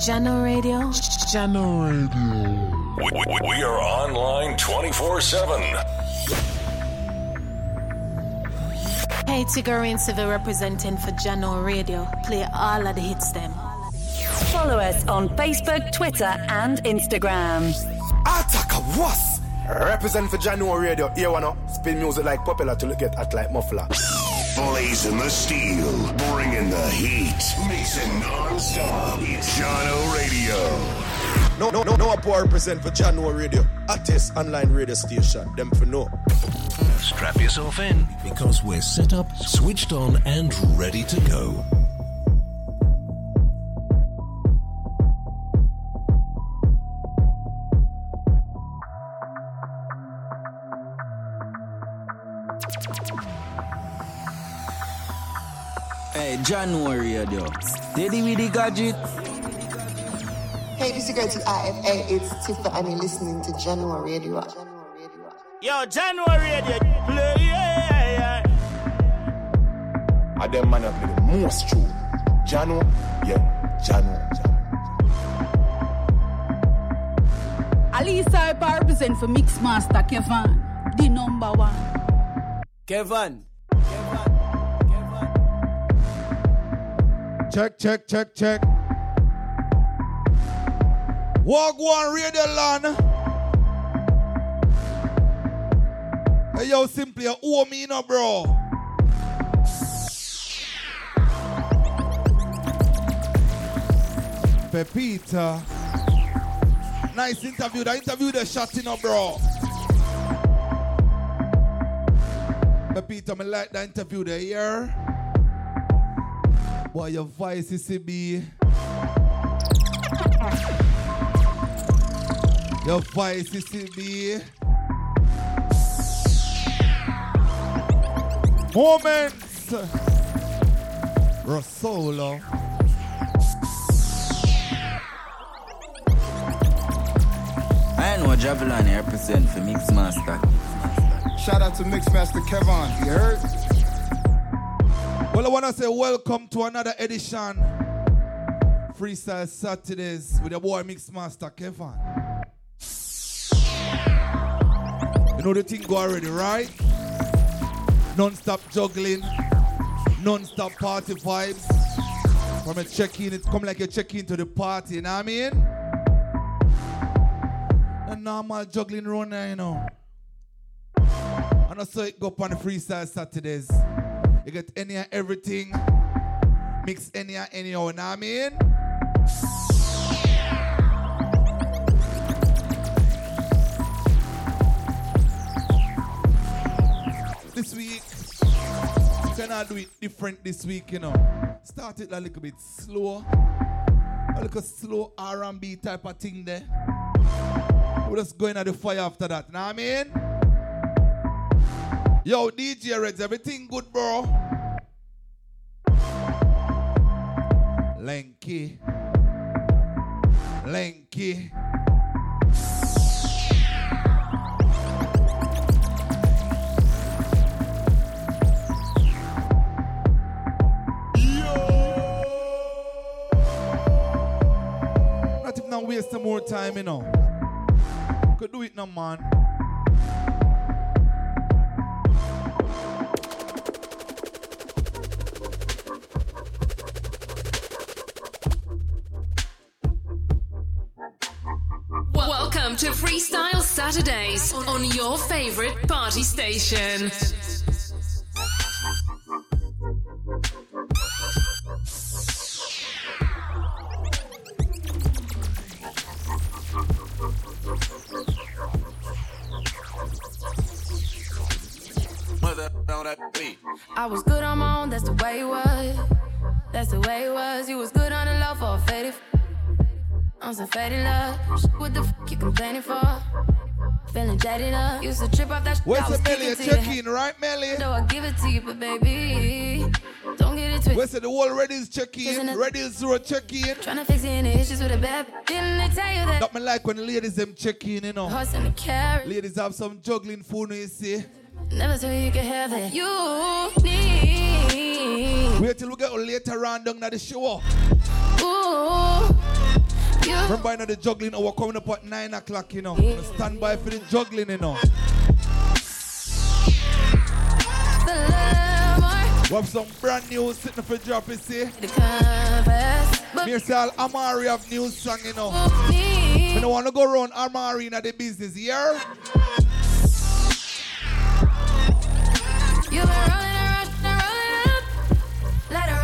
Jahkno Radio. Jahkno Radio. We, we, we are online 24 7. Hey, Tigger Civil representing for Jahkno Radio. Play all of the hits them. Follow us on Facebook, Twitter, and Instagram. Attack was represent for Jahkno Radio. Here wanna spin music like popular to get at like muffler. Blazing the steel, bringing the heat, mixing non-stop. It's Jahkno Radio. No, no, no, no. I represent for Jahkno Radio, hottest online radio station. Them for no. Strap yourself in because we're set up, switched on, and ready to go. Hey, Jahkno radio. Steady with the gadget. Hey, this is going to IFA. It's Tifa and you're listening to Jahkno radio. Yo, Jahkno radio. Play, yeah, yeah. I them man play the most true. Jahkno, yeah, Jahkno, Jahkno. Alisa I represent for Mixmaster Kevan, the number one. Kevan. Check, check, check, check. Walk one radio land. Hey, yo, simply a owe me, no, bro. Pepita. Nice interview. The interview the shot in, no, bro. Pepita, me like the interview there, yeah? Boy, your voice is CB. Your voice is CB. Moments. Rosolo. I know Javelani represent for Mixmaster. Shout out to Mixmaster Kevan. You heard? Well, I want to say welcome to another edition. Freestyle Saturdays with your boy Mixmaster Kevan. You know the thing go already, right? Non-stop juggling, non-stop party vibes. From a check-in, it come like a check-in to the party, you know what I mean? A normal juggling run there, you know. And I saw it go up on the freestyle Saturdays. You get any and everything. Mix any and any, you know what I mean? This week, we cannot do it different this week, you know. Start it a little bit slow. A little slow R&B type of thing there. We're just going at the fire after that, you know what I mean? Yo, DJ Reds, everything good, bro? Lanky. Lanky. Yo. Not not waste some more time, you know. Could do it now, man. Saturdays on your favorite party station. I was good on my own, that's the way it was. That's the way it was. You was good on the low for a faded. On some faded love. What the fuck you complaining for? Feeling jaded up. Used to trip off that shit. Where's the Melly? to Check in, right, Melly? So I give it to you, but baby, don't get it twisted. Where's the whole Reddy's check in? Reddy's zero check in. Tryna fix any issues with a bad. Didn't they tell you that? That me like when the ladies them check in, you know. Horse and a carrot. Ladies have some juggling phone, you see. Never thought you could have it. You need. Wait till we get a later on down at the show. Ooh. Remember, you know, the juggling hour coming up at 9 o'clock, you know. Stand by for the juggling, you know. We have some brand new sitting for drop, you see. Me say all Amari have new song, you know. Me don't want to go around Amari in the business, here. You been rolling and rolling up. Let her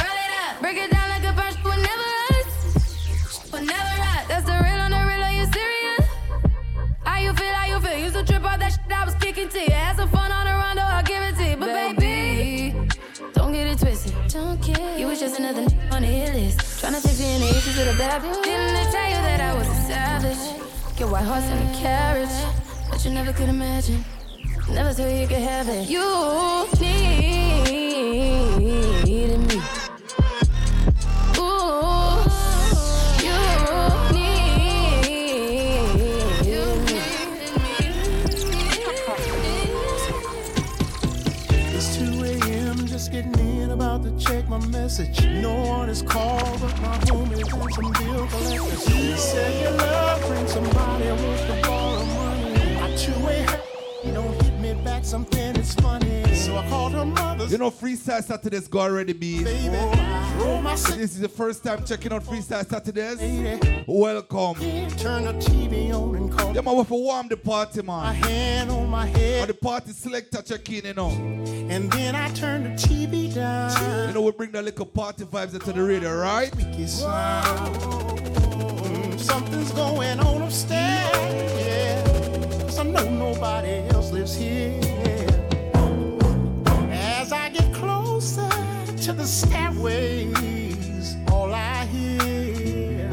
Tryna fix any issues with a bad bitch. Didn't I tell you that I was a savage? Get white horse and a carriage. But you never could imagine. Never thought you could have it. You needed message. No one is called, but my homies and some bill collectors. He said your love bring somebody wants to borrow money. I too ain't hurt. You don't hit me back, something is funny. So I called her mother. You know, Freestyle Saturdays go already be. Baby, If this is the first time checking out Freestyle Saturdays. Welcome. Turn the TV on and call. Them have to warm the party, man. My hand on my head. Or the party selector check in, you know. And then I turn the TV down. You know, we bring the little party vibes into the radio, right? Mm, something's going on upstairs. Yeah. 'Cause I know nobody else lives here. To the stairways, all I hear,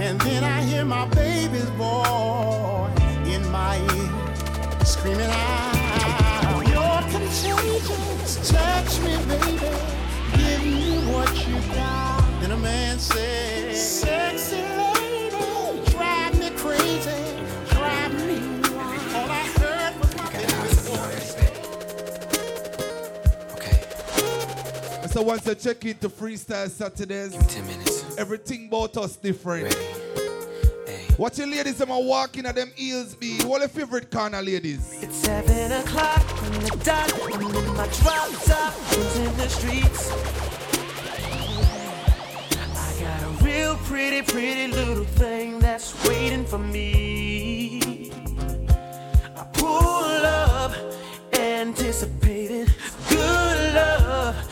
and then I hear my baby's voice in my ear, screaming out, You're contagious, touch me, baby, give me what you got. Then a man said, Sexy So once I check into Freestyle Saturdays, everything about us different. What your ladies am walking at them heels be? What your favorite corner ladies? It's seven o'clock on the dot. I'm in my drop top, cruising the streets. I got a real pretty, pretty little thing that's waiting for me. I pull up, anticipating good love.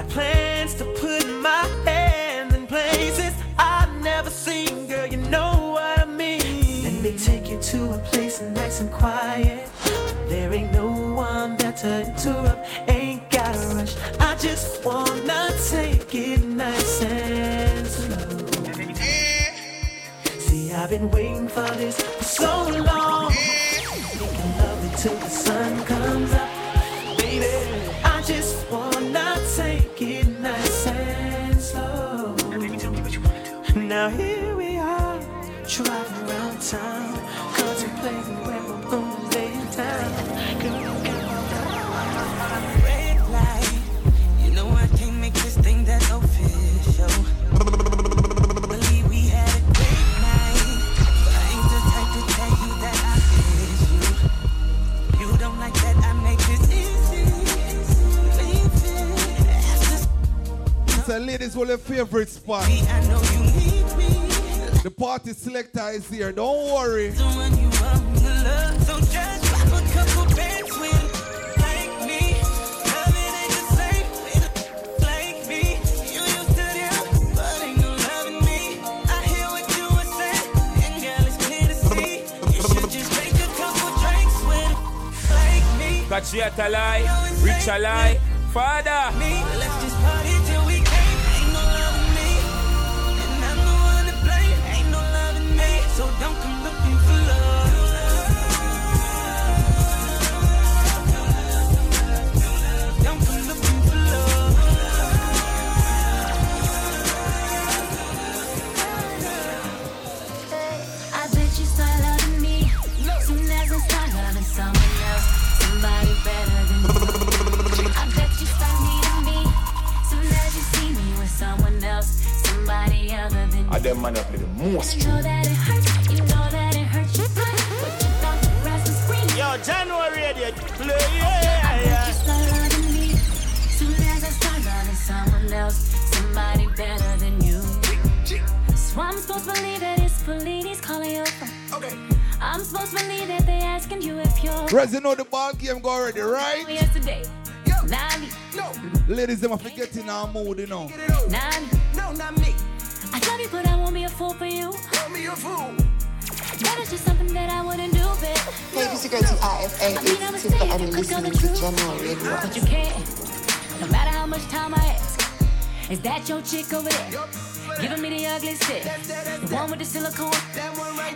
Got plans to put my hands in places I've never seen, girl. You know what I mean. Let me take you to a place nice and quiet. There ain't no one there to interrupt. Ain't gotta rush. I just wanna take it nice and slow. See, I've been waiting for this for so long. Making love until the sun comes Now here we are, driving around town, contemplating where we're gonna lay down. Girl, you got Red light, you know I can't make this thing that official. Believe we had a great night, but I ain't the type to tell you that I miss you. You don't like that I make this easy. So ladies, what your favorite spot? The party selector is here. Don't worry. So when you want the love, so just a couple bands like me. Loving ain't the same with like me. You used to do, but ain't no loving me. I hear what you were saying, and girl, it's clear. You should a couple drinks with like me. Kachiata lie, rich a lie, father. Me, other than And them man play the most you. know that it hurts, you know that it hurts. You fight, but you thought the grass was green. Yo, Jahkno radio, play, I yeah, bet yeah. you start loving me. Soon as I start loving someone else, somebody better than you. So I'm supposed to believe that it's Felini's calling your phone. Okay. I'm supposed to believe that they asking you if you're Resi know the ball game go already, right? yesterday. Nani, Ladies, them are forgetting our mood, you know. Nani. No, not me. I love you, but I won't be a fool for you. Won't be a fool. That is just something that I wouldn't do, babe. Hey, this is girl to IFA. It's Tifa and you're listening to Jahkno Radio. But you can't. No matter how much time I ask. Is that your chick over there? Giving me the ugly stick. The one with the silicone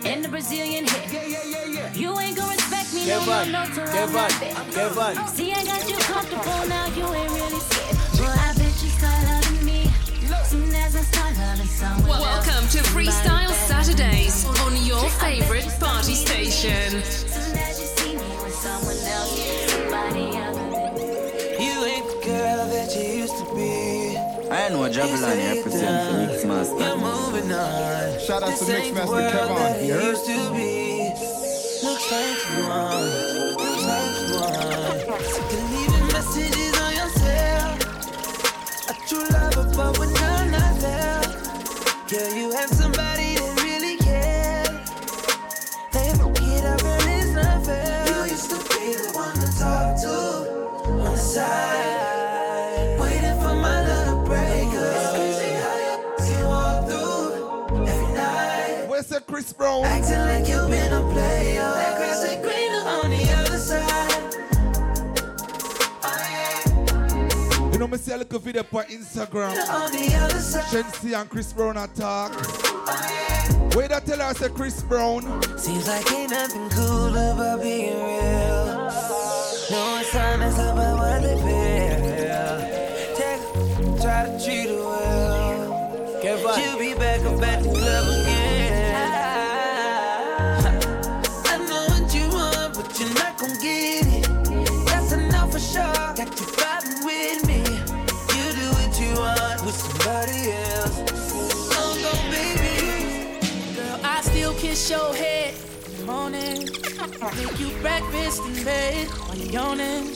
and the Brazilian hair. You ain't gonna respect me no more, no to run my See, I got you comfortable now, you ain't really scared. But I Welcome to Freestyle. Saturdays on your favorite party station. You see me with someone else, somebody other than You ain't the girl that you used to be. I know Javelin represent for Mix You're moving on. Shout out to This ain't the Mixmaster world Kevan, that it you heard? used to be. Looks like you won. Looks like you won. Sick of leaving messages on your cell. A true lover, but when I'm not there. Girl, you have somebody that really cares. They forget I really is not fair. You used to be the one to talk to on the side. Waiting for my love to break up. Crazy how you walk through every night. Where's the Chris Brown? Acting like you've been a player. Me see a little video on Instagram. The other side. Shensi and Chris Brown attack. Wait, I tell her I said Chris Brown. Seems like ain't nothing cool about being real. No, it's honest about what they feel. Take try to treat her well. She'll be back up at Make you breakfast in bed while you're yawning.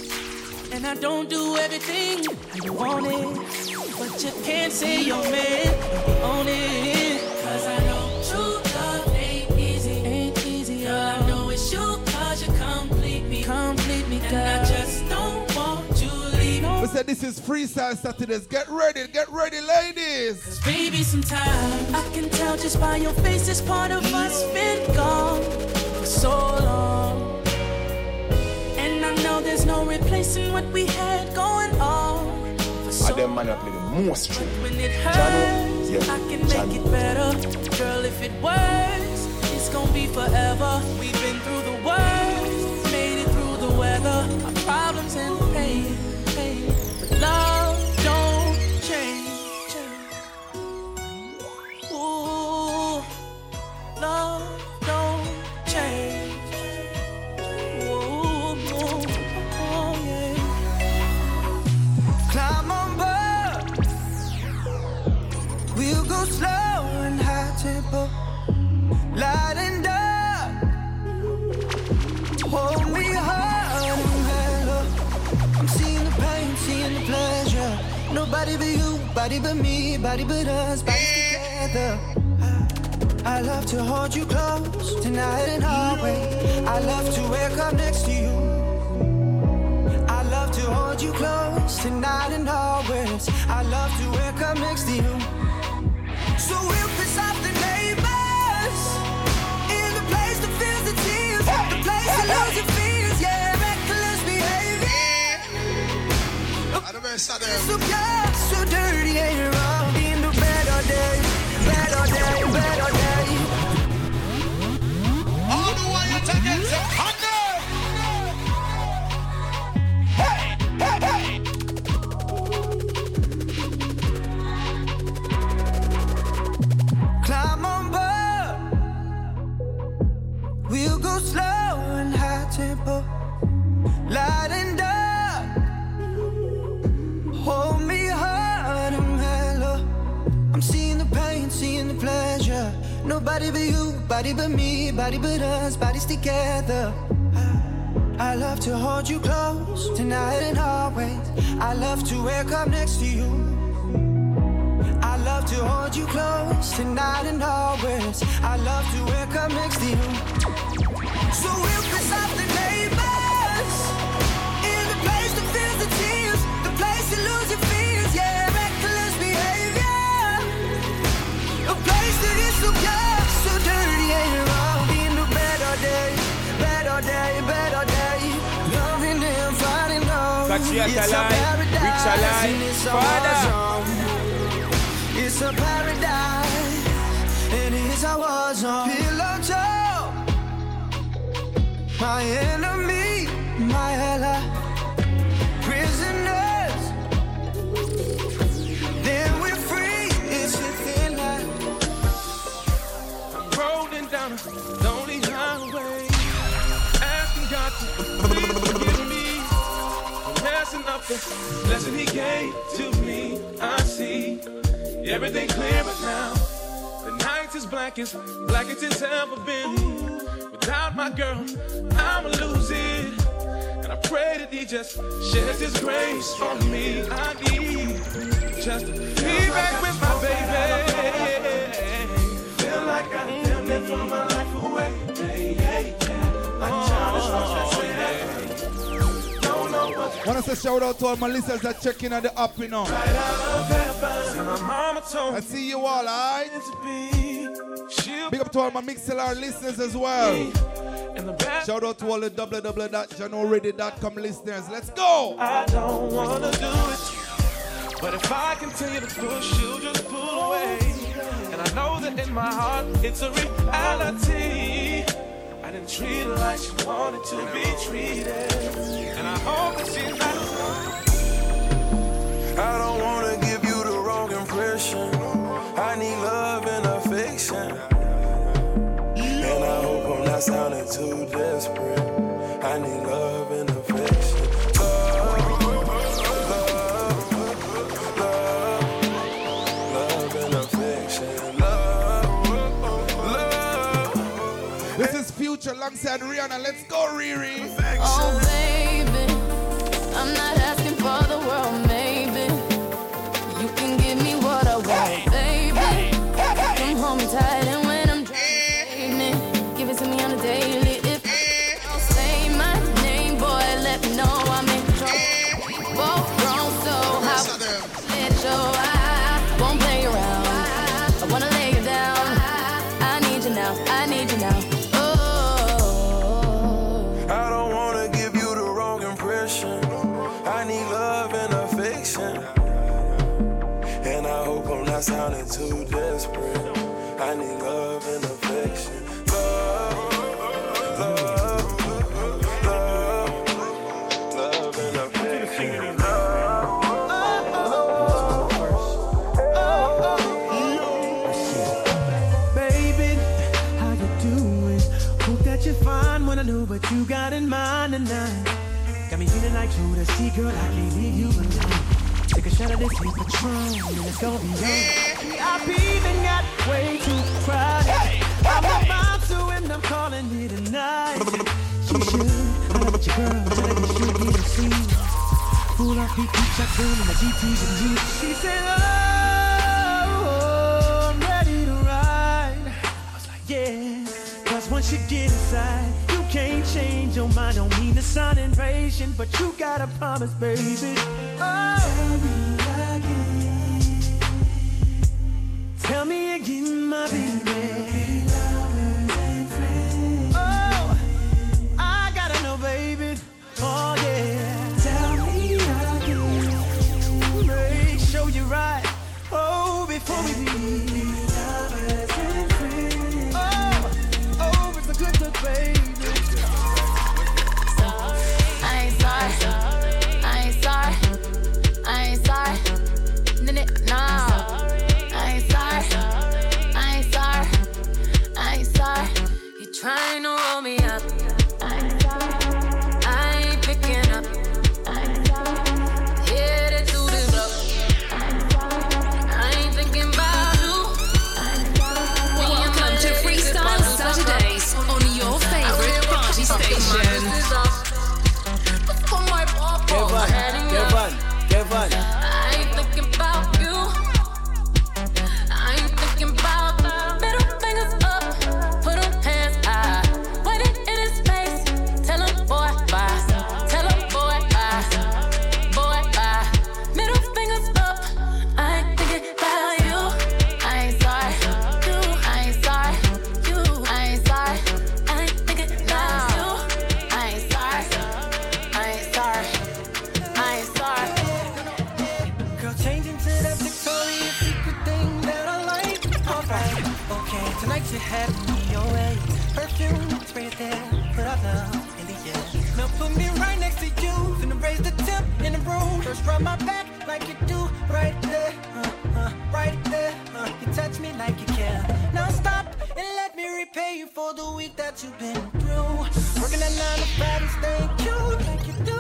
And I don't do everything how you want it. But you can't say you're man on it. Cause I know true love ain't easy. Ain't easy, girl. I know it's you cause you complete me. Complete me, girl. And I just don't want you to leave. We said this is Freestyle Saturdays. Get ready, get ready, ladies. Baby, sometimes I can tell just by your face this part of us been gone for so long. And I know there's no replacing what we had going on for so And them man play the most true. When it hurts, yeah, I can make it better. Girl, if it works, it's gonna be forever. We've been through the worst, Nobody but you, body but me, body but us, bodies together. I love to hold you close tonight and always. I love to wake up next to you. I love to hold you close tonight and always. I love to wake up next to you. So we'll piss off the neighbors. In the place that feels the tears. The place that lose So so dirty. In the day, day, day. All the Honda. Hey, hey, hey. Climb on board. We'll go slow and high tempo. Light Nobody but you, body but me, body but us, bodies together. I love to hold you close tonight and always. I love to wake up next to you. I love to hold you close tonight and always. I love to wake up next to you. So we'll piss off the neighbors in the place that feels the tears, the place you lose your fears, yeah, reckless behavior. A place that is so pure, day, better day. Loving and finding love. Patriot It's a alive, paradise, rich alive, it's a Father. It's a paradise, and it's a war zone. Pillow talk, my enemy, up the lesson He gave to me. I see everything clearer now. The night is blackest, blackest it's ever been. Without my girl, I'ma lose it. And I pray that He just sheds His grace on me. I need just to be back with my baby. Feel like I damn my life away. Yeah. That what Wanna say shout out to all my listeners that checking on the app, you know. I see you all, alright? Big up to all my Mixlr listeners as well. Shout out to all the www.jahknoradio.com listeners. Let's go! I don't wanna do it. But if I continue to push, you'll just pull away. And I know that in my heart, it's a reality. I didn't treat her like she wanted to be treated. And I hope that she's not. I don't wanna give you the wrong impression. I need love and affection. And I hope I'm not sounding too desperate. Alongside Rihanna. Let's go, Riri. Oh, got in mind tonight. Got me feeling like Joe to see, girl, I can't leave you alone. Take a shot of this sweet Patron, and it's gonna be on. I've even got way too crowded. I'm about to, and I'm calling it a night. She should, I love your girl, tell her you should be the scene. Full off beat, keep shotgun in the GTs and Jeeps. She said, oh, I'm ready to ride. I was like, yeah. Cause once you get inside, you can't change your mind. Don't mean to sound impatient, but you gotta promise, baby. Oh. Tell me again, my baby. Oh, I gotta know, baby. Oh, yeah. Tell me again. Make sure you're right. Oh, before we. Oh, oh, it's a good look, baby. Trying to roll me for the week that you've been through. Working at nine to five and staying cute like you do.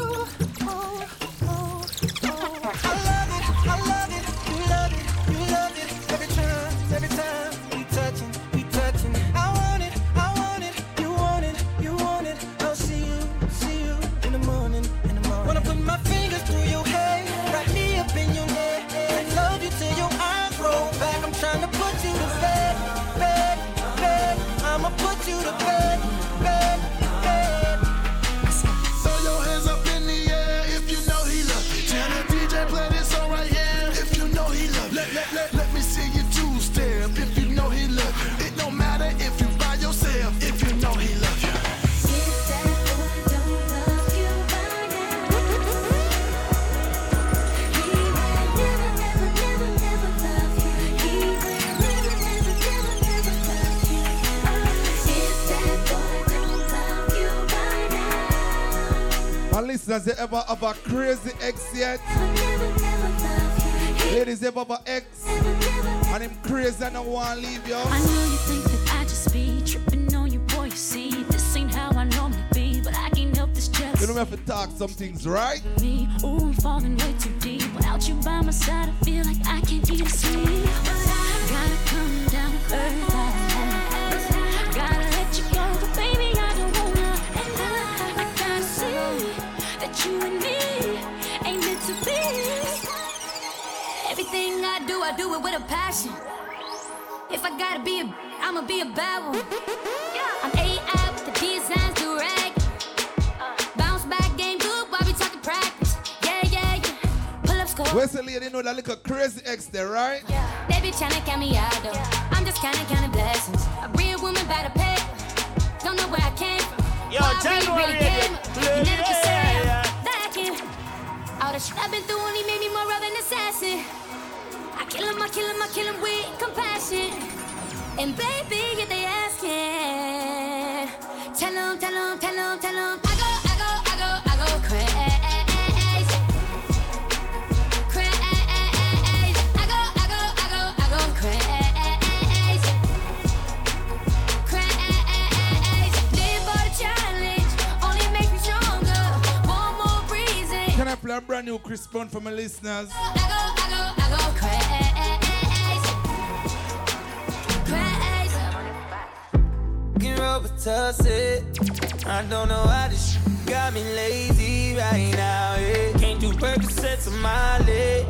Listeners, you ever have a crazy ex yet? Ladies, ever have an ex? And him crazy and don't want to leave you? I know you think that I just be tripping on you, boy. You see, this ain't how I normally be, but I can't help this jealousy. You we have to talk some things, right? Me, ooh, I'm falling way too deep. Without you by my side, I feel like I can't or sleep. But I gotta come down I do, it with a passion. If I gotta be a, I'ma be a bad one. I'm AI with the designs do rag. Bounce back game good while we talking practice. Yeah, yeah, yeah. Pull up score. Where's the lady know that little crazy ex there, right? They be tryna count me out though. I'm just kinda counting blessings. A real woman by the pay. Don't know where I came from. Yo, Why I January, really, really came. yeah. You never can say I'm lacking. All the shit I've been through only made me more of an assassin. Kill him, I kill him, I kill him with compassion. And baby, if they asking, tell them, tell them, tell them, tell them. I go, I go, I go, I go crazy. Crazy. I go, I go, I go, I go crazy. Crazy. Live for the challenge, only me stronger. One more reason. Can I play a brand new Chris Brown for my listeners? I go, I go, Crazy. Get rubber. I don't know how this sh- got me lazy right now. Yeah. Can't do Percocets on my leg.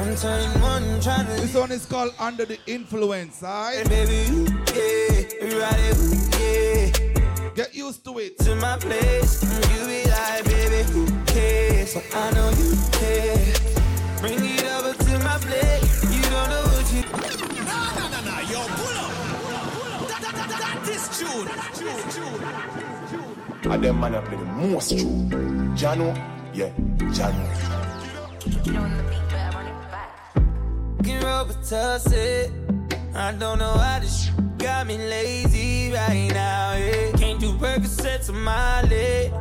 I'm turning one, trying to. This one is called Under the Influence, alright? Baby, you, yeah, ride it, yeah. Get used to it. To my place, you be like, baby, who cares? So I know you care. Bring it over to my plate. You don't know tune. And them man a play the most true. Jahkno, yeah, Jahkno. Get rubber tussy. Eh? I don't know how this sh- got me lazy right now. Yeah. Can't do Percocets on my leg.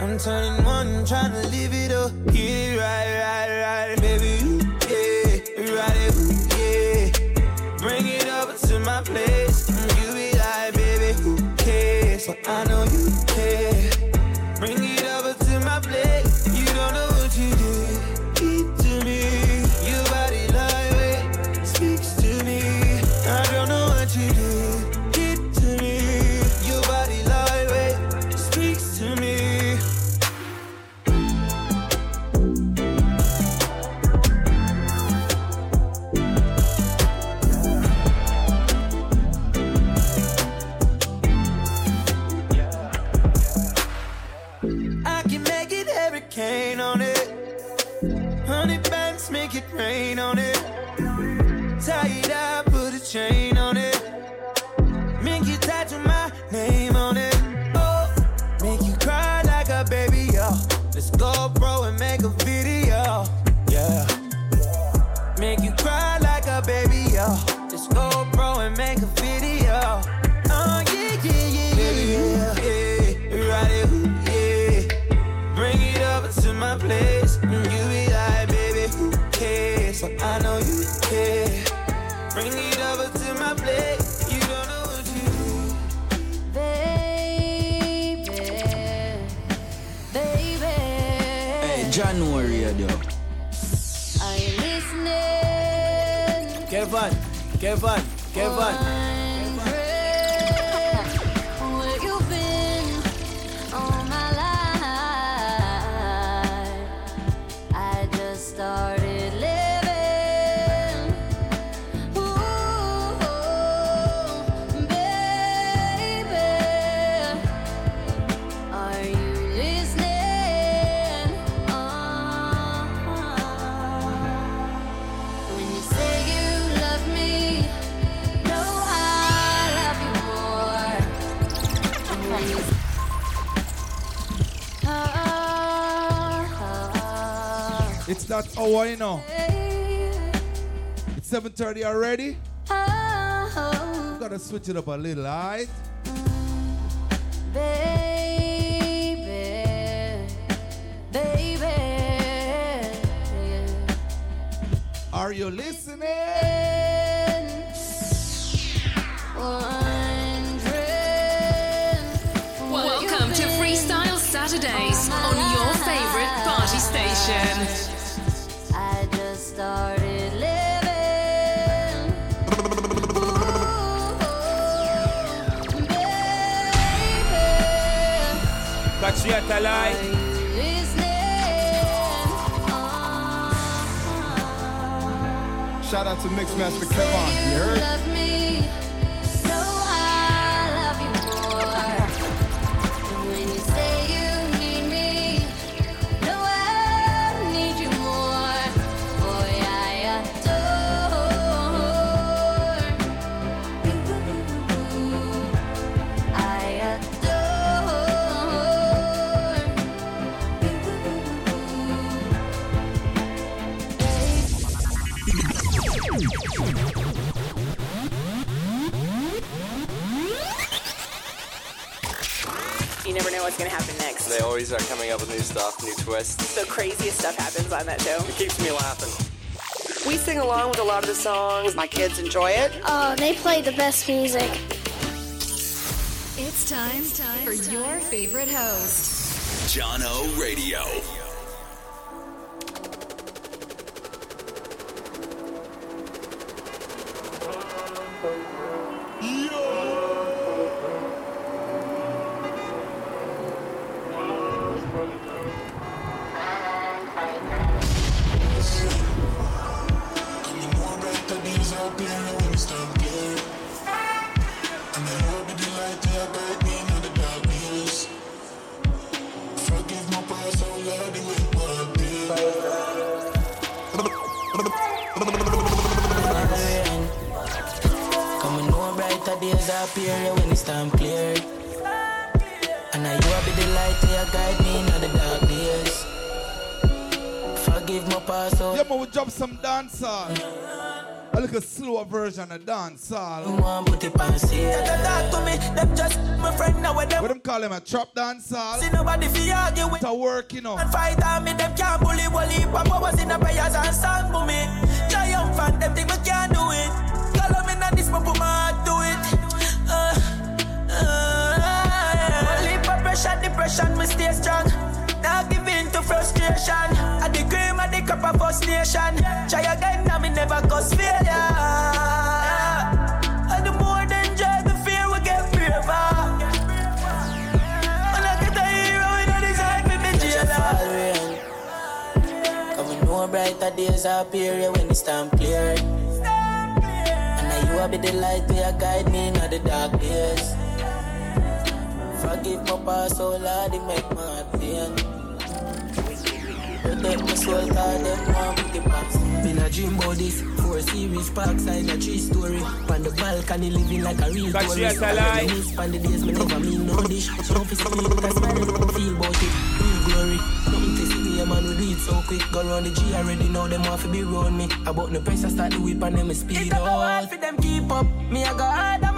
I'm turning one, trying to live it up. Yeah, right, right, right. Baby, you, yeah, ride it, ooh, yeah. Bring it over to my place. So I know you make it rain on it. Tie it up, put a chain Kevin, Kevin, Kevin. It's that hour, you know. It's 7.30 already. ah, Gotta switch it up a little, alright? baby, baby. Are you listening? Welcome to Freestyle Saturdays on your favorite party station. You a lie. Shout out to Mixmaster Kevan. You heard? You never know what's gonna happen next. They always are coming up with new stuff, new twists. The craziest stuff happens on that show. It keeps me laughing. We sing along with a lot of the songs. My kids enjoy it. Oh, they play the best music. It's time, for your favorite host. Jahkno Radio. Version of dancehall. Put it on sale. Talk to me, them just my friend now with them. What them call them a trap dancehall? See nobody fi argue with. To work, you know. And fight on me, them can't bully Wally. Papa was in the prayers and song for me. Triumphant, them think we can't do it. Call me now, this my put my heart to it. Uh, uh, Only for pressure, depression, me stay strong. Now give in to frustration. At the cream, at the cup of frustration. Try again, now me never cause failure. More brighter days appear yeah, when it's time clear. And now you will be the light to guide me in the dark days. Forgive my past, oh Lord, it make my heart pain. Protect my soul, cause them want me to pass. Been a dream about this, four series, parkside, a tree story. On the balcony, living like a real Catch you tourist. at a lie. On the days, me never mean no dish. Don't fi speak, cause man, I don't feel about it. Real glory. Nothing to see me, a man will do it so quick. Go round the G already, now them want to be round me. About no pressure, start the whip and them speed up. It hard for them keep up. Me, I go hard,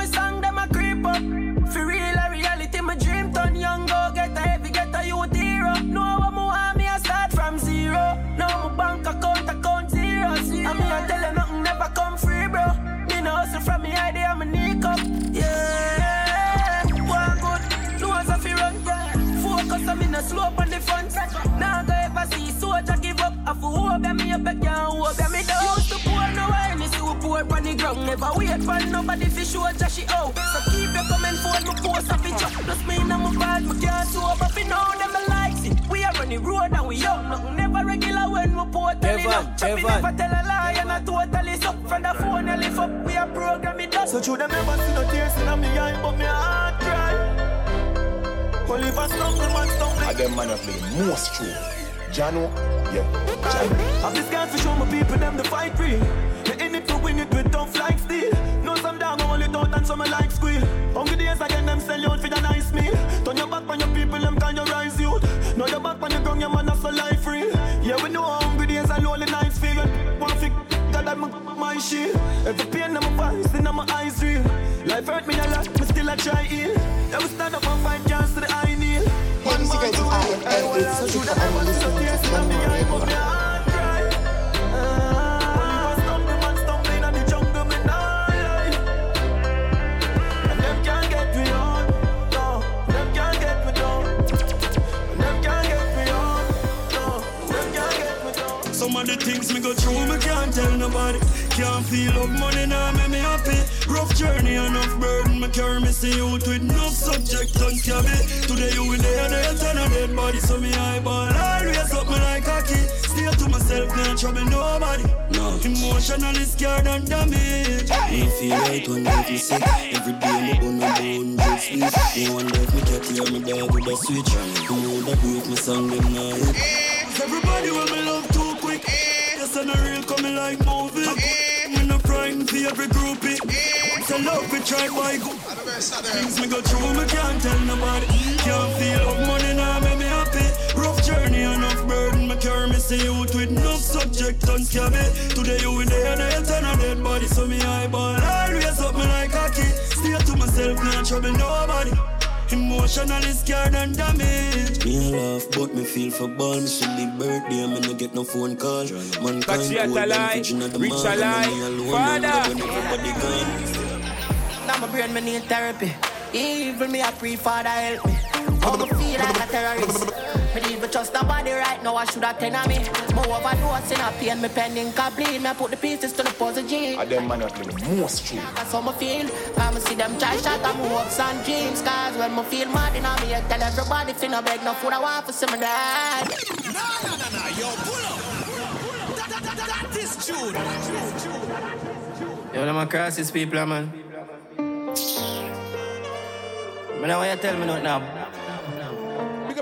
strong. Never wait for nobody fi show Joshy out. So keep your comment for me post a picture. Plus me and my bad, me can't sober fi know them a likes it. We are on the road and we young, nothing never regular when we port tell it Kevan, up. Choppy never tell a lie and I totally suck. From the phone I lift up, we are program it up. So true, them never see no tears in me eye, but me heart cry. Only if I stumble, man stumble. I them man a play most true. Jano, yeah, Jano. I'm this guy for show my people them the fight real. In it to win it with tough like steel. Know some down, I only don't and some I like squeal. Hungry days again, them sell you out for the nice meal. Turn your back on your people, them can you rise youth. Know your back on your ground, your man that's a life real. Yeah, we know how hungry days and lonely nights feel. One fig, God, that my, shield. Every pain in my voice, in my eyes real. Life hurt me a lot, me still a try heal. Yeah, we stand up and fight cancer to the eye kneel. One man it, I you to analyze the tears in my Some of the things me go through, me can't tell nobody. Can't feel up money now, make me happy. Rough journey, enough burden, me carry me see out with enough subject and cabby. Today you will there, there, turn a dead body, so me eyeball always up me like a cocky. Stay to myself, not trouble nobody. No, emotionally scared and damaged. Me feel right when I feel sick. Every day me bun a bone just sleep. Me wonder if me can hear me dog with a switch. You know that break me song them now. Everybody will me and a real coming like movie. Me no crying for every groupie. So love we try by go. Things me go through, me can't tell nobody. Can't feel up money now, make me happy. Rough journey, enough burden. Me carry me see out with enough subject and scabby. Today you in there, there, turn a dead body. So me eyeball always up me like cocky. Stay to myself, not trouble nobody. Emotionally scared and damaged. Me a laugh, but me feel for ball. Me see big birthday, me no get no phone call. Man can't Patriot go them alive, fridge inna the rich mall, and alive, me alone father. now when everybody gone. Now my brain me need therapy. Even me a pray father help me. How me feel like a terrorist. Me even trust nobody right now. I should have ten me. More overdose in a pain. Me pending complete. Me I put the pieces to the puzzle G. I them man a play most true. That's how me feel. Come see them try shot and me hopes and dreams. Cause when me feel mad in a me, I tell everybody finna no beg no food. I want for some me dad. No, no, no, no, yo, pull up. That, that, that, that, that is Jude. Yo, them a crisis people, man. Me know what you tell me nothing now.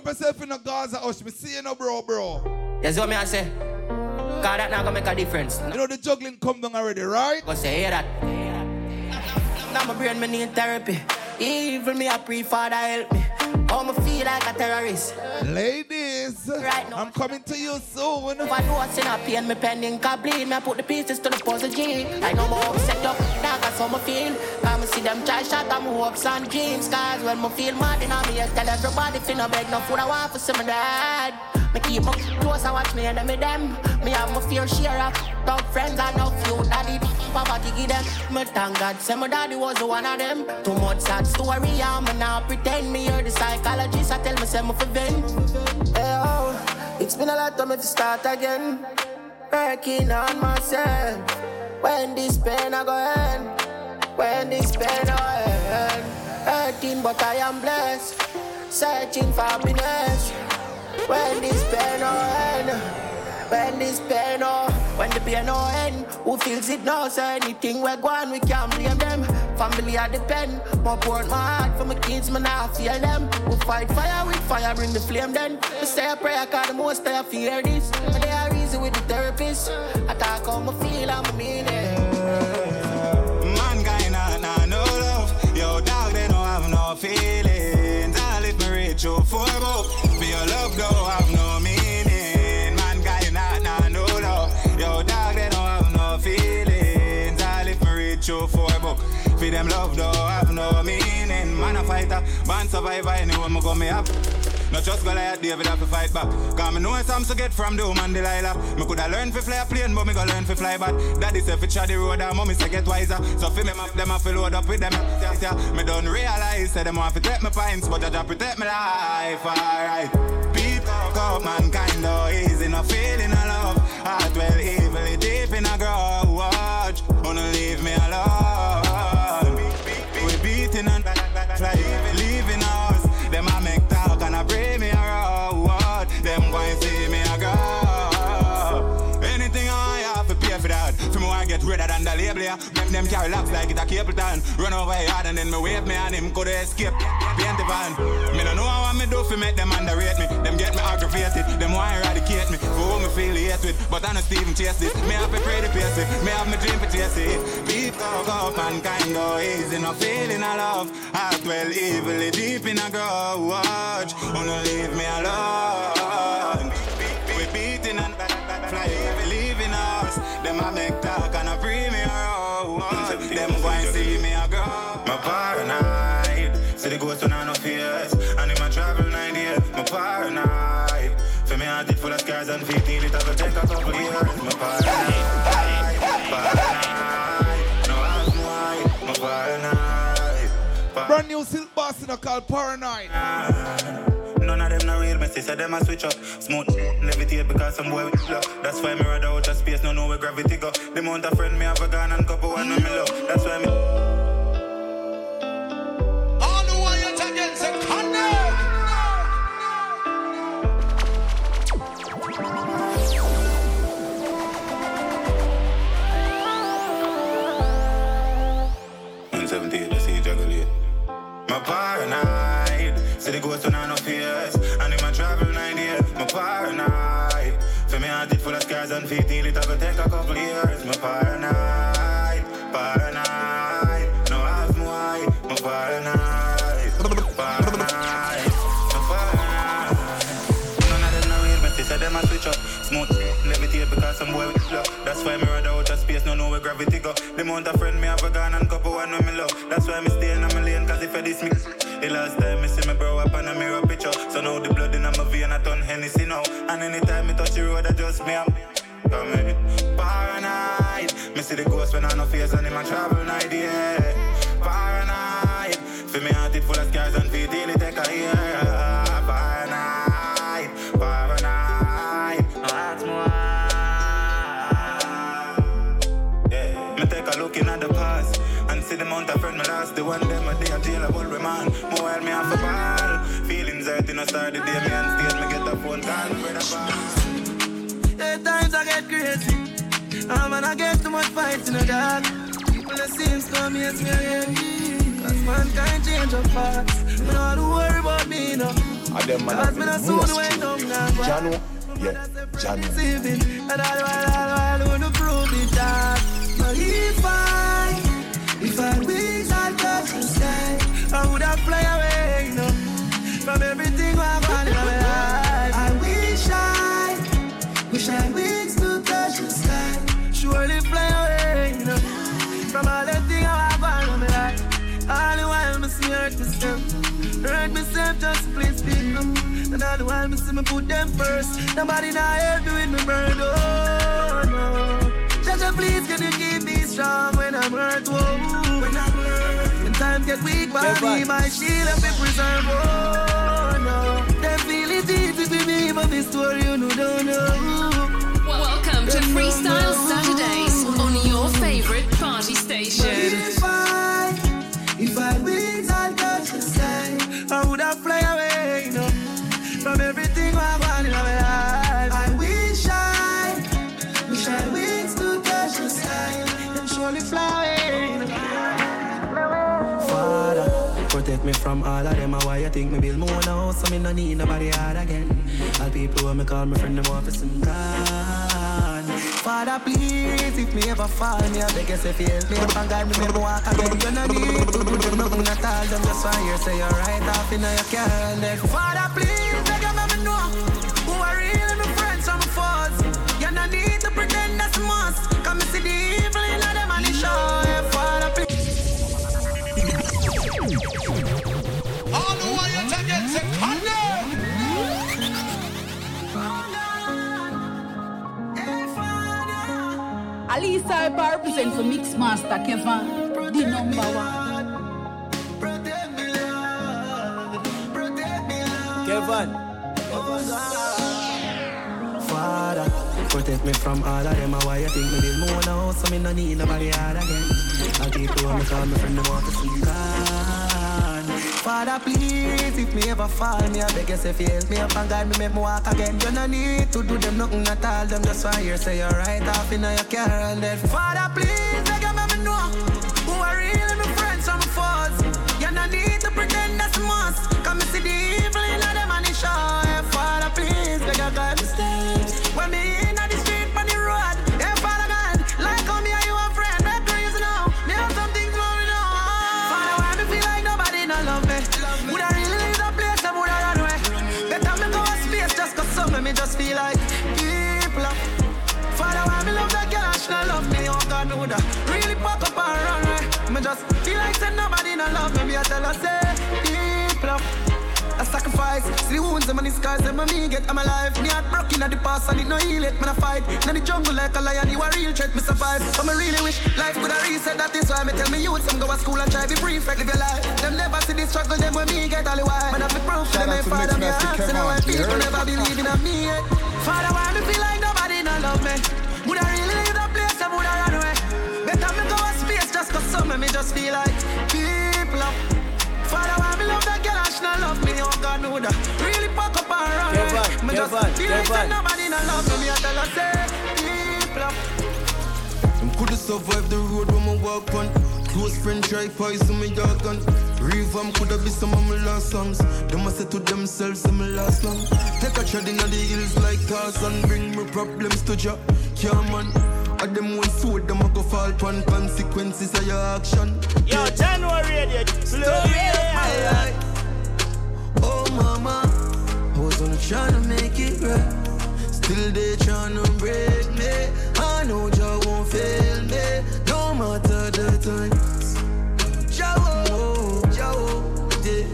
Up yourself in the Gaza Hush. Me see you no bro, bro. Yes, what me I say? Cause that not gonna make a difference. You know the juggling come down already, right? Go say, hear that. Now my brain me need therapy. Even me a pray father help me. How me feel like a terrorist. Ladies, right now. I'm coming to you soon. Overdose in a pain, me pending complete. Me I put the pieces to the puzzle G. I know my hopes set up, now that's how me feel. Come me see them try shot at my hopes and dreams. Cause when me feel mad in a me, I tell everybody finna beg no food. I want for my dad. Me keep my close and watch me and me them. Me have my fair share of tough friends and no few daddy. Poverty give them. Me thank God, say my daddy was the one of them. Too much sad story, I'm not pretend. Me hear the psychologist, I tell myself I'm for vent. Hey, oh, it's been a lot of me to start again. Working on myself. When this pain I go end. When this pain I end. Hurting, but I am blessed. Searching for happiness. When this pain I end. When this pain oh, when the pain no end, who feels it now? So anything we go on, we can't blame them. Family I depend, more pour my heart for my kids, man I feel them. We fight fire with fire, bring the flame then. We say a prayer, cause the most I fear this. But they are easy with the therapist. I talk how me feel, how me mean it. Mankind nah, nah, no love. Yo, dog, they don't have no feelings. If me reach you for book. For your love, don't For them love, don't have no meaning. Man a fighter, man survivor, anywhere me go me up. Not just Goliath, David have to fight back. Cause me know some to get from Doom and Delilah. Me coulda learn to fly a plane, but me go learn to fly back. Daddy say fi try the road, and mommy say get wiser. So fi me map them, I fi load up with them. Yeah, yeah. Me don't realize, say them want to take my pints, but I protect my life, alright. People up, mankind though, easy, no feeling of love. Heart well, evil, deep in a grow. Watch, wanna leave me alone. Yeah. Make them carry locks like it a Capleton. Run over yard and then me wave me and him could escape. Paint the van. Me don't know what me do for make them underrate me. Them get me aggravated. Them want to eradicate me. For who me feel hate with. But I know Steven chase it. Me have to pray the pace it. Me have me dream to chase it. Deep go go mankind go easy. No feeling of love. Heart well evilly deep in a grudge. Wanna leave me alone. We beating and fly, believing us. Them a make talk and a bring See when I no fears. And in my travel nine years. My paranoid. For me, heart it full of scars and 15. It will take a couple years. My paranoid. Paranoid. No, I'm white. My paranoid. Brand new silk boss in a called Paranoid. None of them no real messy, so them a switch up. Smooth levitate because some boy with luck. That's why me rather out of space, no know where gravity go. The amount of friend me have a gun and couple one on me love. That's why me. The connect. My paranoid. The ghost when I no fears. And in my travel nine years. My paranoid. For me, heart it full of scars and 15. It take a couple years. My paranoid. Smooth levitate because some boy with love. That's why me rather out of space, no know where gravity go. The amount of friend me have a gun and couple one with me love. That's why me stay in my lane, cause if I diss me. The last time me see me bro up on a mirror picture. So now the blood in my vein, I turn Hennessy now. And anytime me touch the road, I just me up. Come paranoid. Me see the ghost when I no face and in my travel night, yeah. Paranoid. For me heart it full of scars and feel daily take a year. See the amount of friend me lost. The one them a day a jail a bull man. More while me have a ball. Feelings hurt in a start the day me on stage me get a phone call. Brother boss. Eight times I get crazy. Ah, man, I get too much fight in the dark. People that seems come here, me again. Cause mankind change up fast. Me not to worry about me, no. And them man. Cause me not been soon most went down now. Jano, yeah, Jano. Deceiving. And all while, all while, I wanna prove it that. But if I, I wings touch the sky, I would have fly away, you know. From everything I've got in my life. I wish I, wish I wings to touch the sky. Surely fly away, you know. From all the things I've got in my life. All the while, me see hurt myself. Hurt myself just please people. And all the while, me see me put them first. Nobody now help me me burn. Oh, no. Jaja, please, can you keep me strong when I'm hurt? Whoa. When I'm hurt. When times get weak, body, my shield up in preserve. Oh, no. They feel it easy for me, but this story you know, don't know. Welcome to Freestyle Saturdays on your favorite party station. From all of them. Why you think me build more house so me no need nobody hard again? All people when me call me friend them for some God. Father, please, if me ever fall, me I beg you say fi help me up and guide me, me walk again. You no need to do nothing at all. Them just want hear say you're right off in your and then Father, please, Alisa Alpa represent for Mixmaster Kevan, the number one. Protect me Kevan. Father, protect me from all of them. Why you think me build more now? So me no need nobody hard again. All people want me call me friend, them want to see God. Father, please, if me ever fall, me I beg you say help me up and guide me, make me walk again. You no need to do them nothing at all. Them just want hear say you're right off in your car and then. Father, please, beg you make me know Me woulda really pack up and run away. Me just feel like say nobody no love me. Me I tell her say people. up. I sacrifice, see the wounds and the scars that me get. I'm alive. Me heart broken at the past, I need no heal it. Man, I fight. In the jungle like a lion, you a real threat, me survive. But me really wish life could have reset. That is why me tell me youth, some go to school and try be free, prefect, live your life. Them never see the struggle, them when me get all the while. Man, I be proof to them, ain't father, me ask, and why people never believe in me yet. Father, why me feel like nobody no love me? Would I really Better me go a space just cause some of me just feel like people up. Father, why me love that girl and she not love me? Oh God, me woulda really pack up and run away. Kevan, Me just Kevan, feel like say nobody no love me. Me I tell her say people up. Them coulda survived the road when me walk on. Close friend try poison me dog gun. Revamp coulda be some of my last songs. Them a say to themselves, say me last long. Take a tread inna the hills like Tarzan. Bring me problems to Jah, yeah man. A them one sword, them a go fall pon consequences of your action. Yo, Jahkno radio. Story of my life. Oh mama, I was only trying to make it right. Still they trying to break me. I know Jah won't fail me, no matter the times. Jah won't, Jah yeah.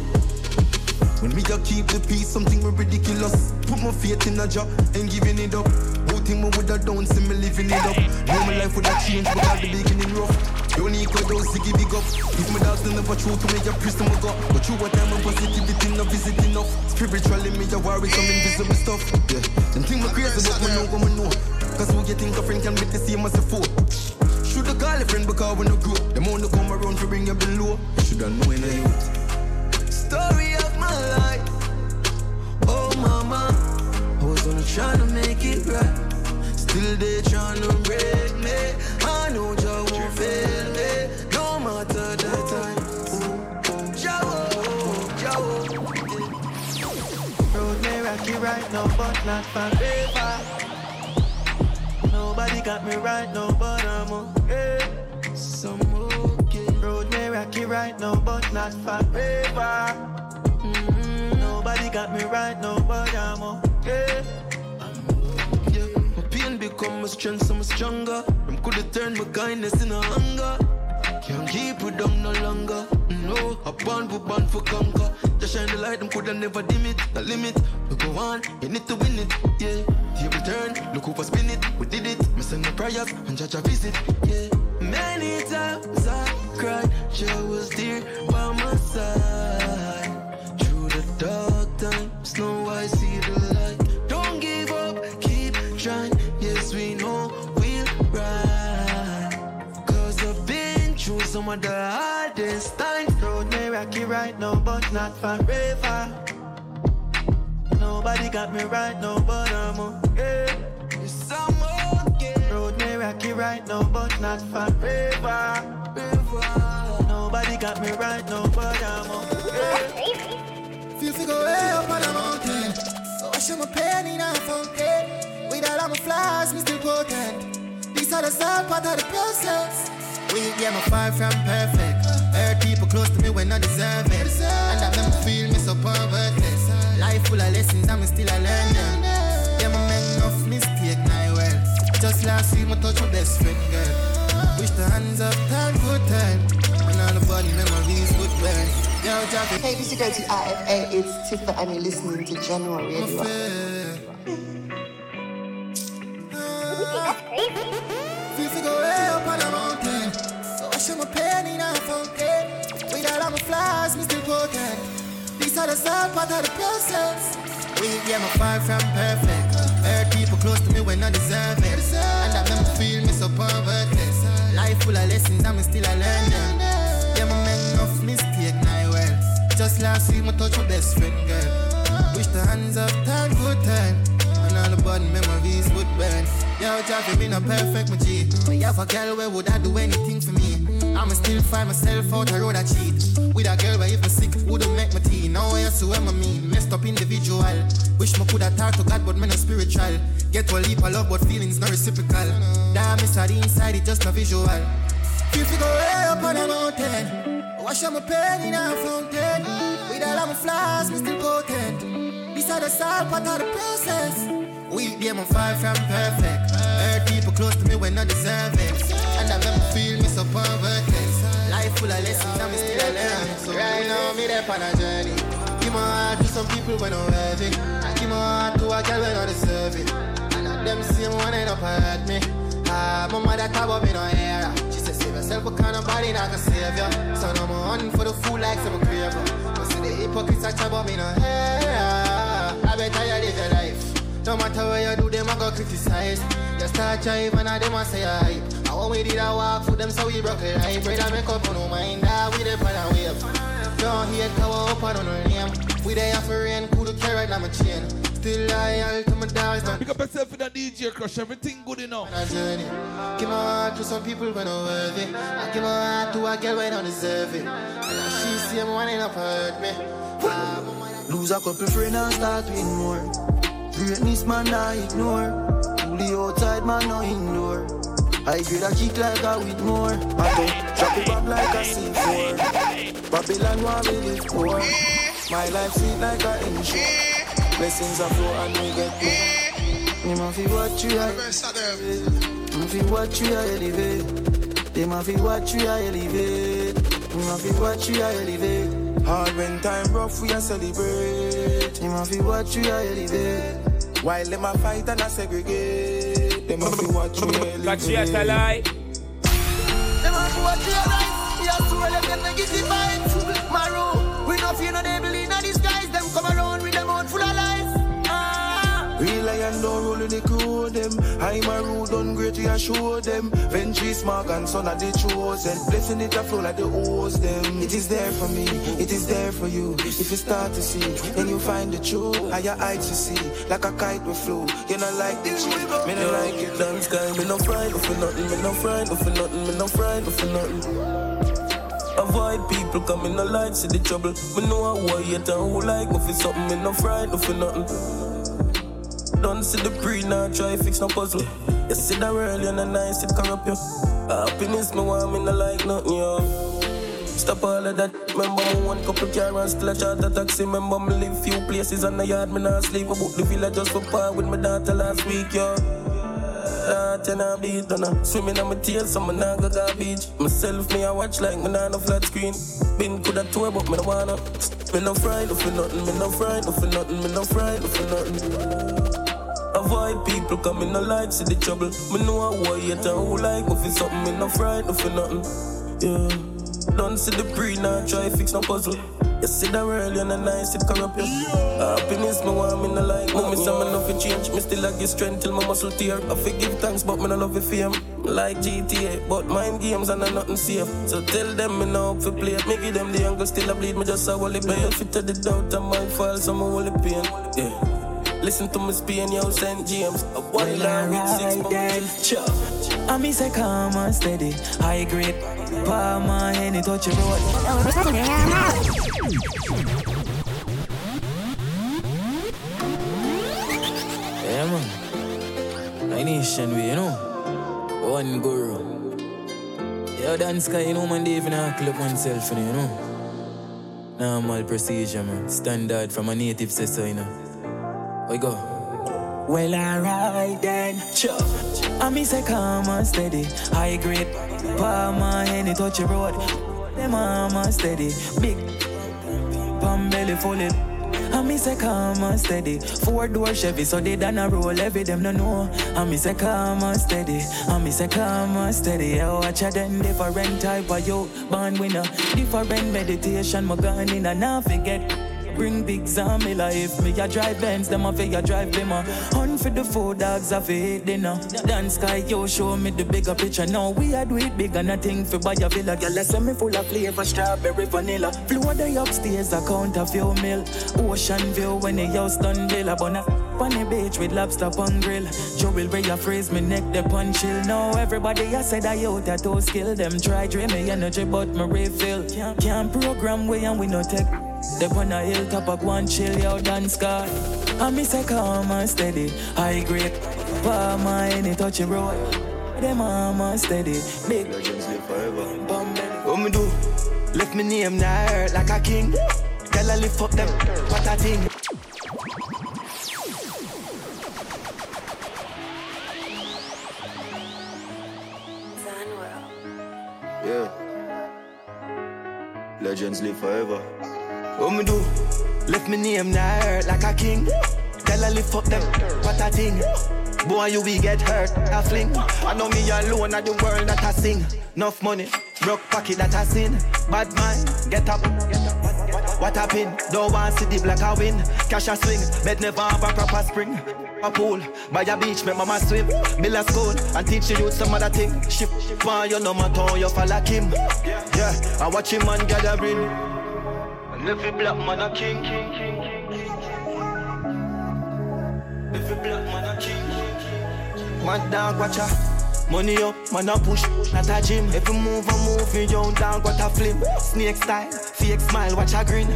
When me a keep the peace, something ridiculous. Put my faith in a job, ain't giving it up. Who think me woulda done, see me living it up. Know my life woulda changed, but at the beginning rough. Don't equal those ziggy big up. If my dogs they never true to me, a priest my God. But through what and positivity no visit enough. Spiritually me a worry some invisible stuff. Yeah, them think me crazy, but me know what me know. Cause who you think a friend can be the same as a foe? Shoulda call a friend because we no grow. Them only come around to bring you below. Shoulda know in a youth. Story of my life. Oh mama, I was only trying to make it right. Still they trying to break me. I know Jah won't fail me, no matter the time. Jah won't, Jah won't. Road may rocky right now, but not forever. Nobody got me right now, but I'm okay. Some okay. Road may rocky right now, but not forever. Mm, Nobody got me right now, but I'm okay. Become my strength, I'm stronger. Them coulda turned my kindness into hunger. Can't keep it down no longer. No, I born for born for conquer. Just shine the light, them coulda never dim it. The limit, we go on, you need to win it. Yeah, table turn, look who for spin it. We did it. Send my prayers and judge a visit. Yeah, many times I cried, Jah was there by my side. Through the dark times, now I some of the hardest times. Road may rocky right now, but not forever. Nobody got me right now, but I'm okay. Yes, I'm okay. Road may rocky right now, but not forever. Nobody got me right now, but I'm okay. Feel to go way up on a mountain. So I show my pain in a fountain. With all of my flaws, me still potent. These are the sad part of the process. We yeah, my far from perfect. Hurt people close to me when I deserve it. And that make me feel me so. Life full of lessons, I'm still a learn them. Yeah, my make enough mistake, now well. Just last week, my touch my best friend, girl. Wish the hands up, time, good time. And all the body memories would burn. Yo. Hey, this is to RFA. It's Tifa, and you're listening to Jahkno. Radio. flaws, me still potent. These are the sad part of the process. We yeah, my far from perfect. Hurt people close to me when I deserve it. And make me feel me so poor. Life full of lessons, I'm still a learn them. Yeah, my make enough mistake, now well. Just last week, my touch my best friend, girl. Wish the hands up, time good time. And all the bad memories would burn. Yo, Javi, me not perfect, my G. But you have a girl where would I do anything for me? I'ma still find myself out the road I cheat. With a girl where if I sick, wouldn't make my tea. Now I see what I mean. Messed up individual. Wish me coulda talk to God, but me not spiritual. Get a leap of love, but feelings not reciprocal. Damn, it's the inside, it just a visual. Feel to go way up on a mountain. Wash out my pain in a fountain. With all of my flaws, me still potent. This are the salt part of the process. We them I'm far from perfect. Hurt people close to me when not deserving. And I me feel me so perverted. Life full of lessons, I'm still learning. So right now, me there on a journey. Give my heart to some people when I'm worthy. I give my heart to a girl when I deserve it. And at them same one end up hurt me. Ah, my mother talk about me no hair. She said save yourself, but kind of body not gonna save you. So no more hunting for the fool like some crave. But see the hypocrites I talk about me no hair. I better you live your. No matter where you do, them I go criticize. You start drive and I them I say hype. I want we did a walk for them so we broke it right. Brother make up on no mind that we the pan and wave. Don't hate cover up on no name. We there for rain, cool to carry down my chain. Still loyal to my dogs. Pick up yourself in the DJ crush, everything good enough. On a journey. Give my heart to some people when I'm worthy. I give my heart to a girl when I deserve it. And she see him wanting up hurt me. Lose a couple friends and start with more. Greatness man I ignore. Fully outside man no indoor. I grade a kick like a with more. I go drop it back like a C4. Babylon want me live poor. My life sweet like a engine. Blessings are flow and we get more. Me ma fi watch you I Ma fi watch you I elevate. They ma fi watch you I elevate. Me ma fi watch you I elevate. Hard when time rough we a celebrate. Me ma fi watch you I elevate. While them a fight and a segregate. Them a fi watch you I elevate. Catch you at a lie. Them a fi watch you I elevate. Yeah, so let them negative vibes. Maroon, we no fear no devil Lion don't roll the crew them. I'm a rude on great to show them. Venture smart and son of the chosen. Blessing it a flow like the hose them. It is there for me, it is there for you. If you start to see, then you find the truth. Higher heights you see, like a kite we flew. You not like the cheap, me not like it. Dance sky, me no frightened for nothing, me no frightened for nothing, me no frightened for nothing. Avoid people coming alive, see the trouble. Me know I hate and who like me for something, me no frightened for nothing. Don't see the pre now, try fix no puzzle. You see the early and the nice, it corrupt you. Happiness, me want me no like nothing, yo. Stop all of that. Remember me one couple car and still a charter taxi. Remember me live few places on the yard, me not sleep. I the villa just for par with my daughter last week, yo. Heart and a beat on her. Swimming on my tail, so me nah go garbage. Myself, me I watch like me nah no flat screen. Been coulda tour, but me no wanna. Me no frightened for nothing, me no frightened for nothing, me no frightened for nothing. Avoid people coming no like, see the trouble. Me know I hate and who like me for something, me no frightened for nothing. Yeah. Don't see the pre now, try fix no puzzle. You see the early and the nice, it corrupt you. Happiness, me want me no like. No, me say me no fi change. Me still like get strength till my muscle tear. I forgive thanks, but me no love the fame. Like GTA, but mind games and I nothing safe. So tell them me no up for play. Me give them the angle, still I bleed. Me just a wally pay. Fit to the doubt and my fall, so me only pain. Yeah. Listen to me speaking, yo, St. James. A one line with six then, I miss a calm and steady, high grade. Hand, it touch your road. Yeah, man. My nation, we, you know. One guru. Yo, dance you know, man, they even clip oneself, you know. Normal procedure, man. Standard from a native say so, you know. We go. Well, alright then. Sure. I miss say calm and steady, high grade. Palm my hand, it touch your road. Them arm steady, big. Palm belly full it. I miss say calm and steady. Four door Chevy, so they done a roll every them no know. I miss say calm and steady. I miss say calm and steady. I watch a them different type of you. Born winner, different meditation. My gun in and I forget. Bring big Zamila. life. me a drive Benz, them a figure drive Bima. Hunt for the four dogs, I feed dinner. Dance sky, yo, show me the bigger picture. Now we are do it big and nothing for buy a villa. Girl, I me full of flavor, strawberry, vanilla. Floor the upstairs, I count a few mil. Ocean view when the house done bill. I wanna on the beach with lobster on grill. Joe will way freeze me neck the punch chill. Now everybody I said I out that skill them try drain me energy but me refill. Can't, can't program way and we no take. They on a hilltop I go and chill yo dance car. I miss a calm and steady. High grade, palm any touchy road. Them mama steady. Big legends live forever. What me do? Lift me name now hurt like a king. Girl I lift up them, what a thing. Yeah. Legends live forever. What me do? Lift me name now hurt like a king. Tell I lift up them, what a thing. Boy, you will get hurt, I fling. I know me alone at the world that I sing. Enough money, broke pocket that I sin. Bad mind, get up. What happen? Don't want see the black I win. Cash a swing, bed never have a proper spring. A pool, by a beach, make mama swim. A school and teach you youth some other thing. Shift, man, you know my tone, you fall like him. Yeah, I watch him man gathering. Every black man a king. Every black man a king. Mad dog watcha. Money up, man a push, not a gym. Every move I move, me young dog what a flip. Snake style, fake smile, watch a grin.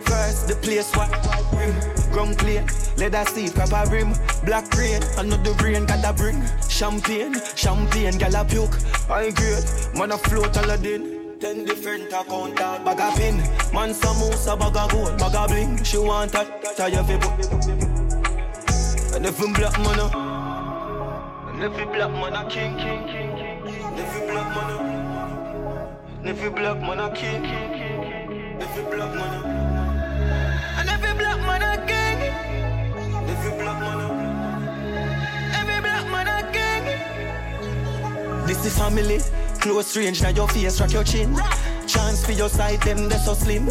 First the place what rim, ground clear, leather seat, proper rim, black rain, another rain gotta bring. Champagne, champagne, gal a puke. I grade, man a float Aladdin. Ten different account, dog, bag a pin. Man some moose, a bag a gold, bag a bling. She want that, tire fi put. And if I'm black man, and every black man a king, king, king, king. And every black man and every black man a king, king, king. Every black man and every black man a king. And man every black man. This is family, close range, now your face, rock your chin. Chance for your side, them they so slim.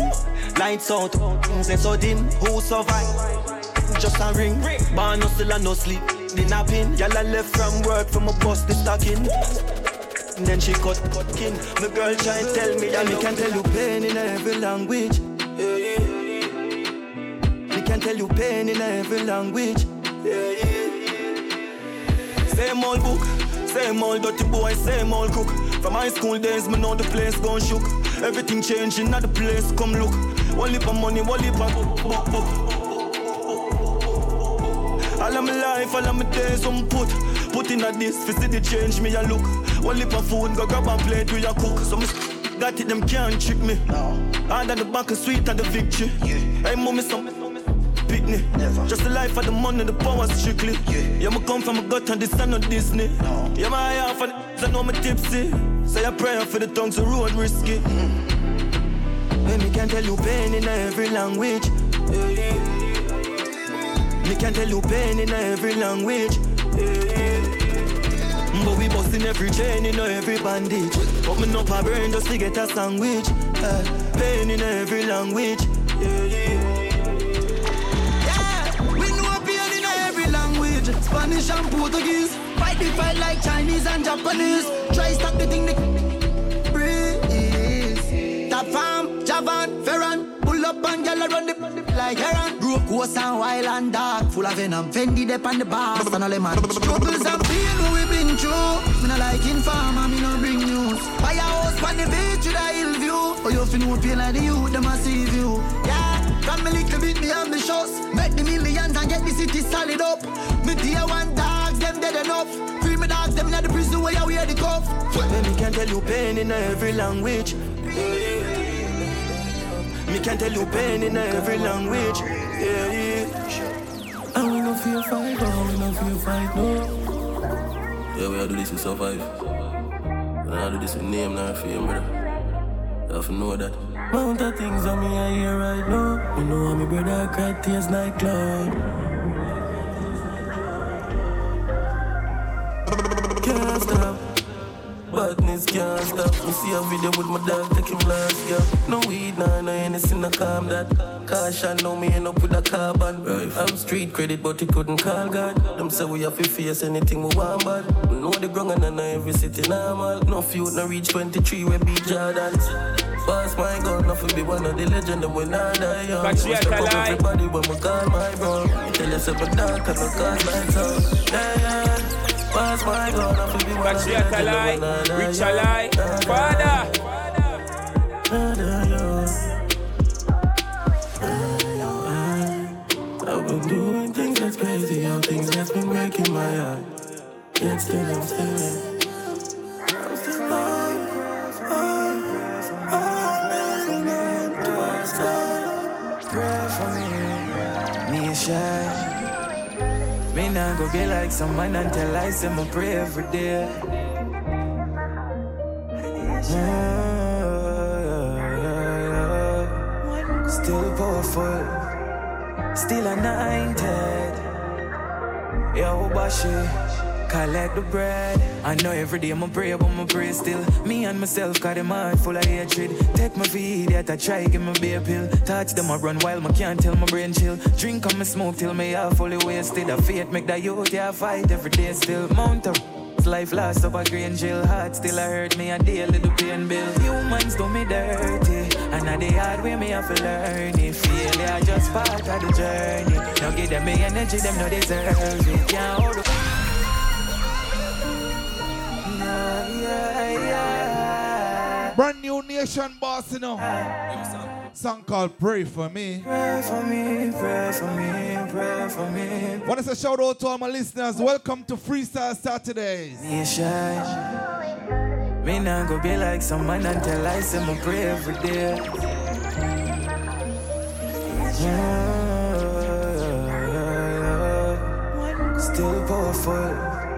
Lights out, things they so dim. Who survive? Just a ring, bar no still and no sleep. Dinner pin, y'all left from work from a bus the stocking. Then she cut, cut kin. My girl try and tell me that me can tell you pain in every language. Yeah, yeah. Me can tell you pain in every language. Same old book, same old dirty boy, same old crook. From high school days, me know the place gone shook. Everything changing at the place, come look. One lip of money, one lip of book, book, book. All of my life, all of my days on put Put in a this, fi see the change me a look One lip of food, go grab a plate with a cook So me got it, them can't trick me. Hard the back, sweet at the victory. Hey mommy, some Never. Just the life of the money, the power strictly Yeah, yeah me come from a gut and this and not Disney no. Yeah, my half and I know me tipsy Say a prayer for the tongues, the road risky mm. Hey, me can tell you pain in every language yeah, yeah. Me can tell you pain in every language. Yeah. But we busting every chain in every bandage. But me up a brain just to get a sandwich. Uh, pain in every language. Yeah. yeah. Language. Spanish and Portuguese. Fight the fight like Chinese and Japanese. Try stop the thing. The breeze. Top farm, Javan, Ferran. Pull up and gyal run the like heron. Broke coast and wild and dark, full of venom. Fendi dep on the bars and all them. Struggles and pain we been through. Me no like informer, me no bring news. Buy a house on the beach with a hill view. Oh you feel no pain like the youth, them a see you. Yeah, from me little bit me ambitious. Make the millions and get the city solid up. Me tier one dogs, them dead enough. Free me dogs, them in the prison where you wear the cuff. Me can tell you pain in every language. Me can tell you pain in every language. Yeah, yeah. And we no fear fight, no, we no fear fight, no. Yeah, we do this to survive. And I do this with name, not fame, brother. You have to know that. Mount of things on me I hear right now. You know how me brother cry tears like cloud. Can't stop, but badness can't stop. Me see a video with my dog, take him last, yeah. No weed, nah, no anything, no calm that. Caution, now me end up with a carbon. I'm street credit, but he couldn't call God. Them say we have to face anything we want, but we know the ground and I know every city normal. No few, no reach 23, we be Jordans. Pass my gun, nothing be one of the legend, and we not die young. But a up lie. everybody when we call my bro. Me tell you something dark, and I call my tongue. Yeah, yeah. Pass my gun, nothing be one of the legend, and we not die a young. Go be like some man until I say my pray every day. Mm, Still powerful, still anointed. Yo, Bashi, collect the bread. I know every day I'ma pray, but I'ma pray still. Me and myself got them heart full of hatred. Take my feed, yet I try give me beer pill. Touch them, I run wild, I can't tell my brain chill. Drink on me smoke till me half fully wasted. I faith make that youth, yeah, I fight every day still. Mount up. Life lost up a green jail heart still I hurt me a day little pain bill Humans do me dirty And I the hard way me have to learn it Failure just part of the journey Now give them me energy them no deserve it Can't hold Brand new nation boss, you know. Song called Pray for Me. Pray for me, pray for me, pray for me. Want to say shout out to all my listeners. Welcome to Freestyle Saturdays. Me shy. Me nah go be like some man until I say my pray every day. Still powerful,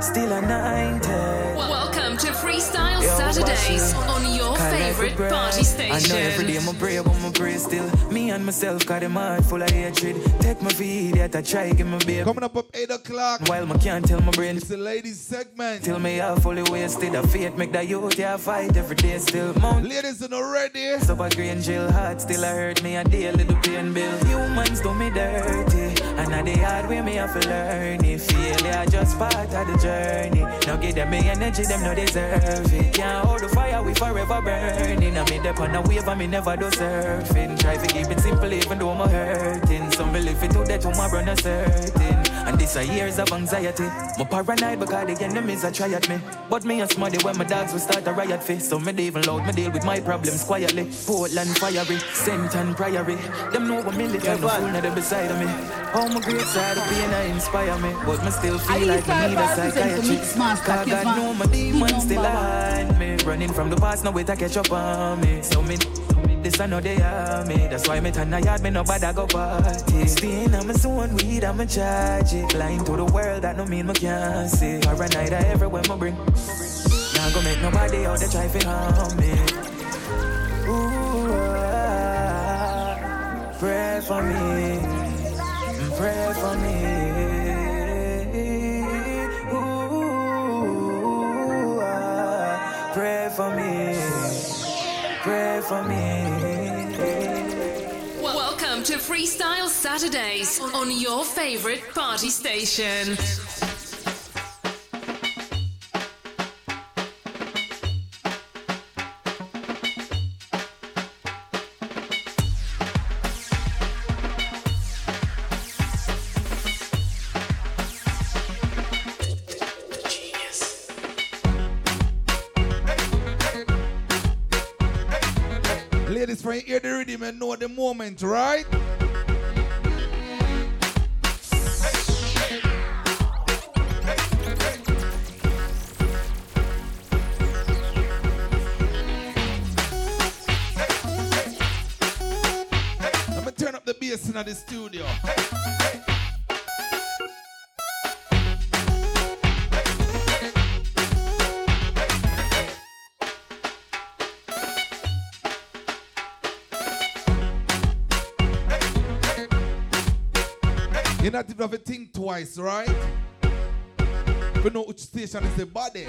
still anointed. Welcome to Freestyle Yo, Saturdays on your Collect favorite bread. party I know every day station. I'ma pray, but I'ma pray still. Me and myself got a heart full of hatred. Take my feed, yet I try give my babe. Coming up at 8 o'clock. While I can't tell my brain. It's the ladies segment. Till me half fully wasted. I faith make that youth, yeah, I fight every day still. Mount Ladies are not ready. Stop a green jail heart, still I hurt me a day, a little pain bill. Humans do me dirty, and I the hard way me have to learn it. Failure just part of the journey. Now give them me energy, them no deserve it. Can't hold the fire, we forever burning. I made up on a wave, me never do surfing. Try to keep it simple, even though I'm hurting. Some believe it to that tomorrow no certain. And this a years of anxiety. My paranoid because the enemies a try at me. But me a smarty when my dogs will start a riot face. So me even loud, me deal with my problems quietly. Portland fiery, Saint and Priory. Them know what militant, no fool, now beside of me. All my great side of pain I inspire me. But me still I feel like used to me need a psychiatrist. Cause Kevan. know my demons still haunt me. Running from the past, now wait to catch up on me. So me this I know they are me. That's why me turn a yard, me no bother go party. Staying on my zone, weed, I'm a charge it. Blind to the world, that no mean me can't see. Paranoid everywhere me bring. Now go make nobody out there try to harm me. Ooh, ah, pray for me, pray for me. For me, pray for me. To Freestyle Saturdays on your favorite party station. Ladies, from hear the rhythm and know the moment, right? Think twice, right? We know which station is the body.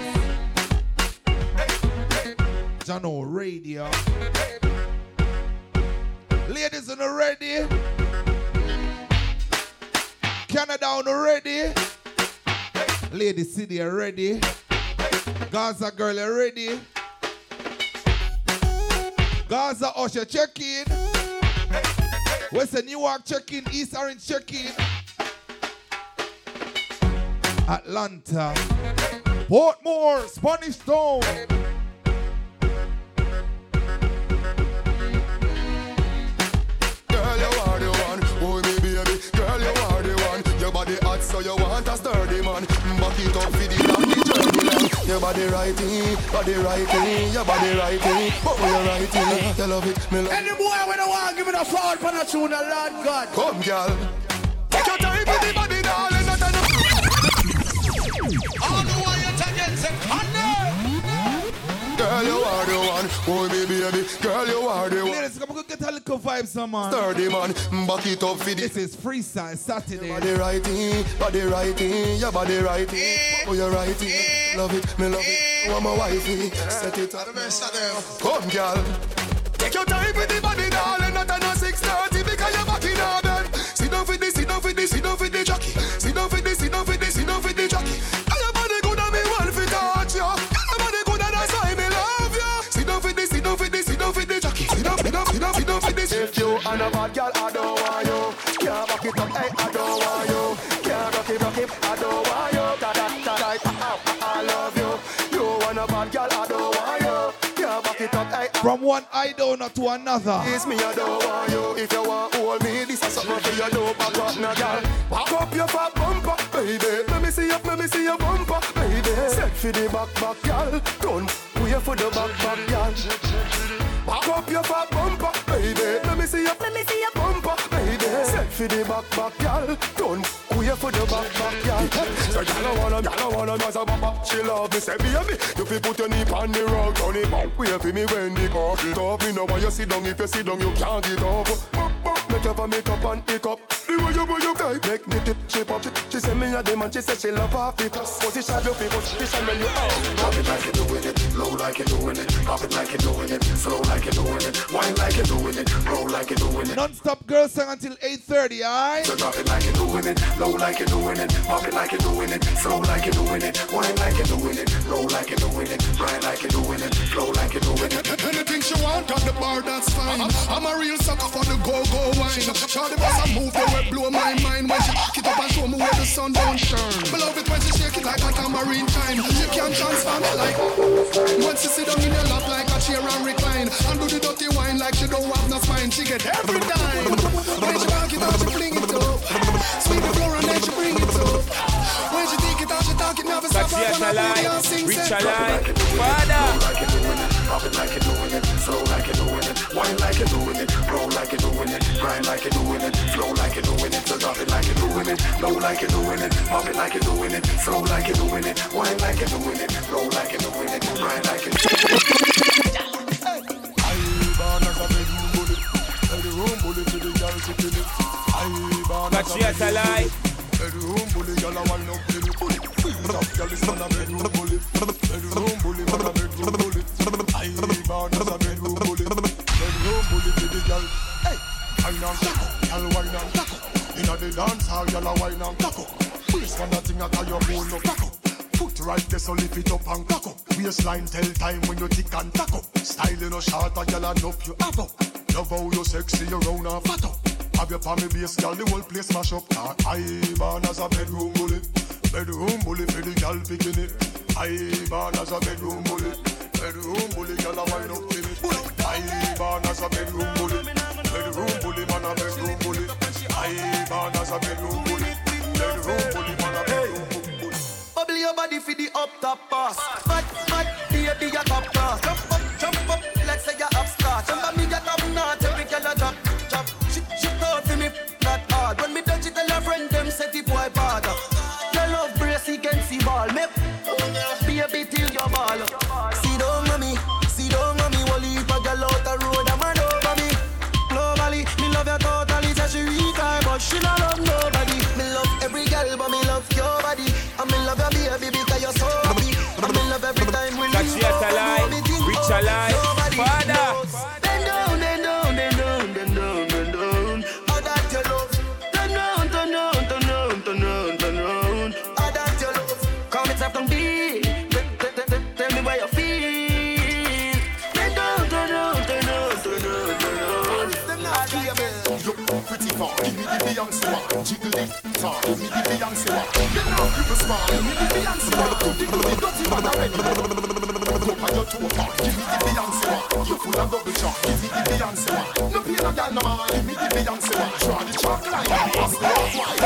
Jahkno Radio. Ladies, are you ready? Canada, are you ready? Lady City, ready? Gaza girl, ready? Gaza oh, Usher, check in. Western Newark, check in. East Orange, check in. Atlanta. Portmore, Spanish Town. Girl, you are the one. Oh, me baby. Girl, you are the one. Your body hot, so you want a sturdy man. Back it up for the long the journey long. Your body righty, body righty, your body righty. Oh, you righty. You love it, me love Any boy when I want give it a fraud for a tune, a Lord God. Come, girl. Girl, you are the one. Oh, me baby. Girl, you are the one. Ladies, come on, get a little vibe, some man. Sturdy man, back it up for the. This is freestyle Saturday. Body righty, body righty, your body righty. Eh. Oh, you righty. Eh. Love it, me love it. You are my wifey. Set it up. Come, girl. Take your time with the body, darling. Not a no 630 because you're back in our bed. Sit down for this, sit down for this, sit down for the jockey. And a bad girl, I don't want you. Can't back it up, hey, I don't want you. Can't rock it, rock it, I don't want you. Da da da da, I, I love you. You want a bad girl, I don't want you. Can't back it up, hey. From one idol to another. Kiss me, I don't want you. If you want hold me, this is something for you. Don't back up, no girl. Back up your fat bumper, baby. Let me see you, let me see your bumper, baby. Set for the back, back, girl. Don't wait for the back, back, girl. Back up your fat bumper, baby. Let me see your, let me see your bumper, baby. Set for the back, back, girl. Don't wait for the back, back, girl. So girl, I wanna, girl, I wanna dance a bumper. She love me, say baby. You fi put your knee on the rug, turn it back. Wait for me when the car it up. Me know why you sit down. If you sit down, you can't get up. Make up and make up and pick up. The way you, way you tight, make the tip shape up. She, she say me a dem and she say she love half it. Position you fi position when you out. Pop it like you're doing it, low like you're doing it. Pop it like you're doing it, slow like you're doing it. Wine like you're doing it, roll like you're doing it. Non-stop girl song until 8.30, alright? So drop it like you're doing it, low like you're doing it. Pop it like you're doing it, slow like you're doing it. Wine like you're doing it, roll like you're doing it. Ride like you're doing it, flow like you're doing it. Anything she want at the bar, that's fine. Uh-huh. I'm a real sucker for the go-go wine. Shawty boss, I move the way blow my mind when she back it up and show me where the sun don't shine. Me love it when she shake it like a tambourine time. You can transform it like once you sit down in your lap like a chair and recline and do the dirty wine like she don't have no spine. She get every time. When she back it up, she fling it up. Sweep the floor and then she bring it up. When she take it out, she talk it never stop. Taxi Up on her booty and sing Rich say, alive. Pop it like you're doing it, slow like you're doing it. Wine like you're doing it, roll like you're doing it. Grind like you're doing it, flow like you're doing it. So drop it like you're doing it, low like you're doing it. Pop it like you're doing it, slow like you're doing it. Wine like you're doing it, roll like you're doing it. Grind like you're Taxi at a lie. Bedroom bully, gyal a wine up in it. Bully, feel up, gyal is man a bedroom bully. Bedroom bully, man a bedroom bully. I born as a bedroom bully. Bedroom bully for the gyal. Hey, wine and taco, gyal wine and taco. Inna the dance hall, gyal a wine and taco. Waist man a thing a tie your bone up taco. Foot right there, so lift it up and cock up. Waistline tell time when you tick and tack up. Style you no short, a gyal enough you have up. Love how you sexy, you round and fat up. Have your palmy base, girl, the whole place mash up. Ah, I born as a bedroom bully, bedroom bully for the girl picking it. I born as a bedroom bully, bedroom bully, girl a wine up to me. I born as a bedroom bully, bedroom bully, man a bedroom bully. I born as a bedroom bully, bedroom bully, your body for the up top pass. Fat, fat, baby, your top class. Beyonce one. Jiggle it. Give me the Beyonce one. You know, people smart. Me the Beyonce one. The the dirty one already. Go on your toe part. Give me the Beyonce one. You full of double chalk. Give me the Beyonce one. No pain no gal no man. Give me the Beyonce one. Draw the chalk line. Pass the off wide.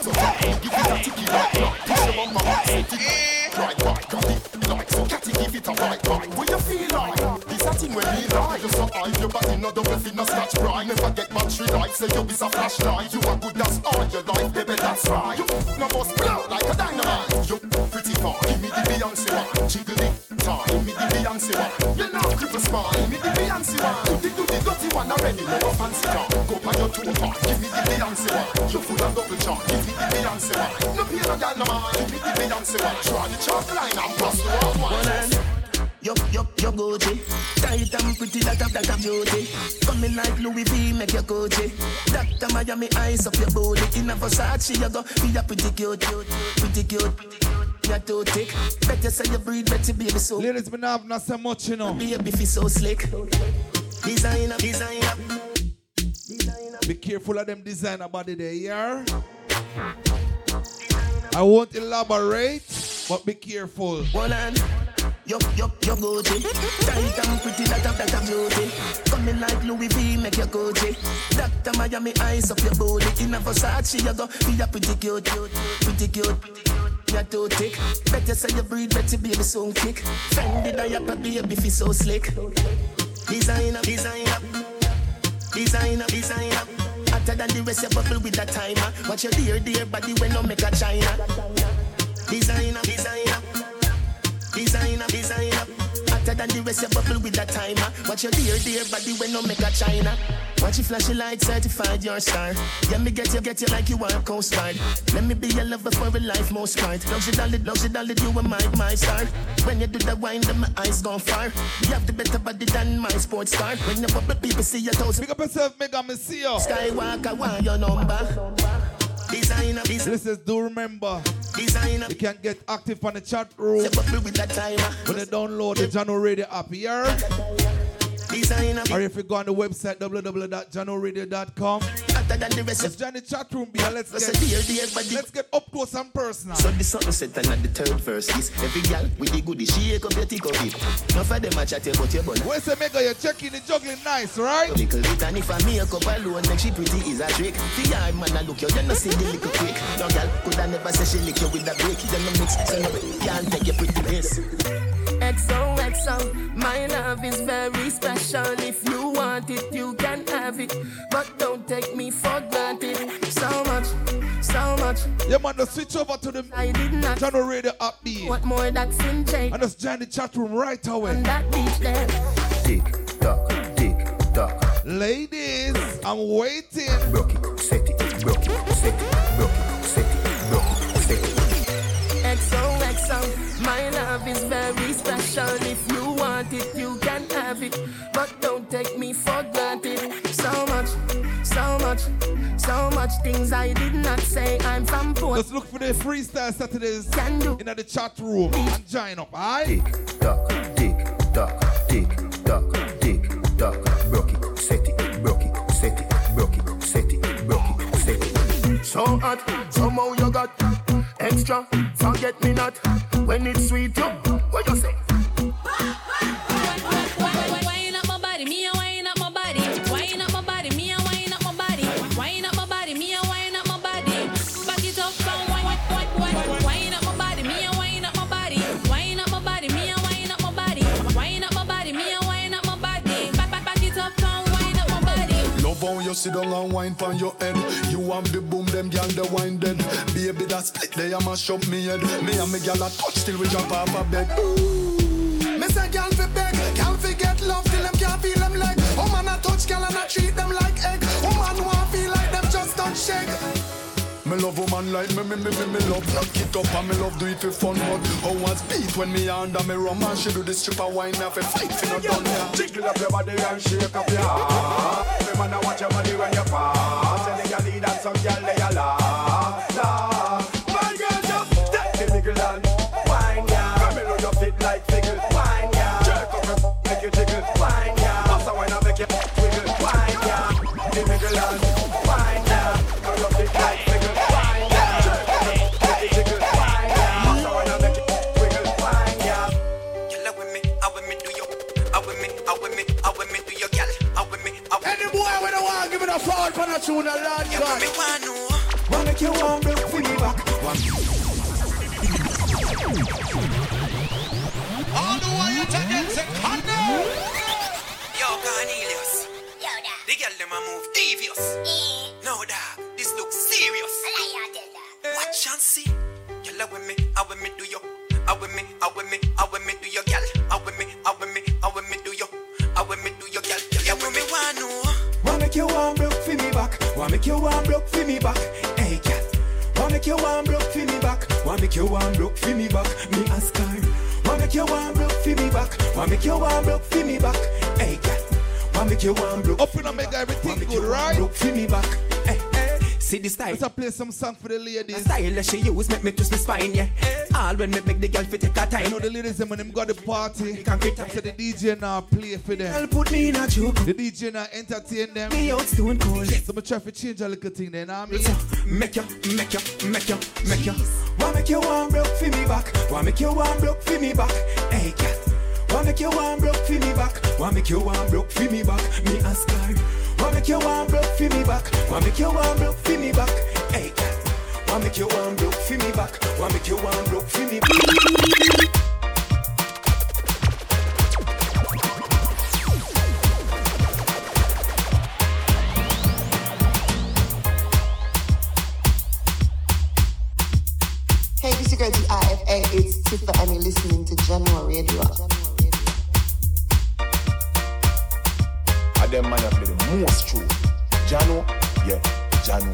So give it a ticky right now. Push your mama set it right, right. Got like so. Catty give it a right, right. What you feel like? This a thing when me lie. You high, your body no double fit, no scratch bright. Never get battery life. Say you is a flashlight. You are good, that's all your life, baby. That's right. No must blow like a dynamite. You pretty far. Give me the Beyonce one. Jiggle it, time. Me the Beyonce one. You know cripple. Give me the Beyonce one. Do the do the dirty one already. No fancy car. Go on your two part. Give me the Beyonce one. You full of double chalk. Give me the Beyonce one. No pain no man. Give me the Beyonce one. The chalk line and pass the off wide. Yup, yup, yup, Gucci. Tight and pretty, that have that have beauty. Coming like Louis V, make your Gucci. Dr. Miami, eyes up your booty. In a Versace, you go, be a pretty cute, cute, pretty cute. You're too thick. Better say you breathe, better baby so. Ladies, been have not so much, you know. Baby, feel so slick. Designer, designer. Be careful of them designer body there, yeah? I won't elaborate, but be careful. One hand. Yup, yup, Gucci. Tight and pretty, that have that have beauty. Coming like Louis V, make your Gucci. Dr. Miami, eyes up your booty. In a Versace, you go, be a pretty cute, cute, pretty cute. You're too thick. Better say you breathe, better baby soon kick. Fendi diaper, baby, feel so slick. Designer, designer. Designer, designer. Hotter than the rest, you bubble with a timer. Watch your dear, dear body when no make a China. Designer, designer. Designer, designer. Hotter than the rest, you bubble with a timer. Watch your dear, dear body when no make a China. Watch you flash your light, certified your star. Yeah, me get you, get you like you are a Coast Guard. Let me be your lover for a life most part. Love you, darling, love you, darling, you are my, my star. When you do the wine, then my eyes gone far. You have the better body than my sports star. When you bubble, people see your toes. Pick up yourself, make a see you. Skywalker, want your number. Designer. This is do remember. Designer. You can get active on the chat room. With that timer. When you download the Jahkno Radio app here. Designer. Or if you go on the website www.jahknoradio.com. Hotter than the rest Let's join the chat room here. Let's get, say dear, dear body. let's get up close and personal. So the something set and at the third verse is every gal with the goodie shake up your tick of it. Enough of them a chat about your bun. Where say mega you're checking the juggling nice, right? Little it and if I make up alone, make she pretty is a trick. The yard man a look you, you no see the little quick. No gal could I never say she lick you with a brick. You no mix, so no can't take your pretty this. XOXO, my love is very special. If you want it, you can have it. But don't take me for granted. So much, so much. Yeah, man, just switch over to the I did not. Jahkno Radio app B. What more that's in Jake? And just join the chat room right away. On that beach there. Tick tock, tick tock. Ladies, I'm waiting. Broke it, set it, broke it, set it, broke it, set it, broke it. XOXO, my love is very special. If you want it, you can have it. But don't take me for granted. So much, so much, so much things I did not say. I'm from Port. Let's look for the freestyle Saturdays Can do. in the chat room and join up, alright? Tick tock, tick tock, tick tock, tick tock. Broke it, set it, broke it, set it, broke it, set it, broke it, set it. So hot, somehow you got extra. Forget me not when it's sweet. You, what you say? Wine up my body, me you sit down and wine pon your head. You want the boom, them gyal the wine dead. Baby that split, they a mash me head. Me and me gyal a touch till we jump off a bed. Ooh. Me say gyal fi beg, gyal fi get love till them can't feel them leg. Man a touch gyal and I treat them like egg. Oh man want feel like them just don't shake. Me love woman like me, me, me, me, me love knock it up and me love do it for fun But how was beat when me under me rum and she do the stripper wine off a fight for no done yeah. Jiggle up your body and shake up your heart. Me man, I watch your body when you pass. Then you lead and some girl they tune a lot, God. me want know. Wanna make you warm broke for me back. All the way you take them second Yo, Cornelius. Yo, da. The girl them a move devious. No, da. This looks serious. Watch and see. You love with me, how with me do you? How with me, how with me, how with me do you, girl? How with me, how with me, how with me do you? How with me do you, girl? Yeah, with me want know. Wanna make you warm broke for me back. Wanna make you warm broke for me back. Hey, girl. Wanna make you warm broke for me back. Wanna make you warm broke for me back. Me ask her. Wanna make you warm broke for me back. Wanna make you warm broke for me back. Hey, girl. Wanna make you warm broke. Up make everything good, right? Broke for me back. See the style. Let's play some song for the ladies. The style that she use make me twist my spine, yeah. Eh. All when me make the girl fit take her time. I know the ladies them when them got the party. You can't So the DJ now play for them. Girl put me in a joke. The DJ now entertain them. Me out stone cold. So me try to change a little thing then. I mean, Make you, make you, make you, make you. Wanna make you warm broke for me back. Wanna make you warm broke for me back. Hey, girl. Wanna make you warm broke for me back. Wanna make you warm broke for me back. Me ask her. Wanna make you warm broke for me back. Wanna make you warm broke for me back. Hey, girl. Wanna make you warm broke for me back. Wanna make you warm broke for me back. Hey, this is your girl IFA. It's Tifa, and you're listening to Jahkno Radio. And them man have the most truth. Jahkno, yeah, Jahkno.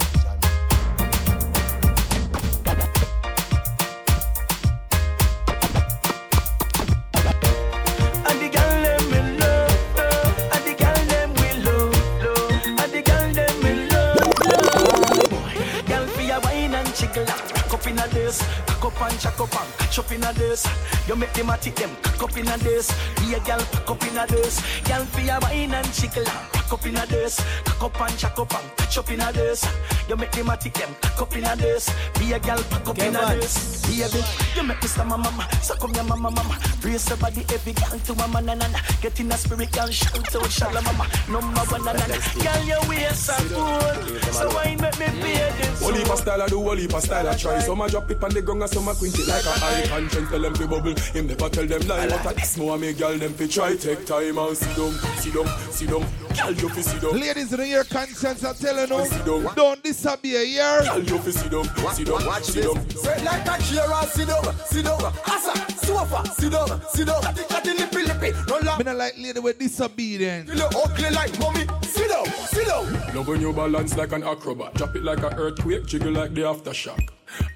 Cock up in a this, cock up and chuck up and catch up in a this. You make them a tick them cock up in a this. Be a girl pack up in a this. Girl fi a wine and jiggle and rock up in a this, cock up and jack up and catch up in a this. You make them a tick them cock up in a this. Be a girl pack up in a this. Baby, you make me stammer mama, so come your mama mama. Brace your body every girl to mama na na na. Get in a spirit, girl, shout out shala mama. Number one na na na. Girl, your waist are cool, so why make me pay this? Whole heap style I do, whole heap style I try. Some a drop it on the ground and some a quint it like a icon. Trend tell them to bubble, him never tell them lie. But a this more me girl them fi try. Take time and sit down, sit down, sit down. Girl you fi sit down. Ladies in your conscience are telling you, don't disappear here. Girl you fi sit down, sit down, sit down. Say like a chair and sit down, sit down. Asa, sofa, sit down, sit down. Catty, catty, lippy, lippy. No la. Me not like lady with disobedience. You look ugly like mommy. Sit down, sit down. Love when you balance like an acrobat. Drop it like an earthquake, jiggle like the aftershock.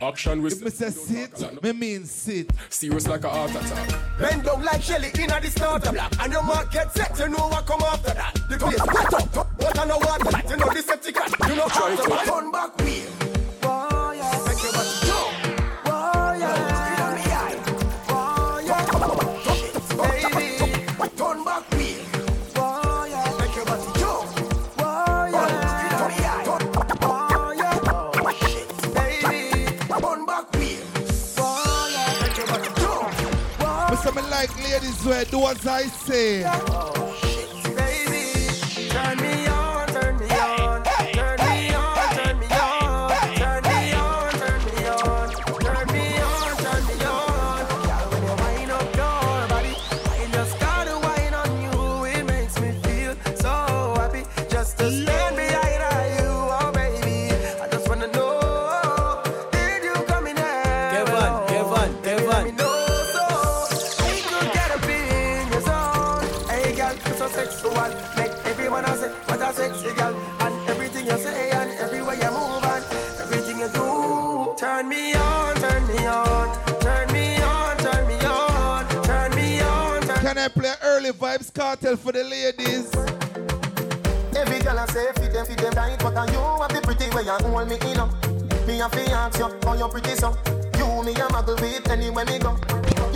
Action with If me say sit, me mean sit. serious like a heart attack. Bend down like Shelly in a the starter block. And your market set, you know what come after that. The place wet up, what I know what You know the septic. You know Try after to- that. Turn back wheel. swear, do as I. Vybz Kartel for the ladies? Every girl I say feed them, feed them right, but you have the pretty way you hold me in up. Me a fi ask you how you pretty so. You me a muggle with anywhere me go.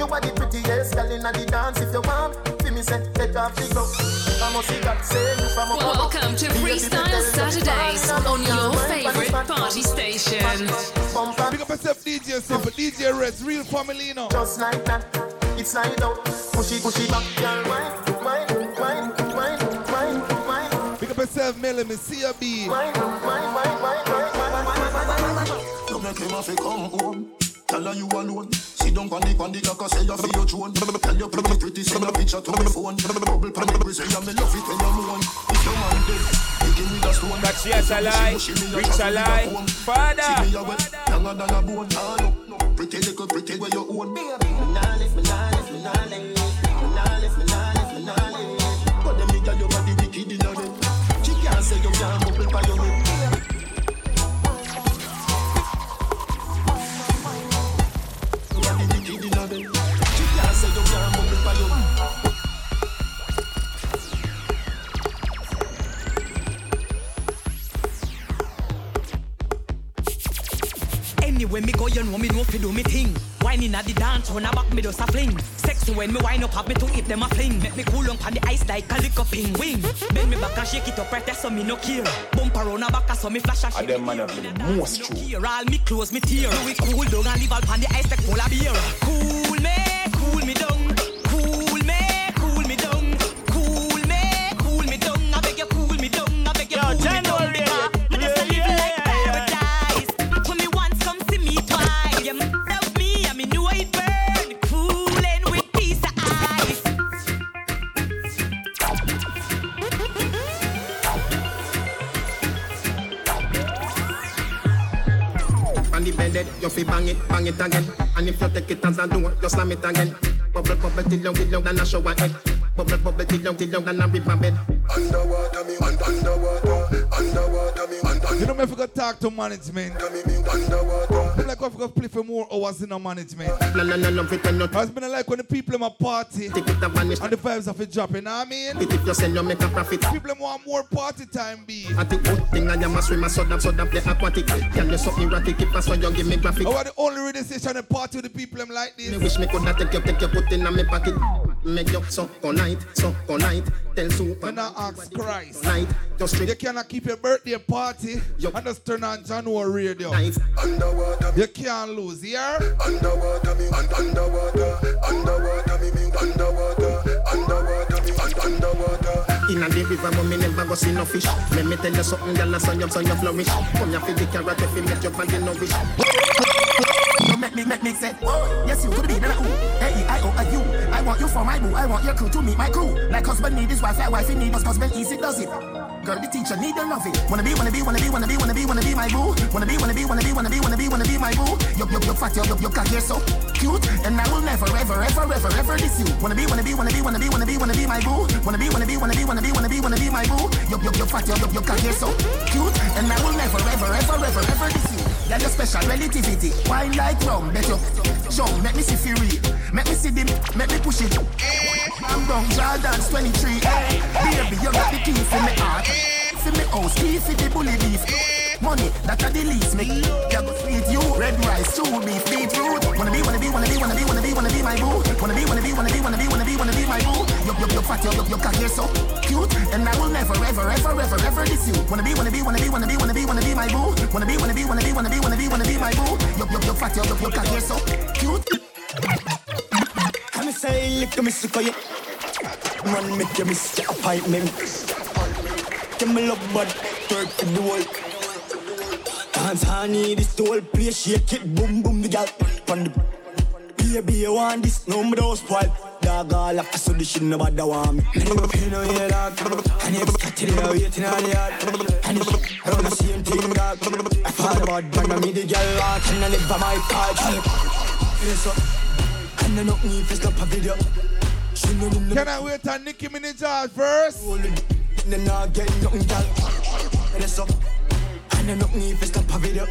You are the prettiest girl inna the dance. If you want, fi me say take off the glove. I must see that say you from a Welcome to Freestyle Saturdays on your favorite party station. Big up yourself, DJ Simple, DJ Reds, real family, you know. Just like that, it's slide out. Push it, push it back, girl. Wine, wine, wine, wine, wine, wine. Big up yourself, Millie, me see a B. You make him have to come home. Tell her you alone. Sit down on the on the cock, say you feel your throne. Tell your pretty pretty, send a picture to my phone. Bubble pan the say I'm love it when you moan. If your man dead, he give me the stone. That she a lie, rich a lie. Father. See me a wet, younger than a bone. Ah. Pretty little pretty where you own. Me nah me nah me nah. Me nah me nah me nah live. But them nigga your body wicked in a them. She can't say you can't bubble by your head. Anyway, me go, you know me know fi do me thing. Whining at the dance, when I back me does a fling. Sexy when me wind up, have me to hit them a fling. Make me cool on the ice like a lick up wing. Bend me back and shake it up right there so me no care. Bump around a back so me flash and And ah, shake them man have the most true. All me clothes, me tear. Do it cool down and leave all pan the ice like polar beer. Cool me, cool me down. You fi bang it, bang it again. And if you take it as a door, you slam it again. Bubble, bubble, till long, till long, than a shower head. Bubble, bubble, till long, till long, than a river bed. Underwater me, un- underwater, underwater me, un- un- You know me if you go talk to management. I'm like if you go play for more hours in a management. Not. It's been like when the people in my party and the vibes of it dropping, you know what I mean? If you send you make a profit. People want more party time, be. I think good thing I am a swimmer, so that, so that play aquatic. Can you something erratic if I saw you give me graphic? I want the only radio station and party with the people them like this. Me wish me coulda take you, take you, put in a me pocket. Make you suck all night, suck all night. Tell super. When I ask Christ, night, just straight. you cannot keep your birthday party and just turn on Jahkno radio. Underwater You can't lose, yeah? Underwater me, un- underwater, underwater me, me, underwater, underwater me, un- underwater. In a the river, but me never go see no fish. Let me tell you something, girl, I saw you, so you flourish. Come here for the carrot, if you make your body nourish. You make me, make me say, oh, yes, you could be the ooh. Hey, I owe a you. I want you for my boo. I want your crew to meet my crew. Like husband need his wife, like wife need his husband. Easy does it. Girl, the teacher need love it. Wanna be, wanna be, wanna be, wanna be, wanna be, wanna be my boo. Wanna be, wanna be, wanna be, wanna be, wanna be, wanna be my boo. Yup, yup, yup, fat, yup, yup, yup, cat, you're so cute. And I will never, ever, ever, ever, ever diss you. Wanna be, wanna be, wanna be, wanna be, wanna be, wanna be my boo. Wanna be, wanna be, wanna be, wanna be, wanna be, wanna be my boo. Yup, yup, yup, fat, yup, yup, yup, cat, you're so cute. And I will never, ever, ever, ever, ever diss. Yeah, your special relativity. Wine like rum, bet you. Show, make me see real. Make me see them, make me push it. I'm wrong, Jordan's 23. Hey, baby, you got the key for me heart. For me house, key for the bully beef. Money, that are the least. Me, yeah, go sweet you. Red rice, chew beef, beetroot. Wanna be, wanna be, wanna be, wanna be, wanna be, wanna be my boo. Wanna be, wanna be, wanna be, wanna be, wanna be, wanna be my boo. Yup, yup, yup, fat, yup, yup, yup, cock, you're so cute. And I will never, ever, ever, ever, ever diss you. Wanna be, wanna be, wanna be, wanna be, wanna be, wanna be my boo. Wanna be, wanna be, wanna be, wanna be, wanna be, wanna be my boo. Yup, yup, yup, fat, yup, yup, yup, cock, you're so cute. I'm say, at me, sick of you. Man, make you miss the appointment. Give me love, but work for the work. Dance honey, this the whole place, shake it, boom, boom, the gal. On the baby, you want this, no, me don't spoil. Dog all up, so this shit nobody want me. You know, yeah, dog. And you got to the waiting on the yard. And it's around the same thing, dog. I thought about bang me the girl, walk and I live by my part. Yes, up. And I know me if it's not a video. She know the Can I wait on Nicki Minaj first? then not get nothing, girl. Yes, up. And I know me if it's not a video.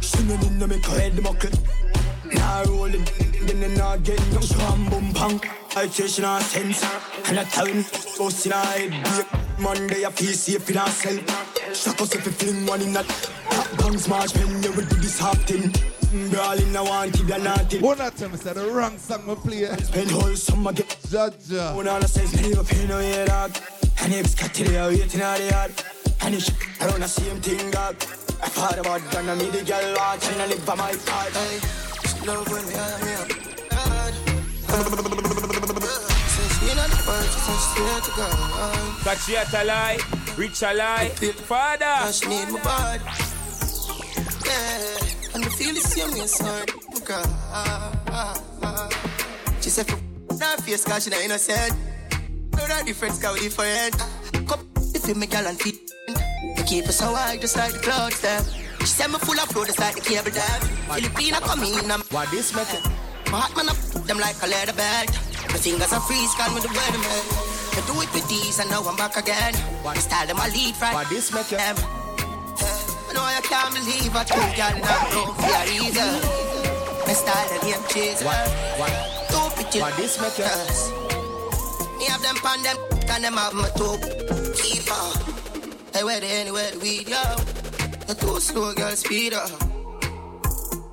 She know the no make head muckle. Now rolling, then they not get nothing. Bam, boom, bang. I say she not sense. And I tell me, go see her head. Monday I feel safe in herself. Shock us if you fling one in that. Hot guns march when you will do this half thing. Mm, Brawling, I want it, you're not it. One of them said the wrong song we play. Spend whole summer get Jaja. One all I say is leave a pain on your dog. And if got to the waiting on the yard. And it's around the same thing, dog. I thought about gonna meet the girl watch and I live by my part. Hey, she love when me and me up. Since we not the first, since we swear to God. But she had a lie. Father. Me in my body. Yeah, and I feel the same way, son. Girl. She said, for that face, cause she not innocent. No, that difference, cause we different. You make girl and feet. You keep us so high, just like the clouds, them. She said, me full of flow, just like the cable, them. Filipina come in, I'm. What this make it? My heart, man, put them like a leather belt. My fingers are freeze, call me the weatherman. I do it with these, and now I'm back again. One style, them I lead from. What this make it? Them. I know I can't believe I told y'all not go for reason. My style, the name chaser. What? What? Pictures. What this make it? Me have them pan them, and them have my top. Keep on. Hey, where they anywhere the weed, yo. The too slow, girl, speed up.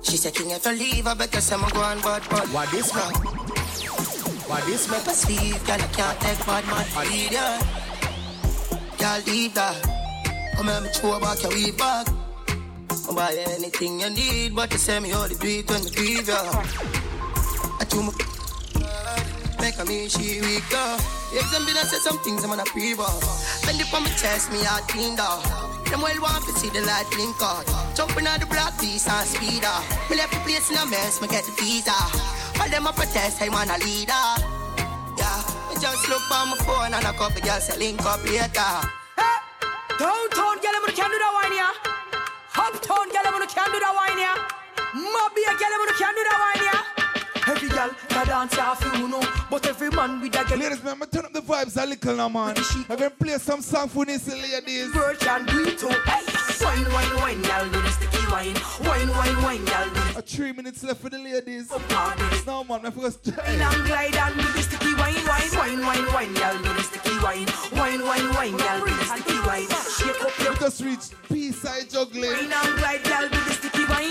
She said, King, if I leave, I better say I'm going bad, but What this make? What this make? But Steve, girl, I can't take bad man lead, yeah. Girl, leave that. Come here, me throw back your weed back. I'll buy anything you need, but you say me only do it when me grieve, yeah. I do my Make a me she weak, yeah. If them been say some things, I'm gonna pre Bend it on my chest, me heart clean, dog. Them well want to see the light blink out. Jumping on the block, piece and speed, ah. Me left the place in a mess, me get the visa. All them a protest, I want a leader. Yeah, me just look on my phone and a couple girls say link up later. Downtown girl, I'm can do that wine here. Uptown girl, I'm can do that wine here. Mobby girl, I'm can do that wine here. Every girl can dance off you know, but every man with a girl. Ladies, man, turn up the vibes a little now, man. I'm gonna play some song for this ladies. Girl can do it too. Hey, wine, wine, wine, girl, do the sticky wine. Wine, wine, wine, girl, do the A three minutes left for the ladies. No, man, I forgot. Wine and glide and do the sticky wine, wine, wine, wine, wine, girl, do the sticky wine. Wine, wine, wine, girl, do the sticky wine. Shake up your just reached P-side juggling. Wine and glide, girl, do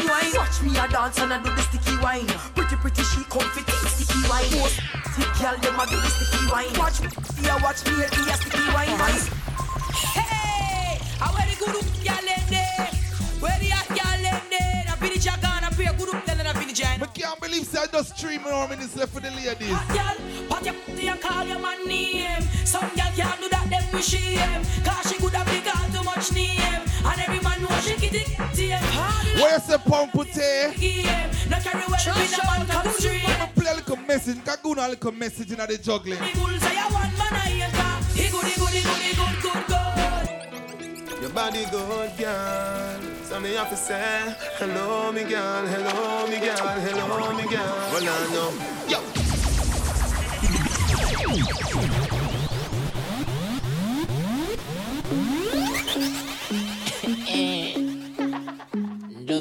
sticky wine. Watch me a dance and I do the sticky wine. Pretty, pretty, she comfy, sticky wine. Most stick girl, them a do the sticky wine. Watch me, yeah, watch me, yeah, sticky wine. Hey, I wear the good girl, them there. Where the hot girl, can't believe say I just three more minutes left for the ladies. Girl, pat your pussy and call your man name. Some girl can't do that, them we shame. Cause she could have big all too much name. And every man know she get it, TM. Where's the pump put here? No carry well, we no man come stream. I'ma play a little message. Can go a little message in the juggling. The bull say a one man I enter. He good, he good, he good, he good, good, good. Your body good, girl. So me have to say, hello, me girl, hello, me girl, hello, me girl. Well, I know. Yo.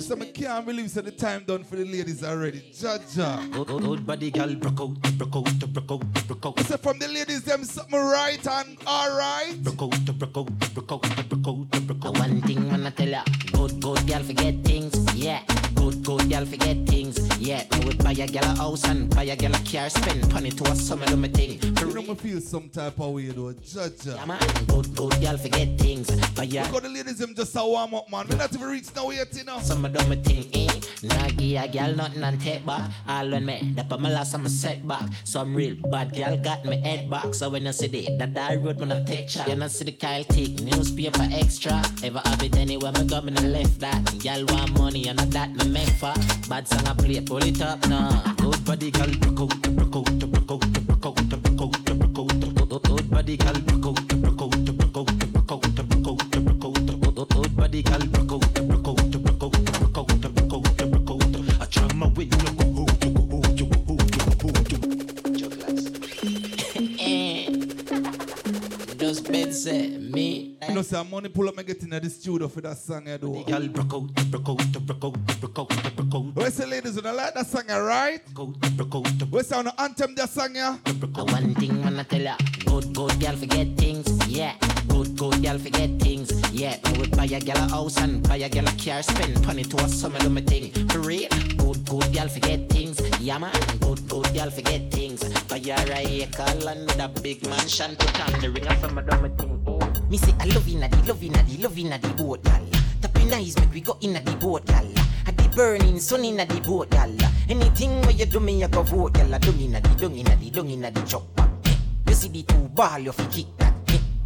So I can't believe so the time done for the ladies already. Jaja. Old, old, old body girl broke out, broke out, broke out, broke out. So from the ladies, them something right and alright. Broke out, broke out, broke out, broke out. One thing I tell ya, good, good girl forget a girl a house and buy a girl a car, spend money to a summer do me thing. You me feel some type of way though, Jaja. Yeah, man. Good, good girl forget things, buy a Because the ladies, them just a warm up, man. We not even reach now yet, you know. summer do me thing, eh. Nah give a girl nothing and take back. All when me, that put my last I'm a setback. Some real bad girl got me head back. So when you see the that that road when I take shot, you know see the Kyle take newspaper extra. Ever have it anywhere me go me left that. Girl want money and that me make for. Bad song I play, pull it up now. Good body girl broke out, broke out, broke out, broke out, broke out, broke out. Old body girl broke out, broke out, broke out, broke out, broke out, broke out. Old body girl say money pull up and get in the studio for that song, I do. Girl broke out, broke out, broke out, broke out, broke out. Where's the ladies who don't like that song, right? Where's the on the anthem that song, yeah? One thing when I tell ya, good, good girl forget things, yeah. Good, good girl forget things, yeah. I would buy a girl a house and buy a girl a car, spend money to a summer do me thing. For real, good, good girl forget things, yeah man. Good, good girl forget things. Buy a acre land with a big mansion, put on the ring of summer do me thing. Me say I love inna the, love inna the, love inna the boat, gal. Tapping eyes make we go inna the boat, gal. At the burning sun inna the boat, gal. Anything where you do me, I go vote, gal. Dung inna the, dung inna the, dung inna the chop. You see the two ball, you fi kick.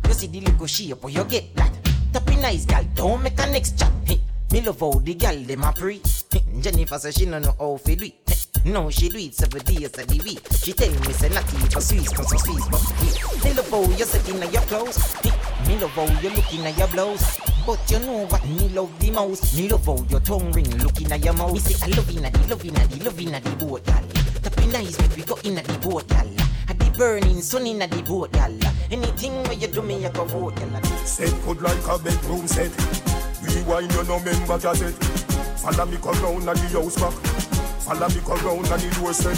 You see the little shape, or you get that. Tapping nice gal, don't make a next chat. Hey, me love how the gal dem a pre. Jennifer say she no know how fi do it. No, she do it seven days of the week. She tell me say not even Swiss, cause so Swiss, but hey, me love how you setting in your clothes. Hey, me love how you looking at your blouse. But you know what me love the most? Me love how your tongue ring looking at your mouth. Me say I love inna the love inna the love inna the boat, gal. Tapping nice, make we go inna the boat, gal. At the burning sun inna the boat, gal. Anything where you do me, I go vote, gal. Set good like a bedroom set. Rewind you no member cassette. Follow me come round at the house back. Follow me come round at the doorstep.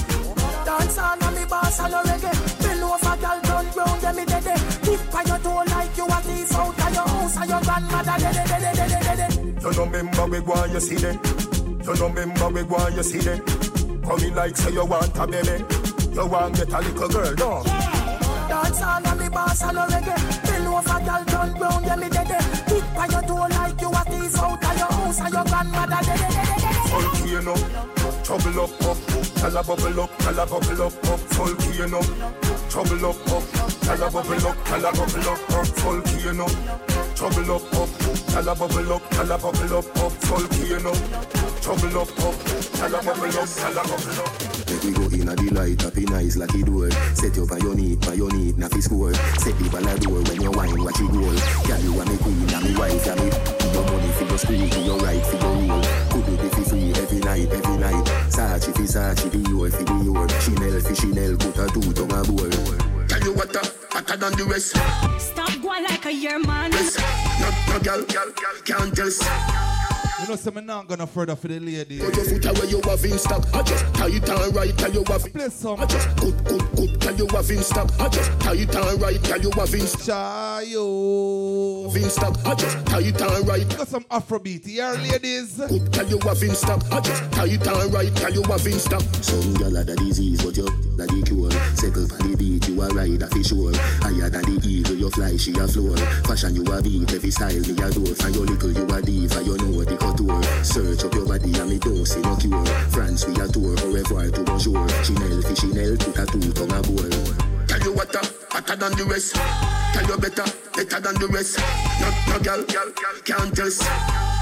Dance on and me boss and no reggae Bend over girl turn round them me dead Tip on your toe like you a thief out of your house And your grandmother dead dead dead dead dead dead You no member we go you see them. You no member we go you see them. Coming like say you want a baby. You want get a little girl, no? Dance on and me boss and no reggae Bend over girl turn round them me dead Tip on your toe like you a thief out of your house And your grandmother dead Volcano, trouble up, up, tell a bubble up, tell a bubble up, up, volcano, trouble up, up, tell a bubble up, tell a bubble up, up, volcano, trouble up, up, tell a bubble up, tell a bubble up, up, volcano, trouble up, up, tell a bubble up, tell a bubble up. Make we go in a the light, happy nice like it door. Set you up your your knee, na fi score. Set the ball a door when you wine, watch it roll. Girl, you a me queen, a me wife, a me. Your money for your school, for your right, for your rule. Could you be fi free every night, every night? Sachi fi Sachi, the your fi the your. Chanel fi Chanel, put a two tongue a bowl. Tell you what, uh, hotter than the rest. Stop going like a year man. No, no, girl, girl, girl, can't test. You know, so me not gonna further for the lady. Put your foot away, you have in stock. I just tie it on right, tell you have. Play some. I just good, good, good, tell you have in stock. I just tie it on right, tell you have in stock. Chayo. In stock. I just tie it on right. Got some Afrobeat here, ladies. Good, tell you have in stock. I just tie it on right, tell you have in stock. Some gyal a the disease, but you na the cure. Circle on the beat, you a ride a fish sure. Higher than the eagle, you fly, she a floor. Fashion you a beat, every style me a door. From your little you a diva, you know what the couture. Search up your body and me don't see no cure. France we a tour, au revoir to bonjour. Chanel Chanel, put a two tongue a bowl. Tell you what, uh, hotter than the rest. Tell you better, better than the rest. No, no, girl, girl, can't test.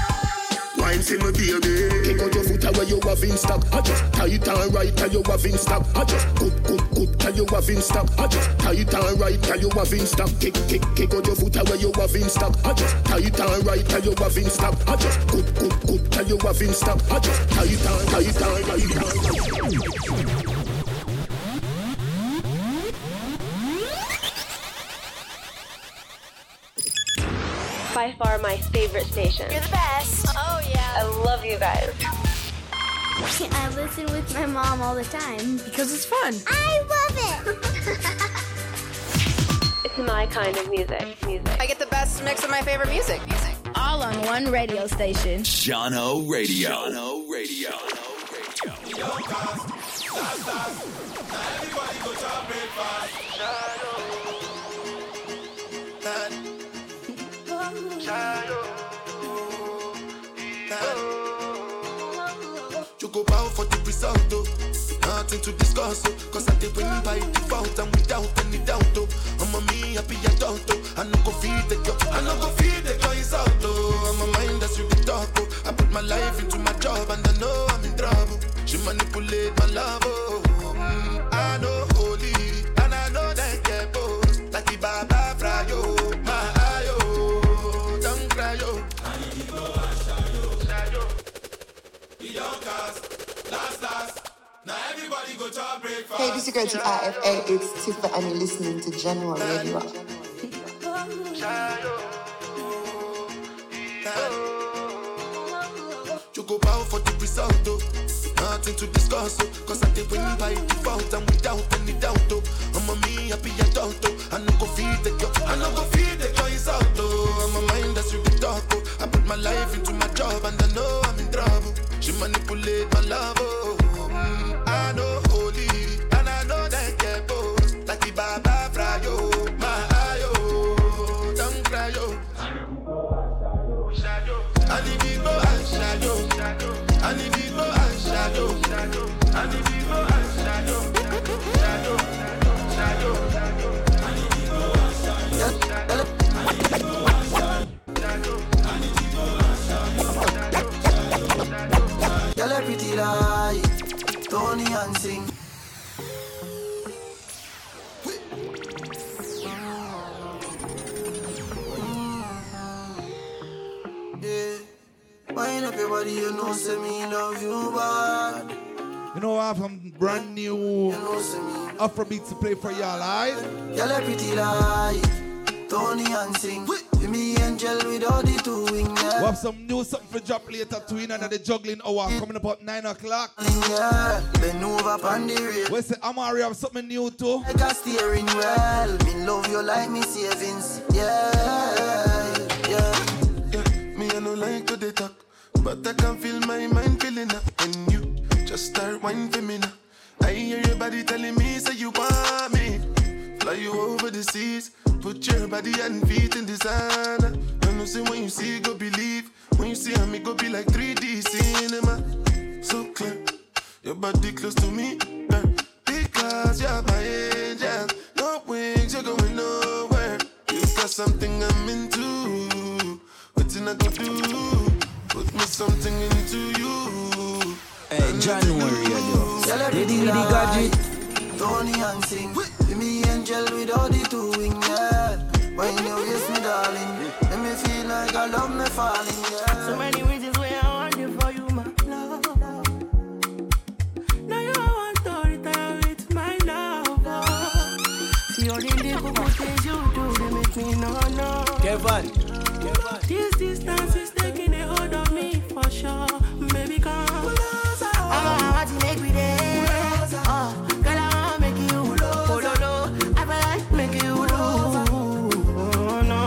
Wine for me baby. Kick out your foot away you have in stock I just tie it on right tell you have in stock I just good good good tell you have in stock I just tie it on right tell you have in stock Kick kick kick out your foot away you have in stock I just tie it on right tell you have in stock I just good good good tell you have in stock I just tie it on tie it By far my favorite station. You're the best. Oh yeah. I love you guys. I listen with my mom all the time. Because it's fun. I love it. It's my kind of music. Music. I get the best mix of my favorite music. Music. All on one radio station. Jahkno Radio. Jahkno Radio. You go bow for the result, oh. Nothing to discuss, oh. Cause I did win by default and without any doubt, oh. I'm a me happy adult, oh. I no go feed the girl, I no go feed the girl is out, oh. I'm a mind that's you the talk, oh. I put my life into my job and I know I'm in trouble. She manipulate my love, oh. Mm, TIFA. It's Tifa, and you're listening to Jahkno Radio. You go bow for the result, oh. Nothing to discuss, oh. Cause I did win by default and without Afrobeats to play for y'all, alright? Girl, a pretty light, Tony and sing. With me angel with all the two wings. We have some new something for drop later too, in the juggling hour mm. coming up at 9 o'clock. Yeah, bend over on the rail. We say Amari have something new too. Like a steering well. Me love you like me savings. Yeah, yeah. Eh, me, I no like to dey talk, but I can feel my mind feeling up when you just start whining for me now. I hear your body telling me, say you want me. Fly you over the seas, put your body and feet in sand. I know say when you see, go believe. When you see I'm me, go be like 3D cinema. So clear, your body close to me, girl. Because you're my angel, no wings, you're going nowhere. You got something I'm into. What's I go do? Put me something into you. Hey, January, yo. Girl, a pretty light, Tony and sing. With me angel with all the two wings. Yeah. When you kiss me, darling, let me feel like I love me falling. Yeah. So many reasons why I want you for you, my love. Now you want to retire with my love. oh. See all the little things you do, they make me no no. Kevin. This distance is taking a hold of me for sure. Baby, come. To make me there. Uh, girl, I want to make you low. Oh, no, no. I feel like make you low. Oh, no.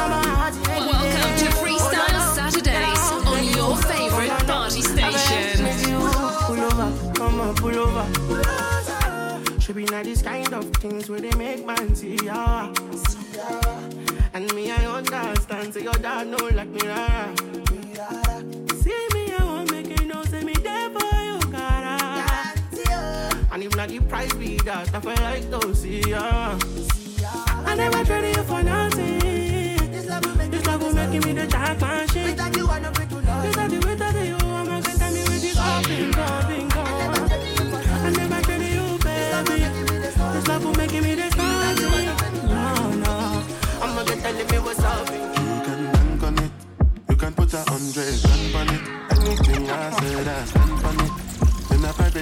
I'm a to make me Welcome to. Freestyle Saturdays on your favorite party station. Pull over, come on, pull over. Should be not these kind of things where they make man see ya. And me, I understand, so your dad know like me, rara. And if not the price be that, I feel like to see ya. I never traded you for nothing. This love will make me the championship. Without you, I know break to love. Without you, without you, I'm not gonna tell me with this all been gone, been gone. I never traded you, baby. This love will make me the something. No, no. I'm not gonna tell me what's up. You can bank on it. You can put a hundred grand on it. Anything I said, I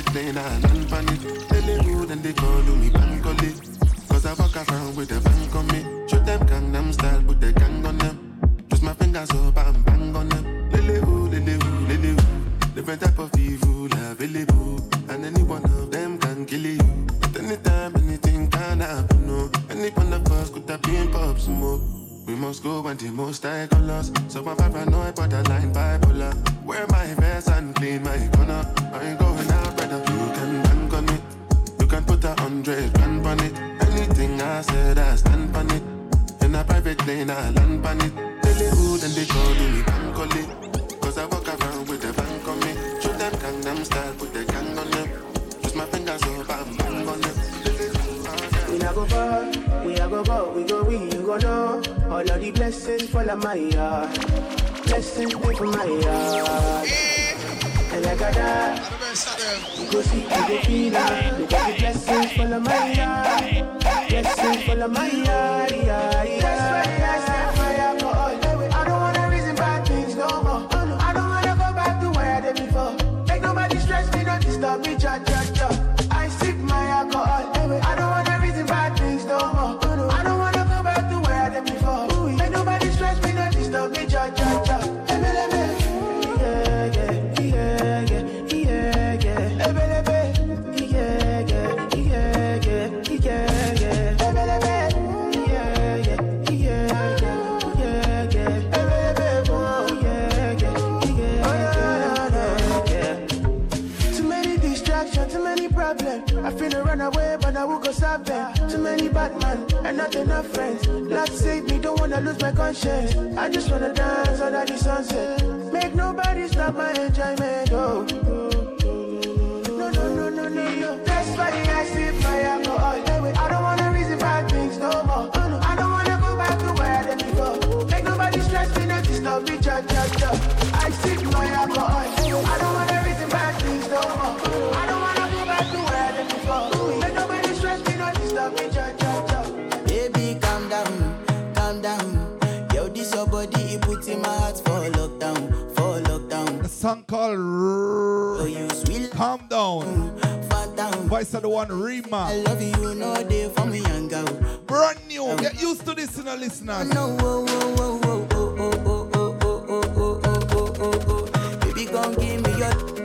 plane, I land on it. Tell them who, then they call me it. Cause I walk around with a bank on me. Show them Gangnam style, put the gang on them. Twist my fingers up and bang on them. Lily who, lily who, lily who. Different type of evil available. And any one of them can kill you. At any time, anything can happen, no. Any one of us could have been pop smoke. We must go and the most high colors. So my I'm paranoid, borderline bipolar. Wear my vest and clean my corner. I ain't going out, brother. You can bank on it. You can put a hundred grand on it. Anything I said, I stand on it. In a private plane, I land on it. Hood and they call me bank on it. Cause I walk around with a bank on me. Show them Gangnam style, put the gang on them. Twist my fingers oh, up and bang on them. Oh, we not go far, we a go go, we go we, you go know. All of the blessings fall on my yard. Blessings stay for my yard. And like I die, you go see, you go feel that. Look at the blessings fall on my yard. Blessings fall on my yard, yeah, yeah. Problems. I finna run away, but I will go solve them. Too many bad men and not enough friends. Lord save me, don't wanna lose my conscience. I just wanna dance under the sunset. Make nobody stop my enjoyment. Oh. No, no, no, no, no, no. That's why I sip my alcohol. I don't wanna reason bad things no more. I don't wanna go back to where I did before. Make nobody stress me, not disturb me, cha cha cha. I sip my alcohol. I don't wanna reason bad things no more. Lockdown, called R- Calm Down. Voice of the one Rema. I love you, no day for me. Brand new. Get used to this, you know, listeners. No, oh, oh, oh, oh, oh, oh, oh, oh, oh, oh, oh, oh, oh, oh. Baby, gon' give me your. Baby,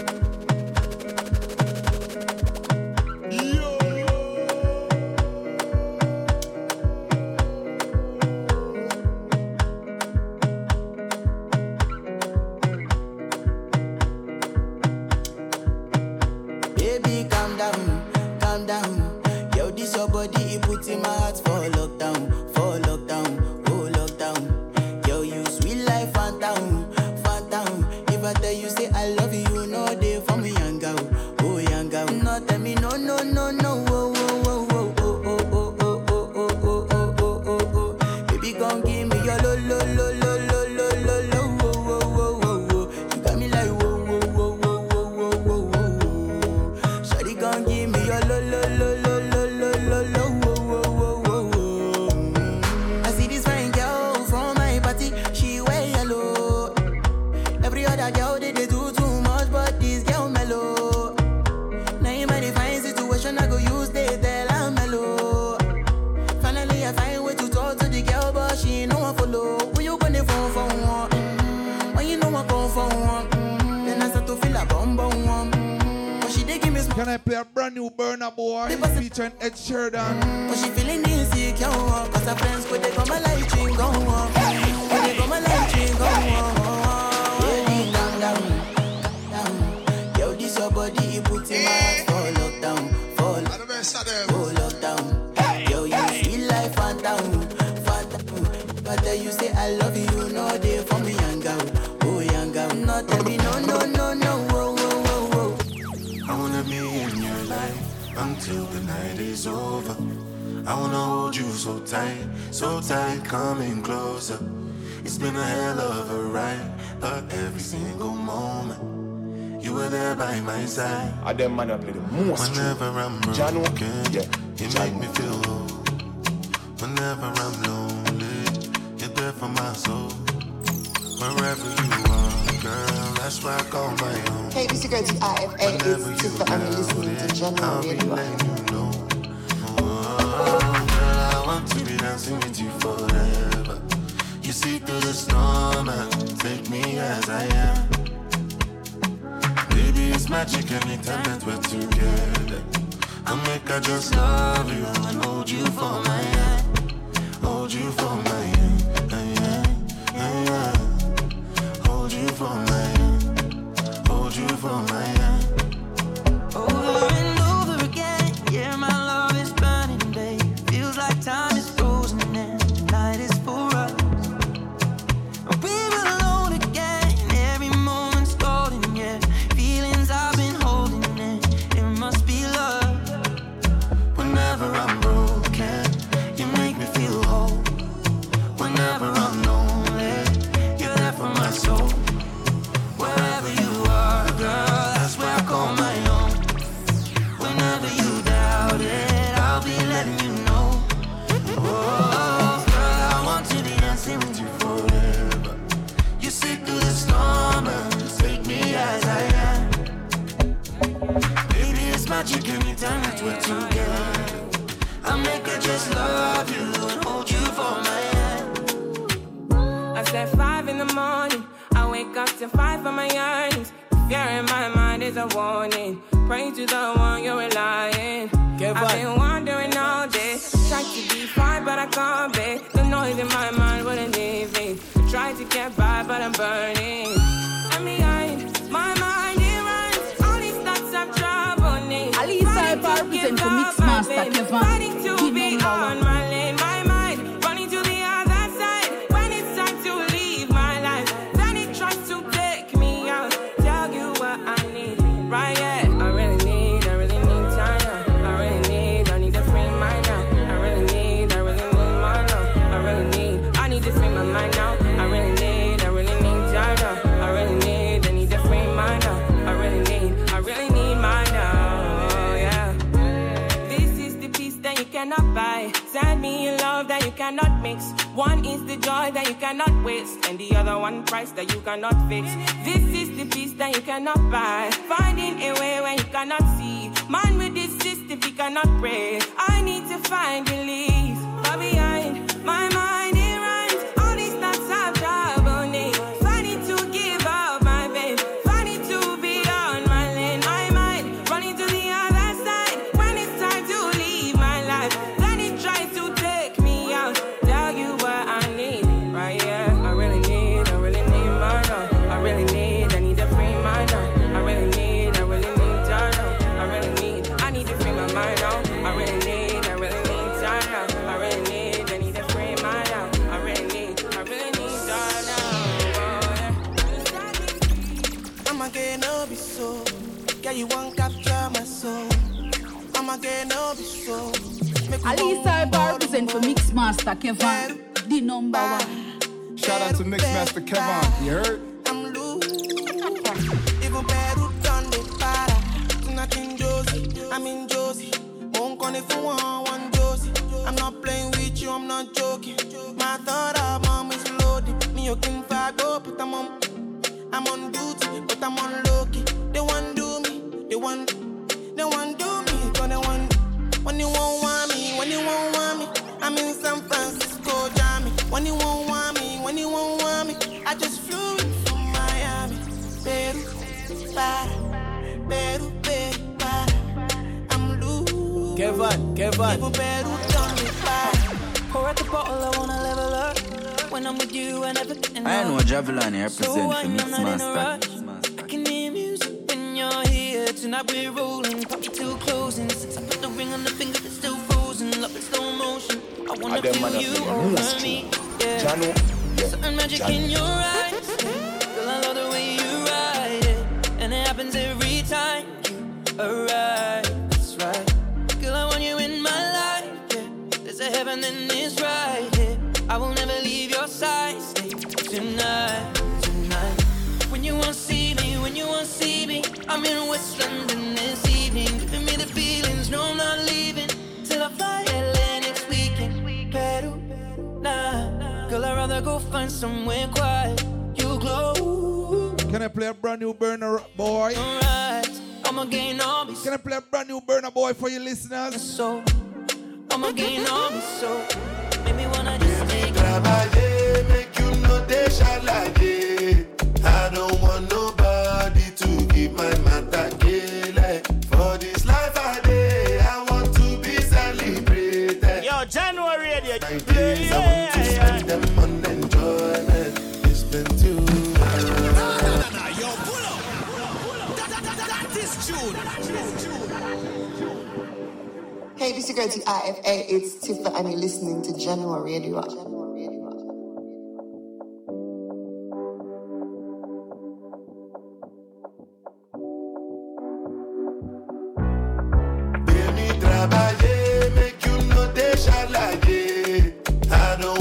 brand new Burna Boy featuring Ed Sheeran? But she feeling insecure, cause her friends could they come a light drink go on. Could they come a light drink go on. Baby, calm down, down. Yo, this your body, put in my heart for lockdown, for lockdown, for lockdown. Until the night is over. I wanna hold you so tight, so tight, coming closer. It's been a hell of a ride, but every single moment you were there by my side. I them man that play the most Whenever I'm broken, yeah, you make me feel. Whenever I'm lonely, you're there for my soul. Wherever you are, girl, that's where I call my own. Hey, this is girl IFA. It's Tifa, and you're listening to Jahkno Radio. Oh, girl, I want to be dancing with you forever. You see through the storm and take me as I am. Baby, it's magic anytime that we're together. I make I just love you and hold you for my hand. Hold you for my hand. hand, hand, hand. Hold you for my hand for my magic anytime that we're together. I make her just love you and hold you for my hand. I said five in the morning. I wake up to five for my earnings. Fear in my mind is a warning. Pray to the one you're relying. I've been wandering all day. Tried to be fine, but I can't be. The noise in my mind wouldn't leave me. I tried to get by, but I'm burning. I'm behind. My mind, it runs. All these thoughts of trouble represent for Mixmaster Kevan. Give me power. Cannot mix. One is the joy that you cannot waste, and the other one price that you cannot fix. This is the riches that you cannot buy. Finding a way when you cannot see. Man with this system, you cannot pray. I need to find relief. Alisa I represent for Mixmaster Kevan, the number one. Shout out to Mixmaster Kevan. You heard? I'm loose. Even Peru done the para. Tonight in Josie, I'm in Josie. Won't call if you want one Josie. I'm not playing with you, I'm not joking. My thought of mom is loaded. Me, you can go, but I'm on. I'm on duty, but I'm on low key. They want do me, they want, they want do me, cause they want. When you won't want Peru, Peru, para. I'm loose. Kevin, Kevin. Even Peru done me para. Pour out the bottle, I wanna level up. When I'm with you, and everything. I know Javelani represent So for a Mixmaster. I can hear music when you're here. Tonight we're rolling, pop it till closing. Since I put the ring on the finger, it's still frozen. Love in slow motion. I wanna I feel you up in the over me. Yeah. Yeah. Certain magic in your eyes. Girl, I love the way you ride it. And it happens every time you arrive. That's right. Girl, I want you in my life. Yeah. There's a heaven and it's right here. I will never leave your side. Stay tonight, tonight. When you won't see me, when you won't see me, I'm in West London this evening. Giving me the feelings, no, I'm not leaving. Till I fly LA next weekend. Peru, nah. Girl, I'd rather go find somewhere quiet. You glow. Can I play a brand new Burna Boy? Alright, I'ma gain all me. Can I play a brand new Burna Boy for you listeners? So, I'ma gain all me. So, maybe wanna just take Trabalhei, make you know they shalaye. I don't want nobody to keep my matter Your to IFA. It's Tifa, and you're listening to Jahkno Radio. Trabalhei, make you know they shalaye. I don't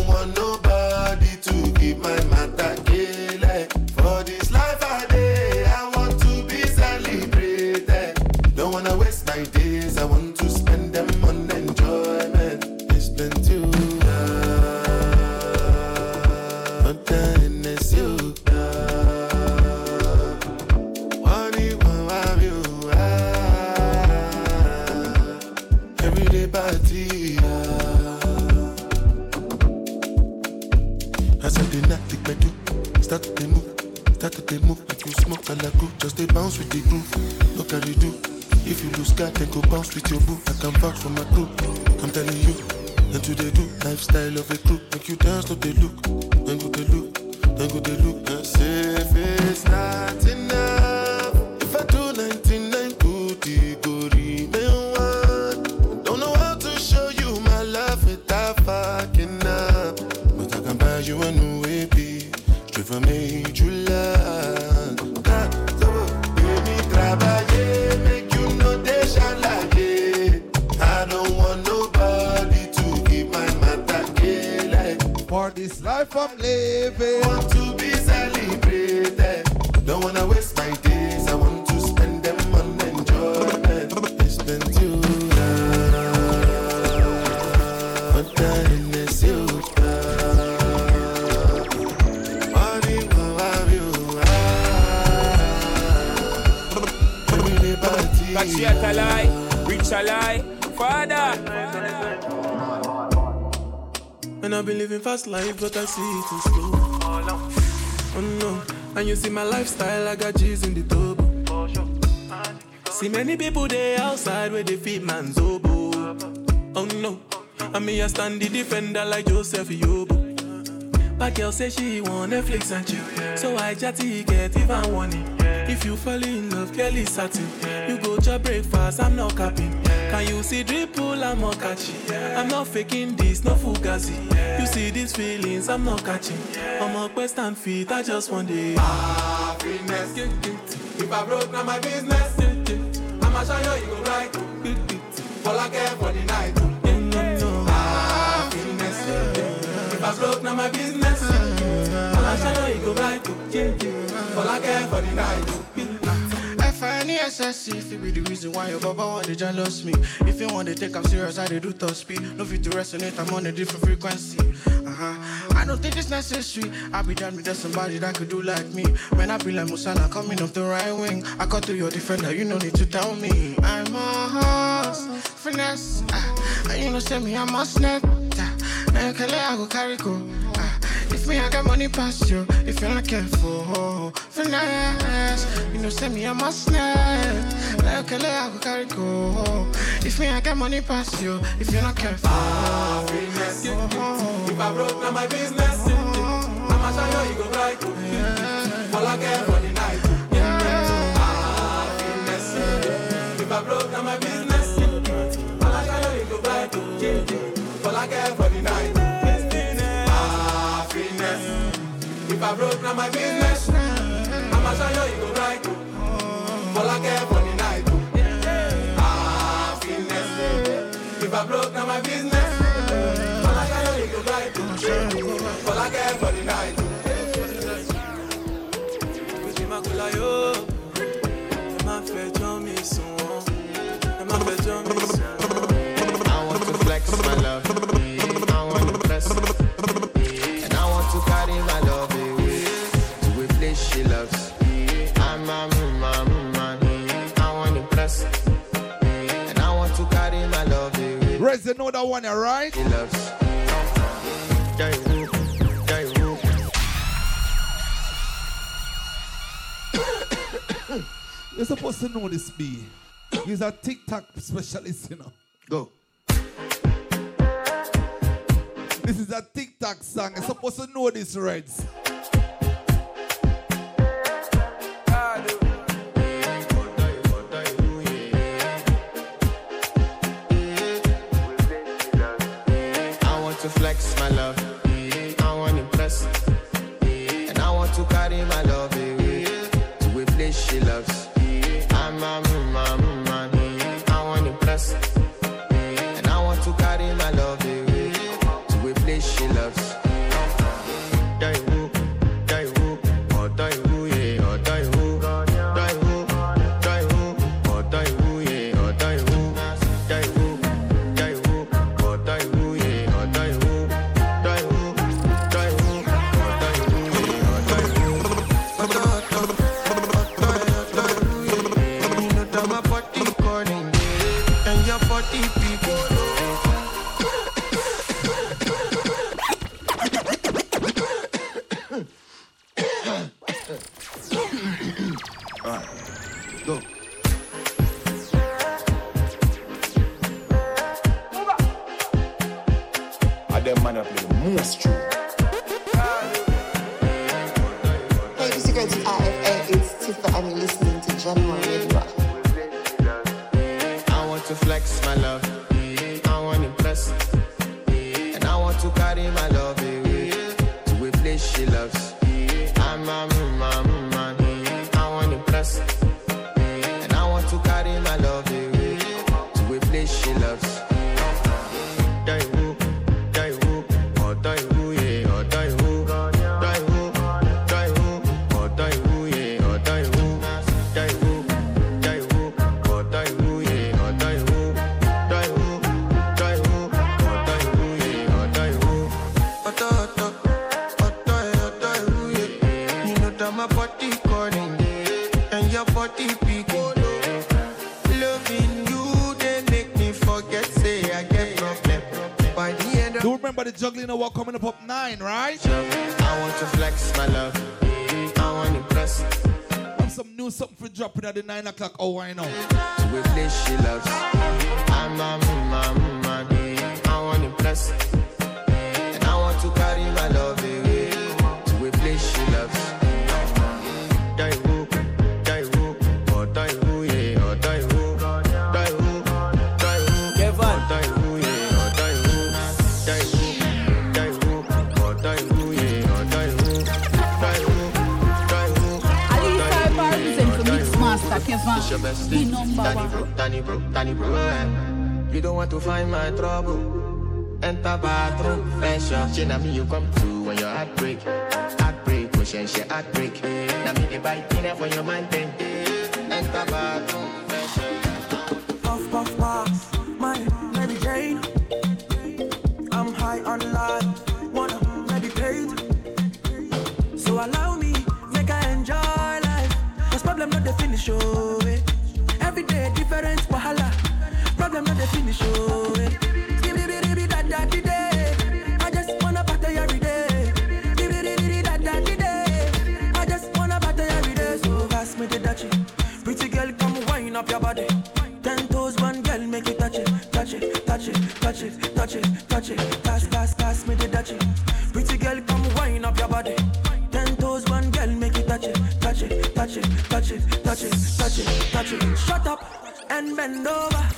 dey move like you smoke a like Just dey bounce with the groove. Look at it do. If you lose God, then go bounce with your boo. I can vouch for my crew. I'm telling you, and to they do lifestyle of a crew. Make you dance, no they look, then go they look, then go they look. Say if it's not life I'm living. Want to be celebrated. Don't wanna waste my days. I want to spend them on enjoyment. Listen to love. But dying is you. But she had a lie, reach a lie. I've been living fast life, but I see it in slow. Oh no, and you see my lifestyle, I got G's in the turbo. See many people there outside where they feed man's oboe. Oh no, and me I stand the defender like Joseph Yobo. But girl say she want Netflix and chill, so I chatty get even warning. If you fall in love, is satin. You go to breakfast, I'm not capping. Can you see dripple, I'm not catching. I'm not faking this, no fugazi. You see these feelings, I'm not catching. I'm a quest and feet, I just want it. Happiness. If I broke, now my business. I'ma show you, you go right. All I care for the night. Happiness. If I broke, now my business. I'ma show you, you go right. All I care for the night. F-I-N-E-S-S-E If it be the reason why your baba want to jealous me. If you want to take I'm serious, I dey do top speed. No fit to resonate, I'm on a different frequency. Uh-huh. I don't think it's necessary. I be done with that somebody that could do like me. When I be like Musala coming off the right wing. I cut to your defender, you no need to tell me. I'm a horse, finesse. Uh, you know say me, I'm a snap uh, let I go carry go. uh, if me, I got money past you, if you're not careful, finesse. You know, send me a must snap. Like a I go carry go. If me, I got money past you, if you're not careful. Ah, Happiness. If I broke, now my business. I'ma show you, you go right. All I care for the night. Happiness. Ah, if I broke, now my business. I'ma show you, you go right. All I care for the night. If I broke, now my business. I'ma show you, you go right. All I care for the night. Ah, Happiness. If I broke, now my business. I'ma show you, you go right. All I care for the night. Ojú máa kó láyò, ẹ má fẹjọ́ mi sùn wọ́n, ẹ má fẹjọ́ mi sùn wọ́n. I want to flex my love. I want to press. Away. Raise another one, alright? She loves. Jai Hoop, Jai Hoop. You're supposed to know this, B. He's a TikTok specialist, you know. Go. This is a TikTok song. You're supposed to know this, Reds. To flex my love. I want to impress. And I want to carry my finish, oh. So pass me the dachi. Pretty girl, come wind up your body. Ten toes, one girl, make it touch it, touch it, touch it, touch it, touch it, touch it. Pass, pass, pass me the dachi. Pretty girl, come wind up your body. Ten toes, one girl, make it touch it, touch it, touch it, touch it, touch it, touch it, touch it. Shut up and bend over.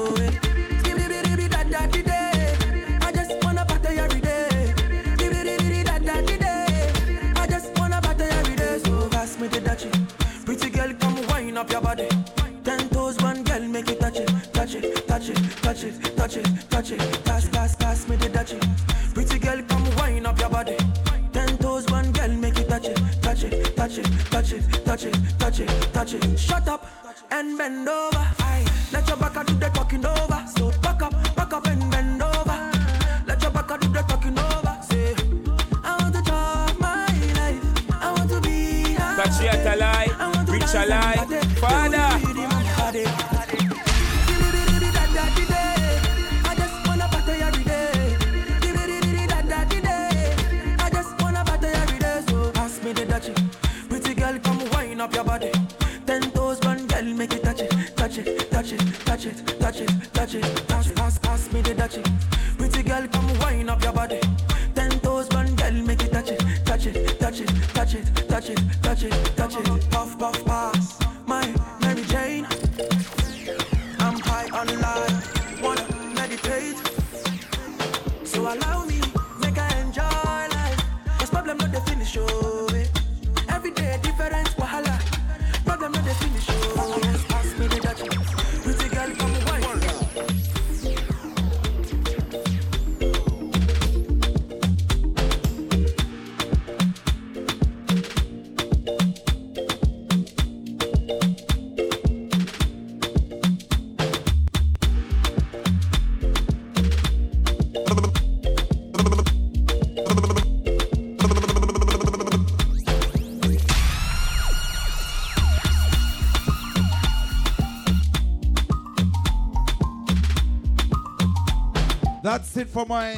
for my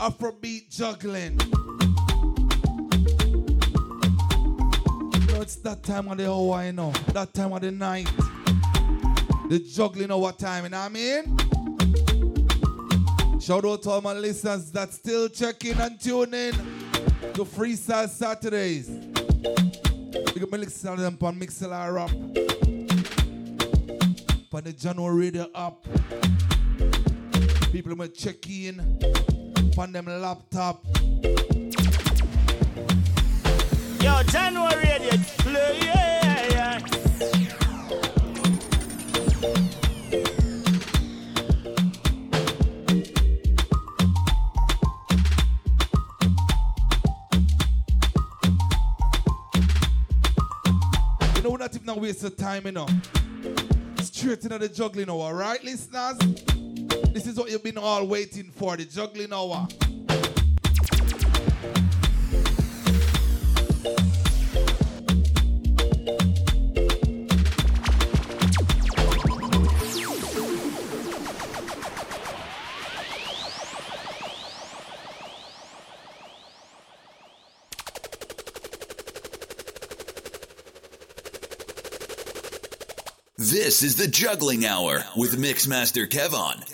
Afrobeat juggling. So it's that time of the hour, you know. That time of the night. The juggling over time, you know what I mean? Shout out to all my listeners that still checking and tuning to Freestyle Saturdays. Big up my listeners on Mixlr up. On the Jahkno radio Up. People will check in on them laptop. Yo, January, play, yeah, yeah. You know, not even a waste of time, you know. Straight into the juggling, you know, alright, listeners? Is what you've been all waiting for, the juggling hour. This is the Juggling Hour with Mixmaster Kevan.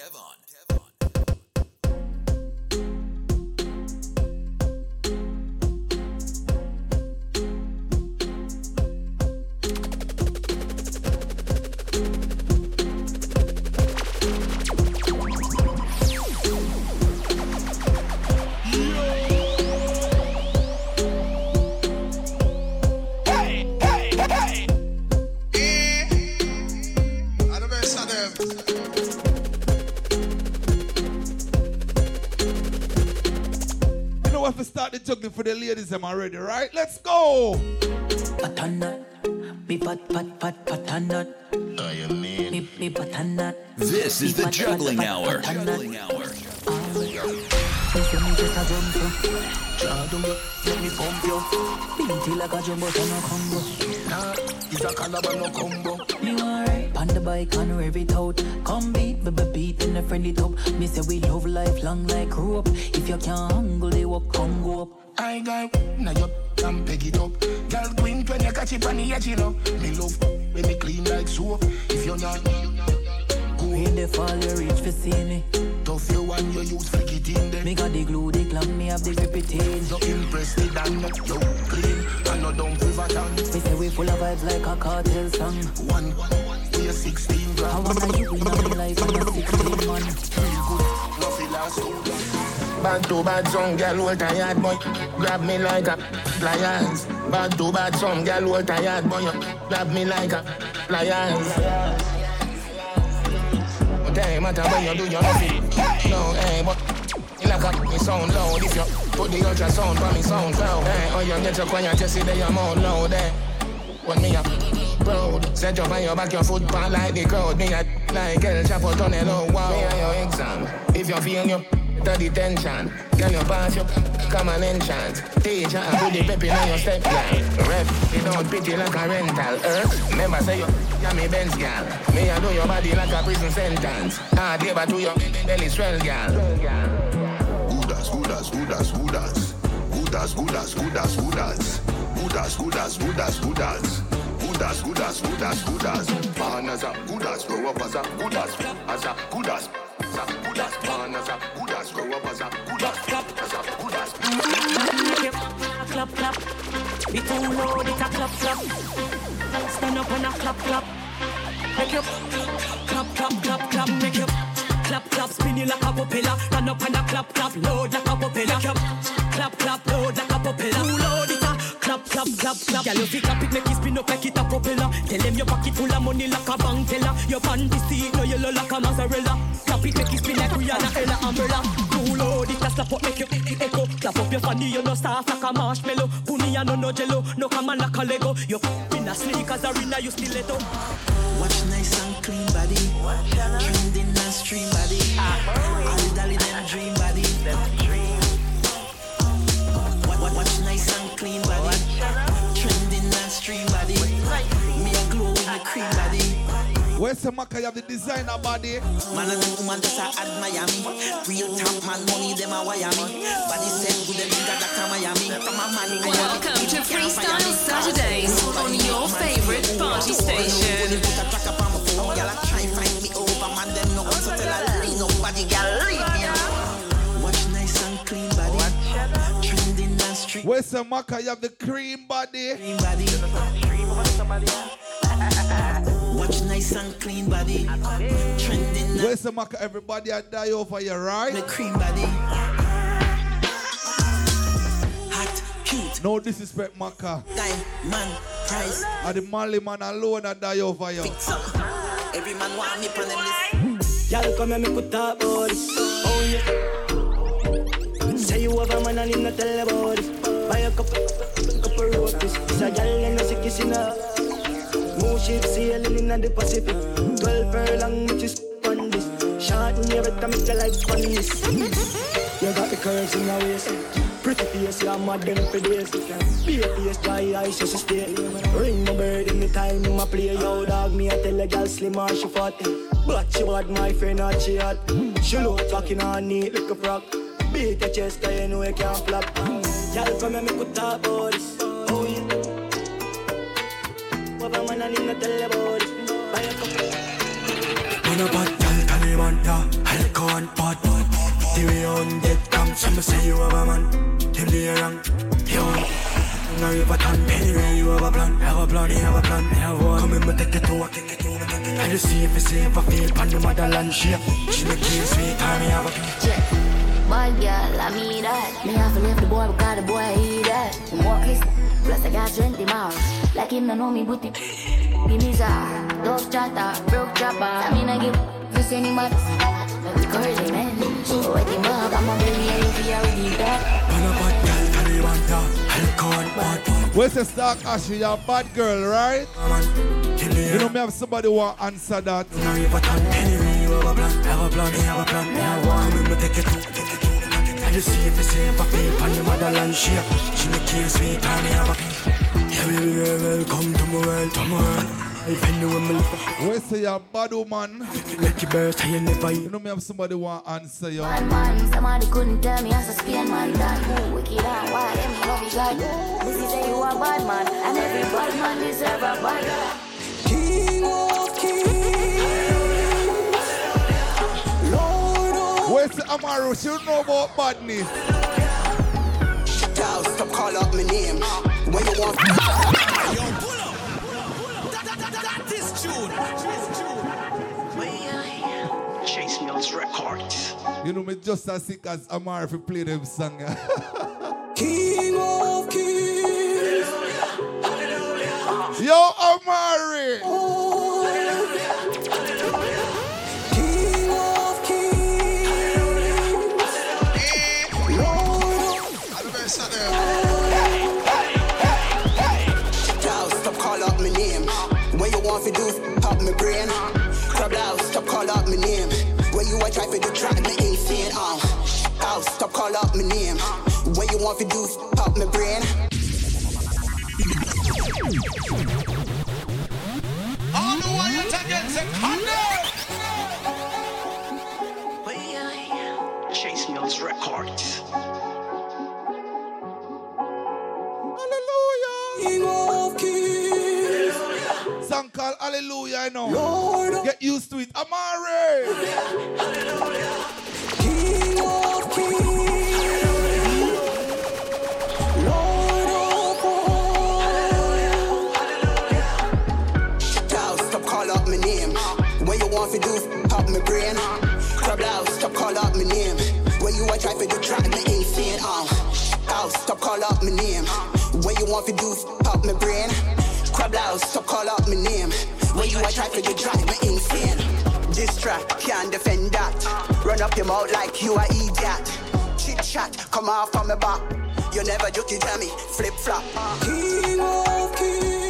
Jumbo to no combo. Nah, it's a caliber no combo. You alright? On the bike and rev it out. Come beat, baby beat in a friendly top. Me say we love life long like rope. If you can't it up. Girl queen when you catch it on the edge, you know. Me love when me clean like soap. If you're not In the fall you reach for see me. tough, you want you use flick it in there. Me got the glue, the glam, me have the reputation. So impress the dan, you clean and no don't river town. Me say we full of vibes like a Kartel song. One, we are 16 I grand. wanna you in my life, I'm a 16 man. No feel last too long. Bad to bad some girl hold tired boy Grab me like a pliers Bad to bad some girl hold tired but you grab me like a pliers But hey, matter when you do your nothing No, hey, but you like a me sound loud. If you put the ultrasound for me sound cloud Hey, oh you get your quiet, you see that you're more loud Hey, when me a proud Set up on your back, your foot pan like the crowd. Me a like El Chapo Tonelo, wow. Me a your exam? If you feel you to detention Can you pass your common enchant Teacher, I put the pep in your step, girl Rep, you don't pity like a rental Earth, never say you, you me Benz, girl Me a do your body like a prison sentence Hard labor to your belly swell, girl Good as, good as, good as, good as. Good as, good as, good as, good as. Good as, good as, good as, good as. Good as, good as, good as, good as. Man as a good as, grow up as a good as. As a good as. As a good as. Man as a good as, grow up as a good. As clap clap. Be too loud, it a clap clap. Stand up and a clap clap. Make you clap clap clap clap. Make you clap clap. Spin you like a propeller. Stand up and a clap clap. Load like a propeller. Make you clap clap. Load like a propeller. Too loud, it a clap clap clap clap. Girl, you fi clap it, make it spin up like it a propeller. Tell them your pocket full of money like a bank teller. Your panty seat no yellow like a mozzarella. Clap it, make it spin like Rihanna, Ella, umbrella. Too loud, it a slap up, make you echo. Clap up your fanny, you no soft like a marshmallow. Puni and no jello, no come on like a Lego. You in a sneakers arena, you stiletto. Watch nice and clean body. Trending and stream body. All dolly them dream body. Wa- wa- Watch nice and clean body. Trending and stream body. Me a glow with my cream body. Where's the Maka? You have the designer body. Man and woman just a admire me. Real top man money them a wire me. Body set good them think a Dr. Miami. From a man Welcome to Freestyle Saturdays on your favorite party station. Put a track up on my phone, girl. I try find me over, man. Them no one so tell her lean up, body, girl. Leave me alone. Watch nice and clean body. Trending and street. Where's the Maka? You have the cream body. Cream body. Watch nice and clean body. Trending Where's the Maka? Everybody I die over here, right? The cream body. Hot, cute. No disrespect, Maka. Guy, man, price. And the Mali man alone I die over here. Every man want me on them list. Y'all come and make we talk about it. Oh yeah. Say you have a man and him not tell about it. Buy a couple, couple roses. It's a girl and a sick kissing her. ships sailing in the Pacific. Twelve furlong, which is on this. Short and every time it's like on this. You got the curves in your waist. Pretty face, you're mad them for days. Be a face, dry eyes, just stay. Ring my bird in the time in my play. Yo, dog, me, I tell a girl slim or she fat. But she bad, my friend, not she hot. She look talking on neat like a frog. Beat your chest, you know you can't flop. Y'all come and make a talk about this. Tell you have a plan, to I mean that. Me have to leave the boy the boy he that. The more kiss, plus I got 20 miles. Like him no know me booty. Give me za, dog chatter, broke chopper. I mean I give this any man. Curly man, so wet him up. I'm a baby, I if you already that. On a bad gal, Taliban, alcohol pot. Where's the stock, Ashley? You're a bad girl, right? You know me have somebody who want answer that. Now you have a plan, anyway you have a plan, have a plan, have a plan, have one. Come in, me take it take it to. And you see if you see if I feel pan the motherland shape. She make you sweet, and me have a Yeah, baby girl, welcome to my world, to my world. If you know me look Where's the you're a bad woman? Like you burst, you never You know me have somebody want answer you. Bad man, somebody couldn't tell me as a Spain man that who wicked and why them love you God. This is say you a bad man, and every bad man deserve a bad man. King of Where's the Amaru? She don't know about badness. Girl, stop call up my name. When you want. Yo, pull up. That is June. Chase Mills Records. You know me just as sick as Amaru if you play them song. King of kings. Yo, Amari! King oh. Stop call up my name. When you want to do, pop my brain. All the way you again, say, Chase Mills Records. King of kings. Song called Hallelujah, you know. Get used to it. Amari! To do, pop my brain. Crab out, stop call up my name. When you a try to do track me insane, uh. Girl, stop call up my name. When you want to do, pop my brain. Crab out, stop call up my name. When you a try to do track me insane. This track can't defend that. Run up your mouth like you a idiot. Chit chat, come off from my back. You never joke, you tell me, flip flop. King of kings.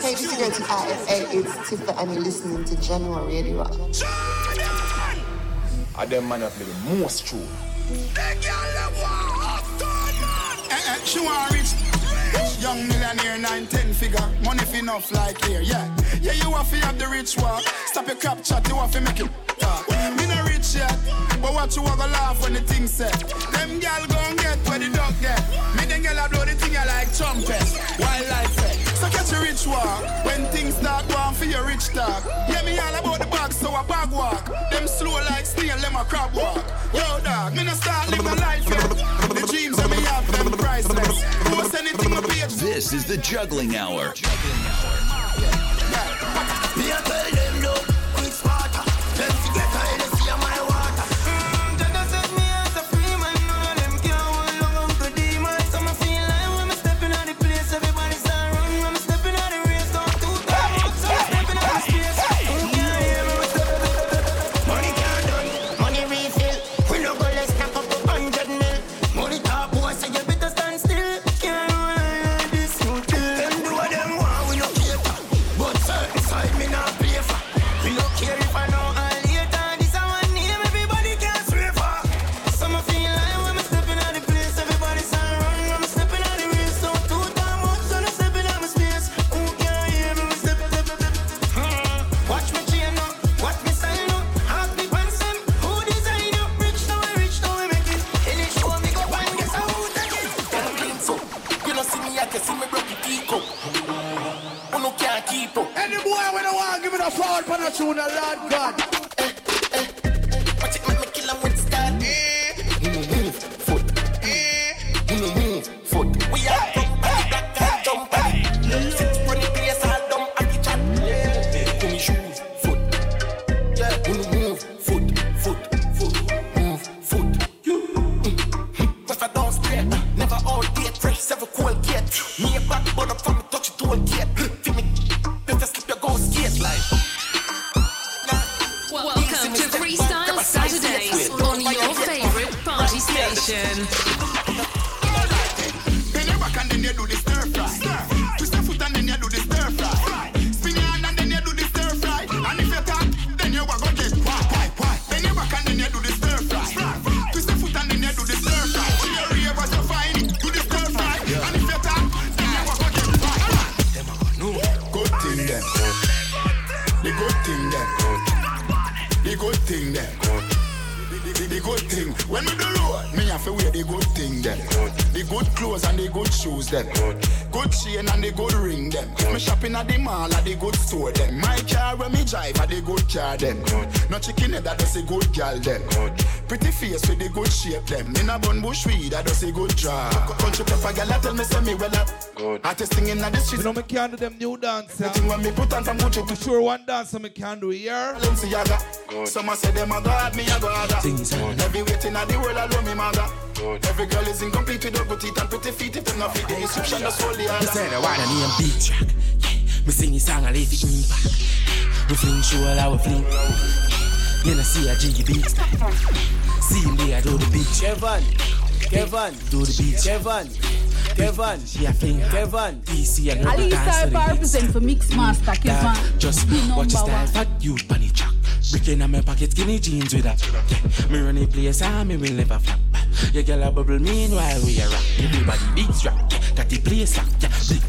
Hey, this is your IFA. It's Tifa, and you're listening to Jahkno Radio. I them man that play the most true. They Eh, eh, she want rich. Young millionaire, nine, ten figure. Money fi enough like here, yeah. Yeah, you have to have the rich walk. Stop your crap chat, you have to make it talk. Me no rich yet, but watch you walk a laugh when the thing set. Them gal gon' get where the dog get. Me them gal a blow the thing I like trumpet. Wildlife fet. So catch your rich walk. When things start going for your rich talk. Yeah, me all about the bag, so I bag walk. Them slow like snail, them a crab walk. Yo, dog, me no start my life yet. The dreams that me have, them priceless. Anything page. This is the Juggling Hour. Me at the mall at the good store then. My car when me drive at the good car then. No chicken head that does a good gal then. Pretty face with the good shape them. In a bun bush weed that does a good job. Country pepper gal tell me say me well up. Artist singing at the streets. You know me can't do them new dance. Nothing when me put on from Gucci. I'm sure one dance me can do here. Balenciaga. Some say them a god, me a god. Every waiting at the world alone me maga. Every girl is incomplete without good teeth and pretty feet. If them not fit the description, that's all the Me other. say the one and name beat track. Yeah. Me sing this song and leave it impact. We fling show all our fling. You know see a G beat. See him there do the beat. Kevan, Kevan, do the beat. Kevan, Kevan, she a fling. Kevan, DC and rubber Alisa dance to the Ibar beat. represent for Mix Master Dad, Kevan. just The watch his number style, one. fat youth pan the track. Bricking on my pocket, skinny jeans with a yeah. Me run the place and me will never flop. Your girl a bubble meanwhile we a rock. Everybody big strap, yeah. got the place lock, yeah. Big,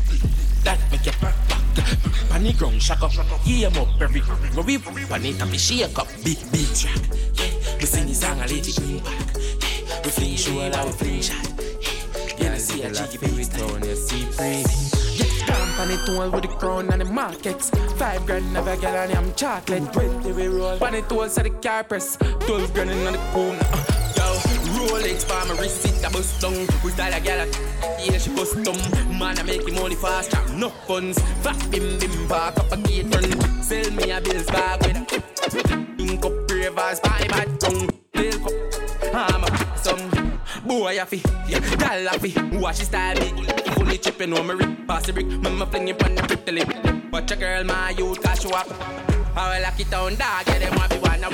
that make you back back. Pan the ground, shock up, hear 'em up every we pan it and we shake up, big big track. Yeah, we sing the song and let it impact. Yeah, we fling show all our fling shot. Yeah, you see a G baby style. You see free. Stamp on it all with the crown and the markets. Five grand never get on them chocolate. Twenty we roll. On it all so the car press. Twelve grand in on the corner. Rolex for my wrist, it a bust down. We style a gal, yeah, she custom. Man, I make him money fast, chop no funds. Fat bim bim, park up a gate run. Sell me a bills bag with a ink up ravers, buy bad tongue. Lil cup, I'm a some boy a fi, yeah, gal a fi. Watch his style, me. If only chipping on my rip, pass the brick, mama fling it on the pretty lip. Watch a girl, my youth, cash you up. I will lock it down, dog, yeah, them want be one up.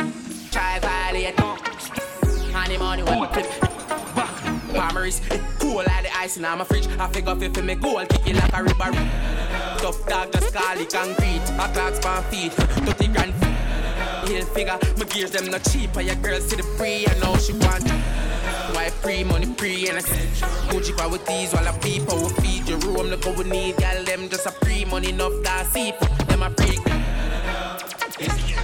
Try violate, no. Honey money we flip. Back, Palmeries, cool like the ice in my fridge. I figure if me goal, kick it like a river. Tough dog, just call it concrete. A clock's pan feet, 30 grand. Hill figure, my gears them not cheap. And your girl see the free, I know she want. Why free money free and I said Gucci power with these while I people will feed your room. Look what we need, gal them just a free money enough that I see them a freak. Tree,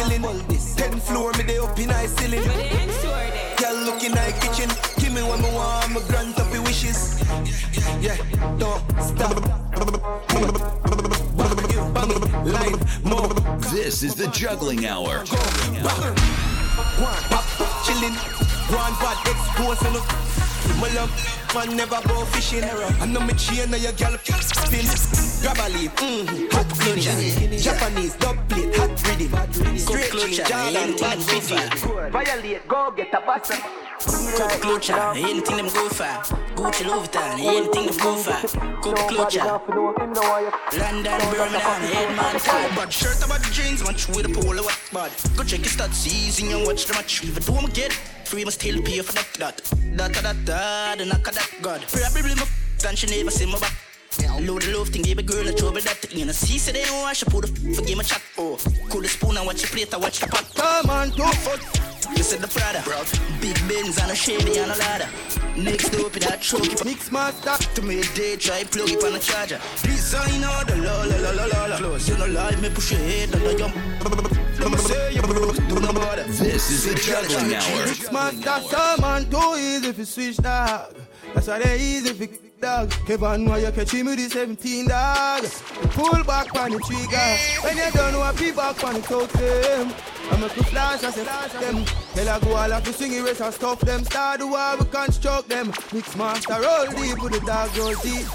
pop, chillin'. Ten floor, me dey up in high ceiling. Girl looking like kitchen. Give me what me want, me grant up your wishes. Yeah, don't stop. This is the juggling hour. One pop, chillin'. One pot exposing up. My love, man never go fishing. I know me chain, now your girl spin. Grab a leaf, mm, hot skinny. Japanese, dub plate, hot rhythm. Straight jeans, Jordan, bad video. Violate, go get a bus. Coca Clutcher, anything them go for. Gucci Louis Vuitton, anything them go for. Coca Clutcher. London, Birmingham, Headman, Todd. Bad shirt about the jeans, match with a polo what bad. Go check your stats, season and watch the match. If I do, I'ma get free, must still pay for that. That, that, that, that, the knock of that God. Probably my f- and she never see my back. Load the love thing, give a girl a trouble that you know. See, say they don't wash, I put the for game a chat. Oh, cool the spoon and watch the plate, I watch the pot. Come on, two foot. You said the Prada, big Benz and a shady and a ladder. Next up in that truck, mix master. To me, day try plug it on a charger. Designer, the la la la la la la. Close, you know, lie, me push your head, and I jump. Let me say you broke, do no bother. This is the juggling hour. Mix master, some man too easy if you switch dog. That's why they easy if you dog. Kevan, why you catch him with the 17 dog? Pull back on the trigger. When you don't know what people back on the totem. I'm a to flash, I say flash them. Tell I go all have to swing erase and stuff them. Start the war, we construct them. Mix master, roll deep with the dog, roll deep.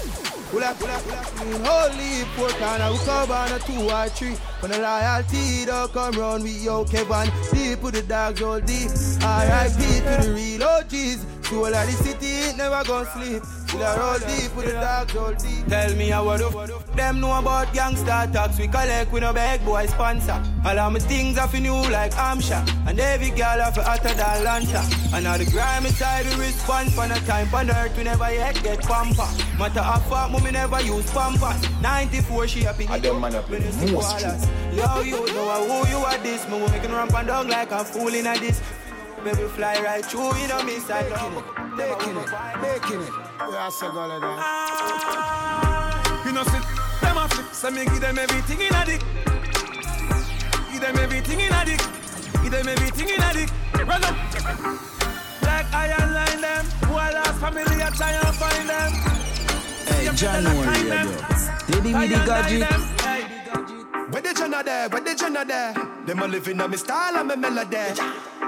Pull up, pull up, pull up, clean holy and I will cover on a two or three. When the loyalty don't come round with yo Kevan, deep with the dogs all deep. R.I.P. to the real OGs. Soul of the city ain't never gonna sleep. Still I roll deep with the dogs all deep. Tell me how what up. Them know about gangster talks. We collect with no big boy sponsor. All of my things are for new like Amsha. And every girl have hotter than Lanta. And now the grime inside we respond for no time on earth we never yet get pamper. Matter of fact, mommy never use pampers. 94 she happy. I don't man up in the. Yo, you know who you are this. Me making ramp and dog like a fool in a this. Baby fly right through, you know me side. Making it, making it. Yeah, so go like that. Ah. You know, see, them a flip, so me give them everything in a dick. Give them everything in a dick. Give them everything in a dick. Run up. Black iron line them. Who I lost family, I try and find them. Hey, January, bro. Diddy with the gadget. Where the Jenna there? Where the Jenna there? Them a living on me style and me melody.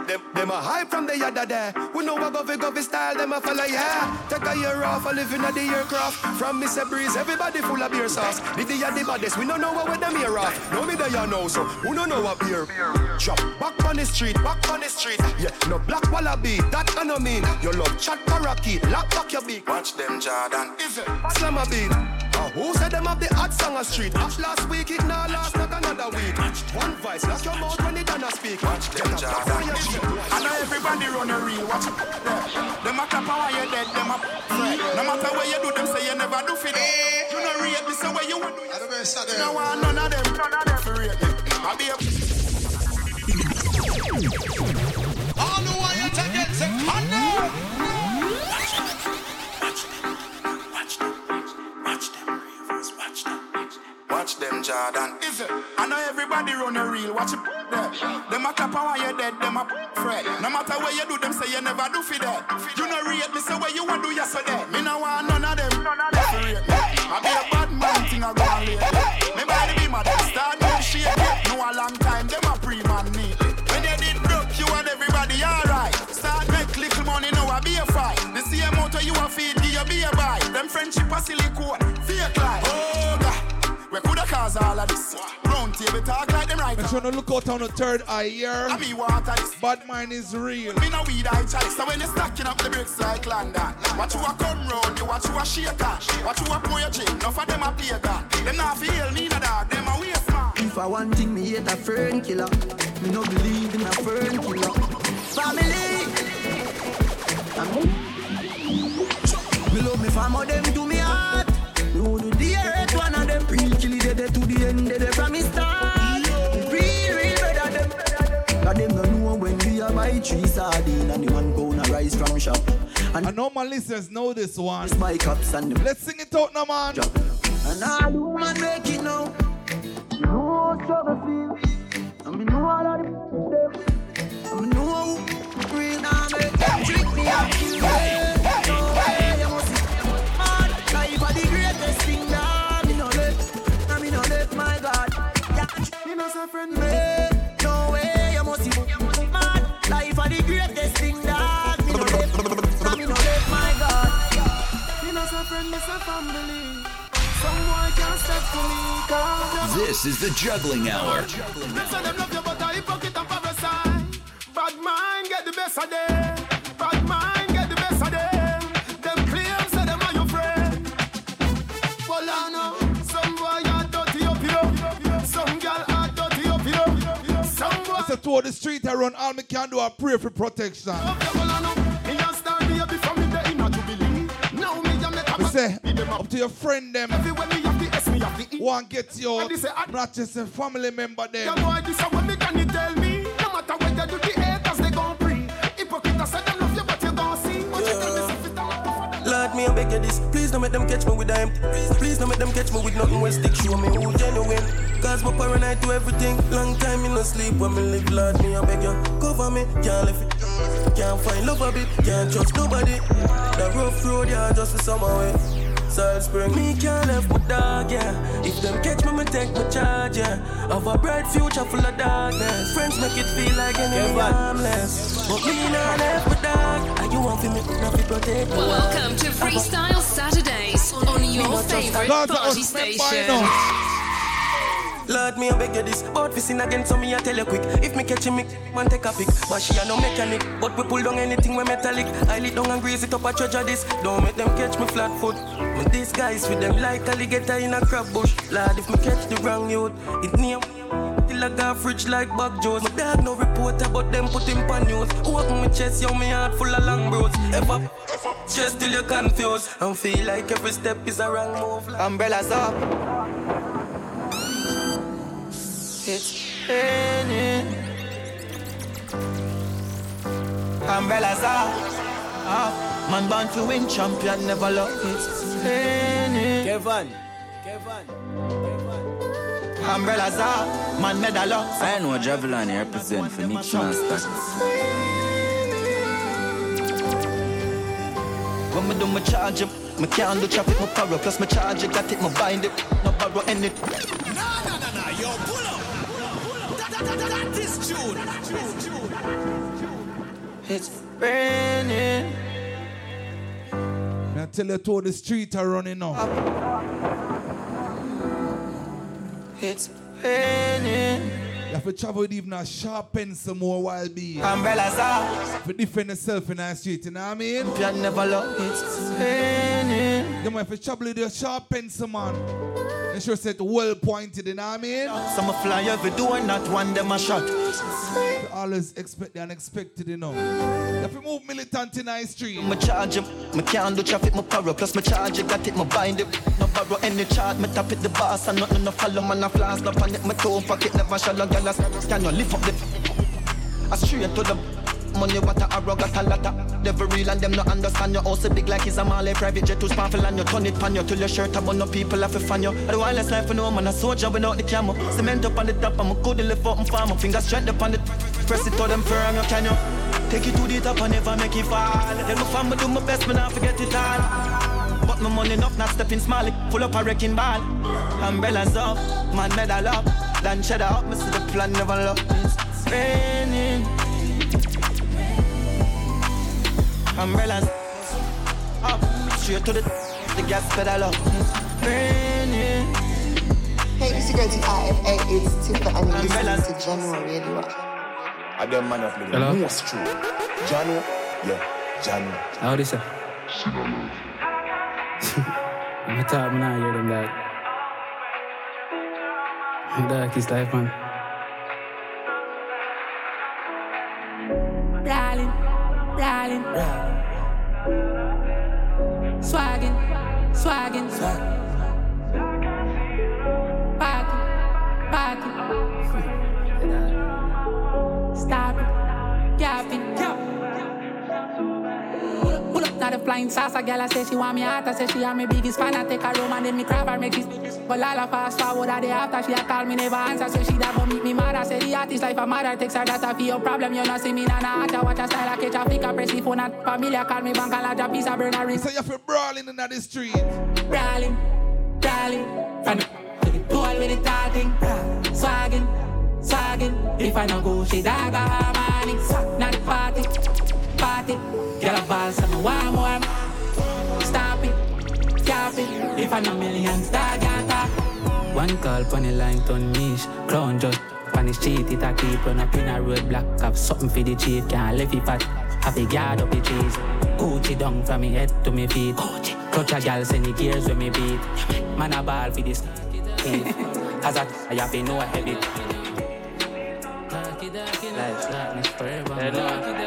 Them, them a hype from the other there. We know what govy govy style, them a follow, yeah. Take a year off, a living at the aircraft. From Mr. Breeze, everybody full of beer sauce. Diddy are the baddest, we don't know what with them here off. Know me there, you know, so who don't know what beer? Chop back on the street, back on the street. Yeah, no black wallaby, that I no mean. Your love chat parakeet, lock back your beak. Watch them, Jordan. Is it? Slam a beat. Uh, who said them have the hot song on street? Watch last week, it now last not another week. One voice, lock your mouth when it done a speak. Watch them, Jordan. I know everybody run a real watch it. Yeah. Them a clap while you dead, them a fret. No matter where you do, them say you never do for them. You know rate me, say where you want do. You know want none of them, none of them for rate me. I be a. All the way you take it, Jordan. Is it? I know everybody run a real watch it. Yeah. Them a clap while you dead, them a fret. No matter where you do, them say you never do for that. You know rate me, say where you want do, yes or that. Me no want none of them, none of them for rate me. I be a bad man thing a go on lately. Me body be my dad, start no shake it. No a long time, them a pre-man neatly. When they did broke, you and everybody alright. Start make little money, now a be a fight. The same motor you a feed, give you be a buy. Them friendship a silicone, fake life. Oh God, we coulda cause all of this. Round table talk like them right. Make sure to look out on the third eye here. I be water this. Bad mind is real. Me no weed I chalice. So when you stacking up the bricks like London, watch you a come round, you watch you a shaker. Watch you a pour your chin, enough of them a play gun. Them not feel me no dog, them a waste man. If I want thing, me hate a fern killer. Me no believe in a fern killer. Family. Me love me family, them to me heart. Me Real kill it dead to the end, dead from me start. Real, real better them. Cause them no know when we are buy three sardine and the one gonna rise from shop. And I know my listeners know this one. My cups and them. Let's sing it out now, man. And all the woman make it now. You know how struggle feel. And me know all of them. Me know how real now make them trick me up. No say friend me. No way, you must be mad. Life are the greatest thing that me no me no my God. Me no say friend, me say family. Some boy can't step to me, cause This is the Juggling Hour. Them say them love you, but I hypocrite and parasite. Bad mind get the best of them. Some boy. It's a tour the street I run. All me can do I pray for protection. Well, I know. Me a star here before me the inner jubilee. Now me a make a say up to your friend them. Everywhere me have the S, me have the. One get your And they say, I- not just a family member them. Me I beg you this. Please don't make them catch me with empty. Please don't make them catch me with nothing when stick. Show me who genuine. Cause my paranoid do everything. Long time in no sleep when me live. Lord, me I beg you. Cover me, can't live it. Can't find love a bit, can't trust nobody. The rough road, yeah, just for summer way. Side spring, me can't left my dog, yeah. If them catch me, me take my charge, yeah. Have a bright future full of darkness. Friends make it feel like enemy harmless. But me not left my dog. And you want for me, not to protect me. Welcome to Freestyle Saturdays on your favorite Gaza party station. Lord, me I beg you this, but fi sin again, so me I tell you quick. If me catch him, me man take a pic. But she a no mechanic, but we pull down anything we metallic. I lit down and grease it up a treasure this. Don't make them catch me flat foot. Me these guys with them like alligator in a crab bush. Lord, if me catch the wrong youth, it near till I got fridge like Bob Jones. My dad no reporter, but them put him on news. Open my chest, yo, me heart full of long bros. Ever just till you confused and feel like every step is a wrong move. Umbrellas up. It's raining. Umbrellas up. up. Man born to win, champion never lost. It's raining. Kevan, Kevan. Umbrellas up. Man medal up. I know Javelin represent for Mix Master. When me do my charge up, me can't do traffic, my power plus my charge it, got it, my bind it, no borrow any. Nah, nah, nah, nah, yo, pull up. That, is June. It's raining. I tell you to the street are running now. It's raining. You have to travel with even a sharp pencil more while be. Umbrellas up. To defend yourself in the street, you know what I mean? Champion never lost. It's. You have to travel with your sharp pencil, man. Ensure set it well pointed, you know what I mean? Some a fly every door, not one them a shot. You always expect the unexpected, you know. If you have to move militant in the street. Me charge him, me can't do traffic, my power plus my charge it, got it, my bind it. No borrow any chart, me tap it the boss and nothing no follow, man a flash, no panic, my toe pocket never shallow, girl Can you lift up the I straight to the money what a got a lot of real and them no understand you. Also big like it's a Malay private jet too powerful and you turn it pan you. Till your shirt up on no people have to fan you. I do wireless life for no man a soldier without the camera Cement up on the top I'm a good lift up and farm Fingers straight up on the press it to them firm you can you? Take it to the top and never make it fall. Then my family do my best, me not forget it all. But my money enough, not stepping small. Full up a wrecking ball. Umbrellas up, man medal up. Land cheddar up, me see the plan never look. It's raining. Umbrellas up, straight to the the gas pedal up. It's raining. Hey, this is your girl IFA. It's Tifa and you're listening to Jahkno Radio. I them man up the Hello? most true. Jano, yeah, Jano. How this say? I'm talk, me not hear them man. Rolling, rolling, swagging, swagging, party, party. Stop it. Pull up now the flying saucer, girl. I say she want me out. I say she am my biggest fan. I take her home and then me grab her, make she. But all of fast forward at the after she a call me never answer. So she da go meet me mad. I say the artist life a mother takes her that for your problem. You not see me na na. I watch her style. I catch a flick. I press the phone. And familiar call me bank. I large a piece of burn a ring. So you feel brawling in the street. Brawling, brawling. From the to pool with the talking. Swagging, swagging. If I no go, she dog a harmony. Not the party, party. Girl a ball, so me want more. Stop it, stop it. If I no millions, dog a talk. One call pon the line turn niche. Crown judge pon the street, it a keep run up in a road block. Have something for the chief, can't left it fat. Have a guard up the trees. Gucci down from me head to me feet. Gucci. Clutch a gal send the gears when me beat. Man a ball for this. Cause I, I have to know heavy. Life's darkness forever.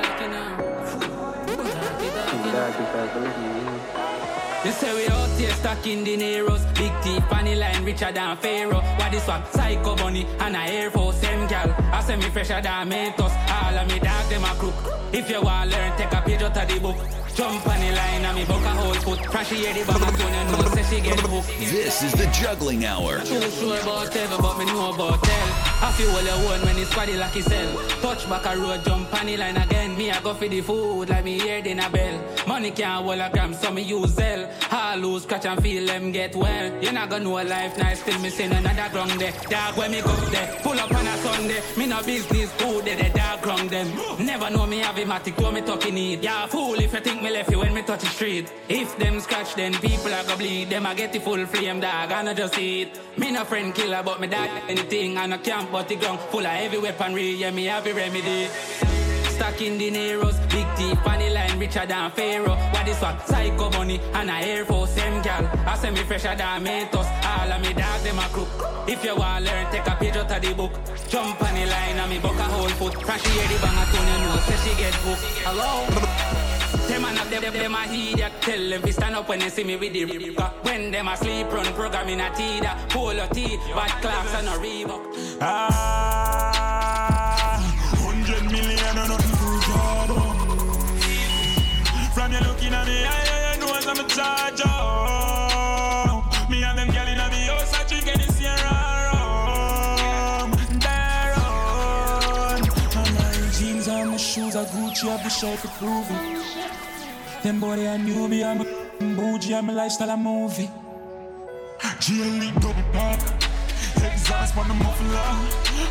You say we out here stuck in the Neros. Big teeth, funny line, richer than Pharaoh. What this one? Psycho bunny and a Air Force Same gal, I say me fresher than Mentos. All of me dog, them a crook. If you want learn, take a page out of the book Jump on the line and me buck a whole foot Crash the say she get hooked This is the Juggling Hour. Too sure about heaven, but me know about hell. I feel all own when it's squaddy like himself. Touch back a road, jump on the line again. Me, I go for the food like me hear in a bell. Money can't hold a gram, so me use Zelle. All lose, scratch and feel them get well. You not gonna know life nice till me send another ground there. Dog when me go there, pull up on a Sunday. Me no business good, they the dog ground them. Never know me have a matic, to me talking need. Yeah, fool if you think me left you when me touch the street. If them scratch, then people are gonna bleed. Them I get the full flame, dog, I no just eat. Me no friend killer, but me dog anything. And I camp, but the ground full of heavy weaponry. Yeah, me have a remedy. Stuck in the Neros, big teeth, funny line, richer than Pharaoh. What this one? Psycho bunny and a Air Force, same gal. I say me fresher than Mentos. All of me dog, them a crook. If you want learn, take a page out of the book. Jump on the line and me buck a whole foot. Crash hear the bang a tune, you know, say she get hooked. Hello? Them and them, them, them a idiot. Tell them to stand up when they see me with the reaper. When them sleep, run program in a teeter. Polo tee, bad class and a Reebok. Ah, hundred million and nothing to Jordan. From you looking at me, I, I know I'm a charge up. Me and them gyal inna me house, I drink any Sierra shoes are Gucci, I wish I could prove it. Them boy they a newbie, I'm a bougie, I'm a lifestyle, a movie. GLE double pop. Exhaust on the muffler.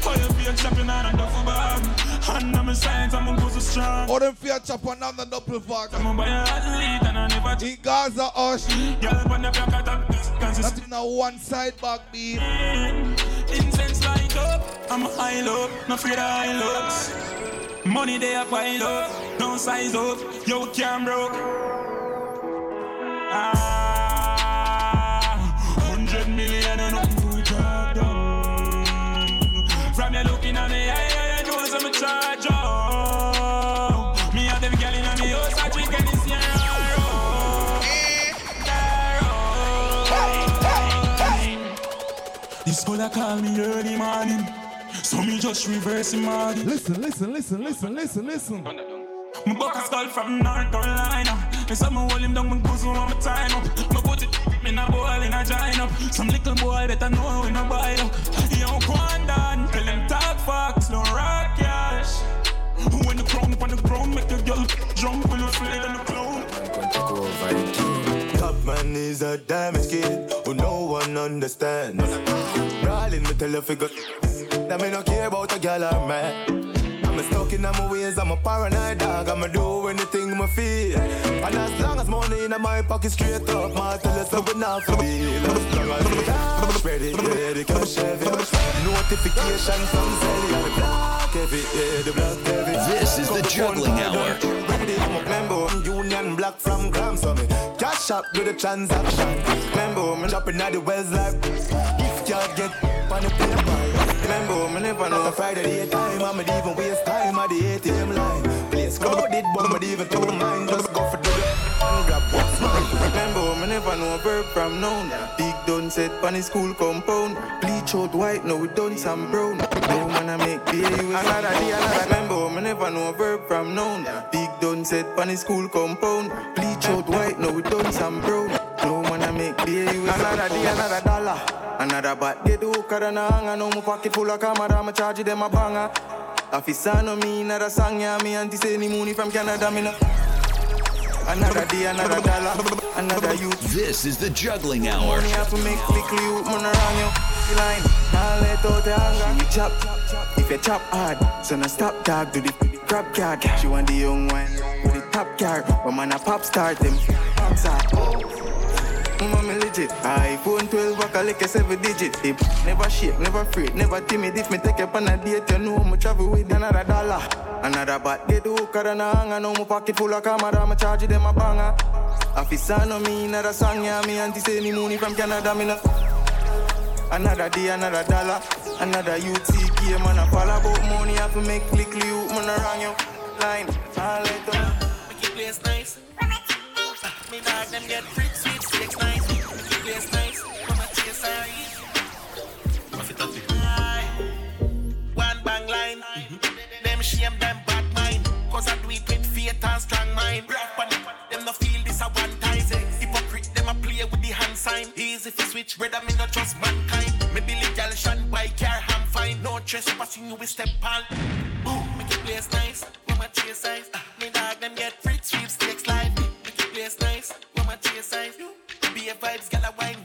Oil beer chopping on a duffel bag. And I'm a science, I'm a booster strong. Or them fear chop another double fuck. I'm a buy a athlete and I never In Gaza Hush. Girl, when the black out of That in a one side back beat. Mm. Incense light up, I'm high low, no afraid of high looks. Money they a pile up, don't size up, yo can't broke. Ah, hundred million and to drop down. From you looking at me, I, I, I know some charge up. Me and them gyal inna me house, I drink any Sierra rum. This girl a call me early morning, so me just reverse him morning. Listen, listen, listen, listen, listen, listen. My buck a skull from North Carolina. And some hold him down, my bosom on my time up. My put it in a bowl in a giant up. Some little boy better know when I buy up. Yo, Quandan, tell him talk facts, no rock cash. When the crown up on the ground, make the girl jump when you flare in the clown. Top man is is a damaged kid who no one understands. Darling, me tell you figure that me no care about a girl or man. I'm stuck in my ways, I'm a paranoid dog. I'ma do anything I feel. And as long as money in my pocket straight up, my tell you something not for real. As long as we cash ready, yeah, the cash heavy. Notification from and the black heavy, yeah, the black heavy. This is the juggling hour. I'm a member, Union Black from Grams on me. Cash up with the transaction. Remember, me dropping at the wells like you get on the paper. Remember, me never know a Friday daytime. I'ma even waste time at the ATM line. Place crowded, but me even to mine. Just go for the and grab what's mine. Remember, me never know a verb from noun. Big done set on the school compound. Bleach out white, now we done some brown. No man I make beer, you another day, another. Remember, me never know a verb from noun. Big done set on the school compound. Bleach out white, now we done some brown. No make beer, you another day, another dollar. Another bat get hookah and a hanger. Now my pocket full of camera, I'ma charge them a banger. Officer no me another song, yeah. Me auntie say any money from Canada, me no. Another day, another dollar, another youth. This is the juggling hour. Money have to make quickly, you man around you. The line, I'll let out the anger. She chop, if you chop hard, so no stop dog, do the crab card. She want the young one with the top card, but man a pop star, them pop star. Mommy legit. iPhone 12 back a like a 7 digit. Hip Never shake, never afraid, never timid. If me take up on a date, you know I'ma travel with another dollar. Another bat get hookah and a hanger Now my pocket full of camera, I'ma charge them a banger. Officer no me another song, yeah Me auntie say any money from Canada, me no. Another day, another dollar. Another UT game, man, I fall about money I have to make quickly, you, man, around you. Line, I'll let them Make it place nice. Ah, me dog them get free Cause I do it with faith and strong mind. On it. Them no feel this a one time. Hypocrite them a play with the hand sign. Easy fi switch. Brother me not trust mankind. Me believe y'all shine by car ham fine. No trespassing you will step on. Boom. Make it place nice. Mama chase eyes. Me dog them get free sweepstakes life. Make it place nice. Mama chase eyes. Be a vibes, got a wine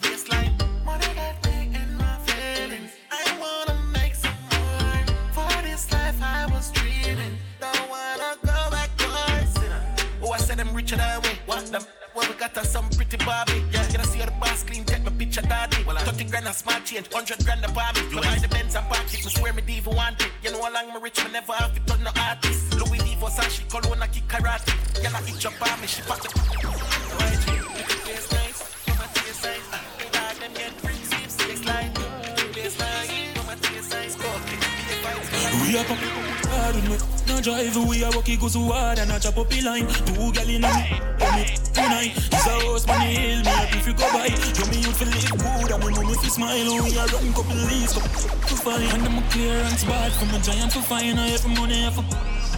Richer that way. What them? Well, we got us some pretty Barbie. Yeah, can I see the boss clean? Take my picture, daddy. Well, 30 grand a smart change, 100 grand a palm. Me buy the Benz and park it. Me swear me diva want it. You know how long me rich, me never have to turn no artist. Louis V Versace, Cologne, I kick karate. Yeah, I eat your palm, she pop the. YG, make it taste nice. Mama taste nice. Me dog them get free sweepstakes like. Make it taste nice. Mama taste nice. Go, be a vibes. We are pop hard with me. No drive, we are walking go so hard and I chop up the line. Two gal in a me, on me tonight. It's a house on the hill, me happy if you go by. Show me you feel live good and me know me fi smile. Oh, we are run couple leaves, to find. And I'm a clearance bad from a giant to find. I have money, I have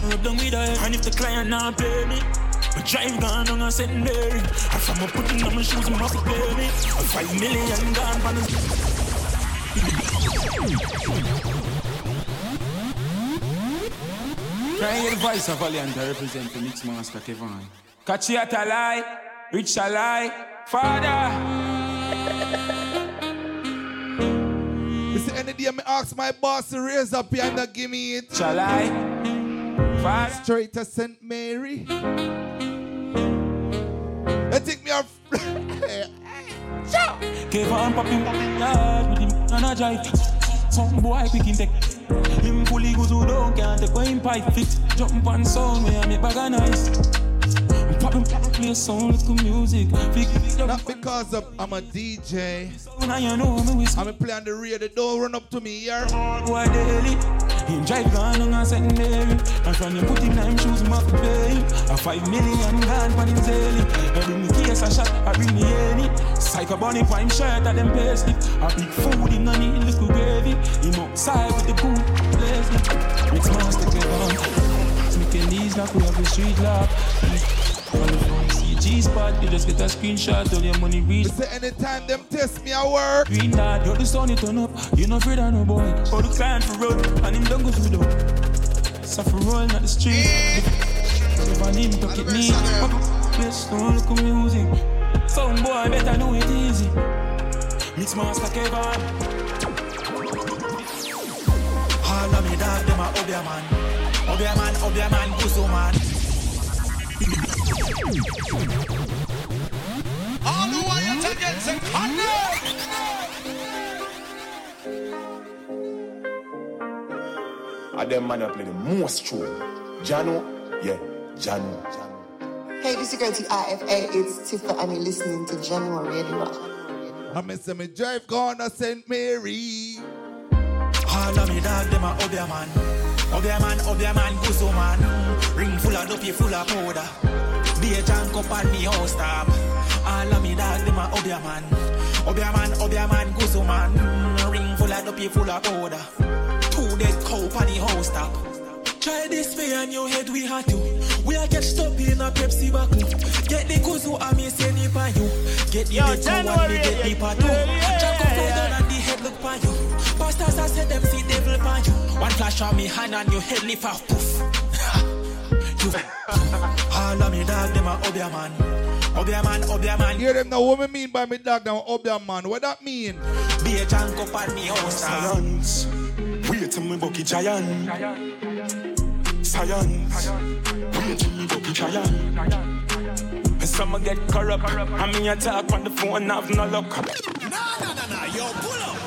rub down with her. And if the client not pay me. I drive gone on a secondary. I from a putting on my shoes and must pay me. A five million gone on Try hear the voice of Valiant I represent the Mix Master Kevan. Catch you at a lie, rich a lie, father. You see, any day me ask my boss to raise up here and give me it. Shall I? Father. Straight to St. Mary. They take me off. Kevan popping yard with him and a drive. Some boy pick him take. Him fully goes who don't can't take him pipe fit. Jump on sound where I make bag of nice. Popping play with good music. Not because of I'm a DJ. I'm play on the radio. They don't run up to me here. Boy daily. Him drive gone on a secondary. And from him put him nine shoes, him have to pay. A five million gone for him daily. I bring me case a shot, I bring me any. Psycho bunny for him shirt, I them pay slip. A big food, him no need little gravy. Him outside with the good place. Mix master on. Sneaking these like we have a street lock. On the phone, see G spot, you just get a screenshot, all your money reach. Say anytime them test me, I work. Green dot, you're the sun, it turn up. You no afraid of no boy. All the client for road, and him don't go through the. Suffer rolling at the street. If I need to get me, yes, don't look at music. Some boy better know it easy. Mix master Kevan. All of me dog, them a Obia man. Obia man, Obia man, Kusu man. All the way to get some I them man that play the most true. Jahkno, yeah, Jahkno. Hey, this is your girl IFA. It's Tifa, and you're listening to Jahkno Radio. I miss me drive corner St. Mary. All of me dog, them a Obia man. Obia man, Obia man, Kusu man. Ring full of dopey, full of powder. Be a junk up on me house top. All of me dog, them a Obia man. Obia man, Obia man, Kusu man. Ring full of dopey, full of powder. Two dead cow on the house top. Try this way and your head we had to. We are get stuck in a Pepsi buckle. Get the kuzu and me say ni pa you. Get the Yo, cow and me get the yeah, pa too. yeah, Jack up fall down and the head look pa you. Pastors I said them see devil pa you. One flash on me hand and your head lift off poof. you. All of me dog them a Obia man. Obia man, Obia man. Hear them now. What me mean by me dog now? Obia man. What that mean? Be a junk up on me oh, house. Science. Wait till me bucky giant. Science. Wait till me bucky giant. And some get corrupt. I mean, I talk on the phone, have no luck. Nah, nah, nah, nah, yo, pull up.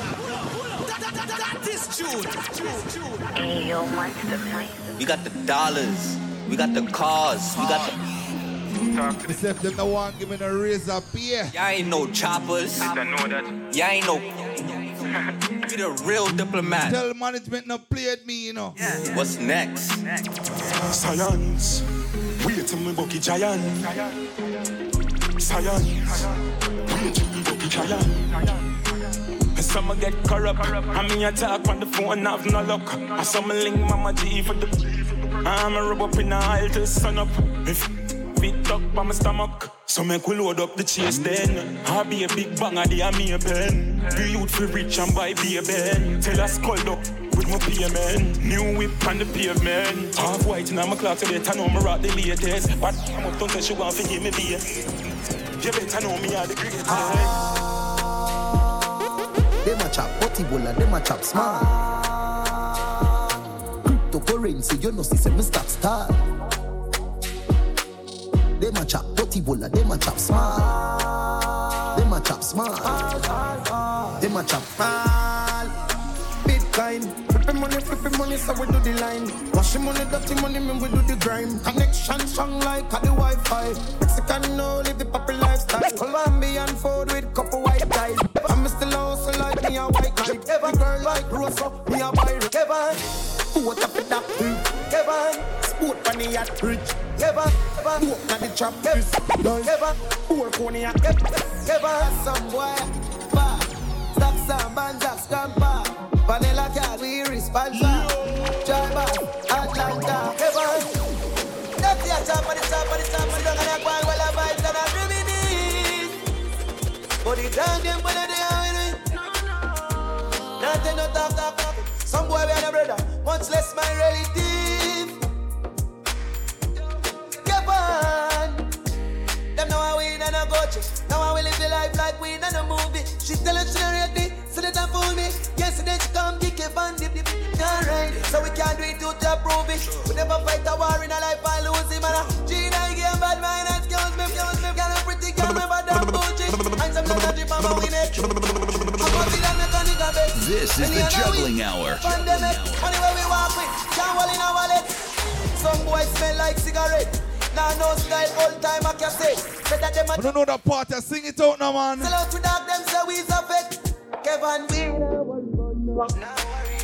We got the dollars. We got the cars. We got the. Myself, them the one give me a razor beer. Y'all ain't no choppers. I know that. Y'all ain't no. Be the real diplomat. Tell management not play at me, you know. What's next? Science. Wait till me bucky giant. Science. Wait till me bucky giant. Some get corrupt. I mean, I talk on the phone, have no luck. I some link Mama G for the. I'm a rub up in the aisle till sun up. If fit up by my stomach. So make we load up the chase then. I be a big bang of the a pen. Be youth for rich and buy be a ben. Tell us called up with my payment. New whip on the pavement. Half white and I'm a clock today. I know me rock the latest. But I'm up, don't tell she want to give me beer. You better know me are the greatest. Them a chop potty bowl and them a chop small. Cryptocurrency, you know, see, me stop style. Them a chop potty bowl and them a chop small. Them a chop small. Them a chop small. Bitcoin, flipping money, flipping money, so we do the line. Washing money, dirty money, me we do the grime. Connection strong like the Wi-Fi. Mexican no live the proper lifestyle. Colombian food with couple white guys. I'm still also like me a white guy. Every girl like Rosa, me a buy Kevan. What up with that? Kevan. Sport on the yacht rich. Kevan. Kevan. Walk on the trap. Kevan. Kevan. Poor coney at Kevan. Some boy. Bah. Stop some bands up, scamper. Vanilla cat, we responsible. Driver, Atlanta, Kevan. That's the top of the top of the top. And I go and well, vibes and I reminisce. But the time them when they are with me. Nothing no talk, talk. Some boy be a brother, much less my relative. Know I win and I go. Now I will live the life like we in a movie. She tell her she don't rate me, so that I fool me. Yesterday she come kick it and dip dip dip. Alright, so we can't do it to approve it. We never fight a war in a life and lose him. And a Gina bad mind, excuse me, excuse me. Got a pretty girl, never done bullshit. And some little drip on my winner. This is the juggling hour. Pandemic, money where we walk with, can't hold in a wallet. Some boys smell like cigarette. Now no style, old time I can say. Better them a don't know that part. I sing it out now, man. Sell out to dog, them say we's a vet. Kevin, we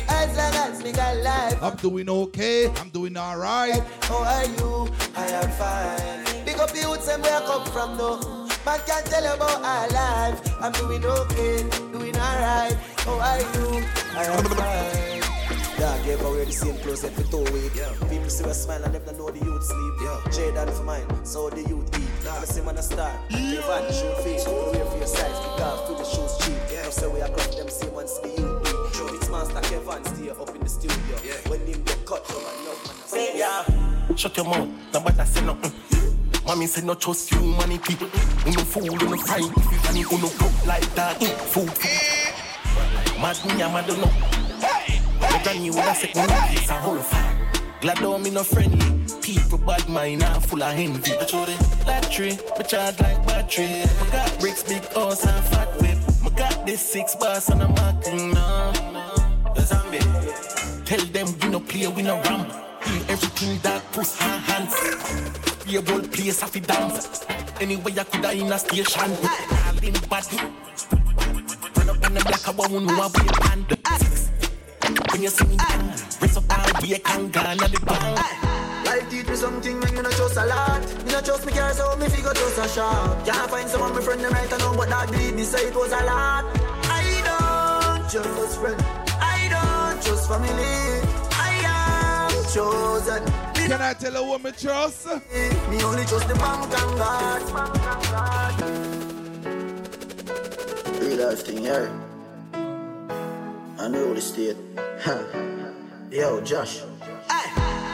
As long as me got life. I'm doing okay. I'm doing alright. How are you? I am fine. Big up the youths and where I come from though. Man can't tell you about our life. I'm doing okay, doing alright. How are you? I am fine. Dog gave away the same clothes every two week. Yeah. People see us smile and never know the youth sleep. Yeah. Jadon for mine, so the youth eat. Now see man a star. Yeah. Give the shoe face, put away for your size. Kick off to the shoes cheap. Yeah. Now say we are cut them same ones the youth do. True. It's master Kevan stay up in the studio. Yeah. When him get cut, come and love man. Say yeah. Shut your mouth, nobody say nothing. Mommy said not trust humanity. Uno fool, uno fright, if you funny, uno cook like that. Food, food. Eh. Mad me, I'm mad no. My granny would have said, uno place a whole fire. Glad though me no friendly. People bad mind and full of envy. I show battery, me charge like battery. I got bricks, big house and fat whip. I got this six bars and I'm acting now. The zombie. Tell them we no play, we no. Feel everything that push her hands. Be a whole place of dance. Anyway, I could in a station. All in bad. Run up on the black, I won't know you pan. When you see me down, raise up all we can go at the band. Life teach me something when me not trust a lot. Me not trust me car, so me figure trust a shop. Can't find someone me friend them right now, but that believe me say it was a lot. I don't trust friend. I don't trust family. I am chosen. Me Can I tell a woman trust? Me only trust the bank and God. Real life thing here. I know the state. Huh. Yo, Josh.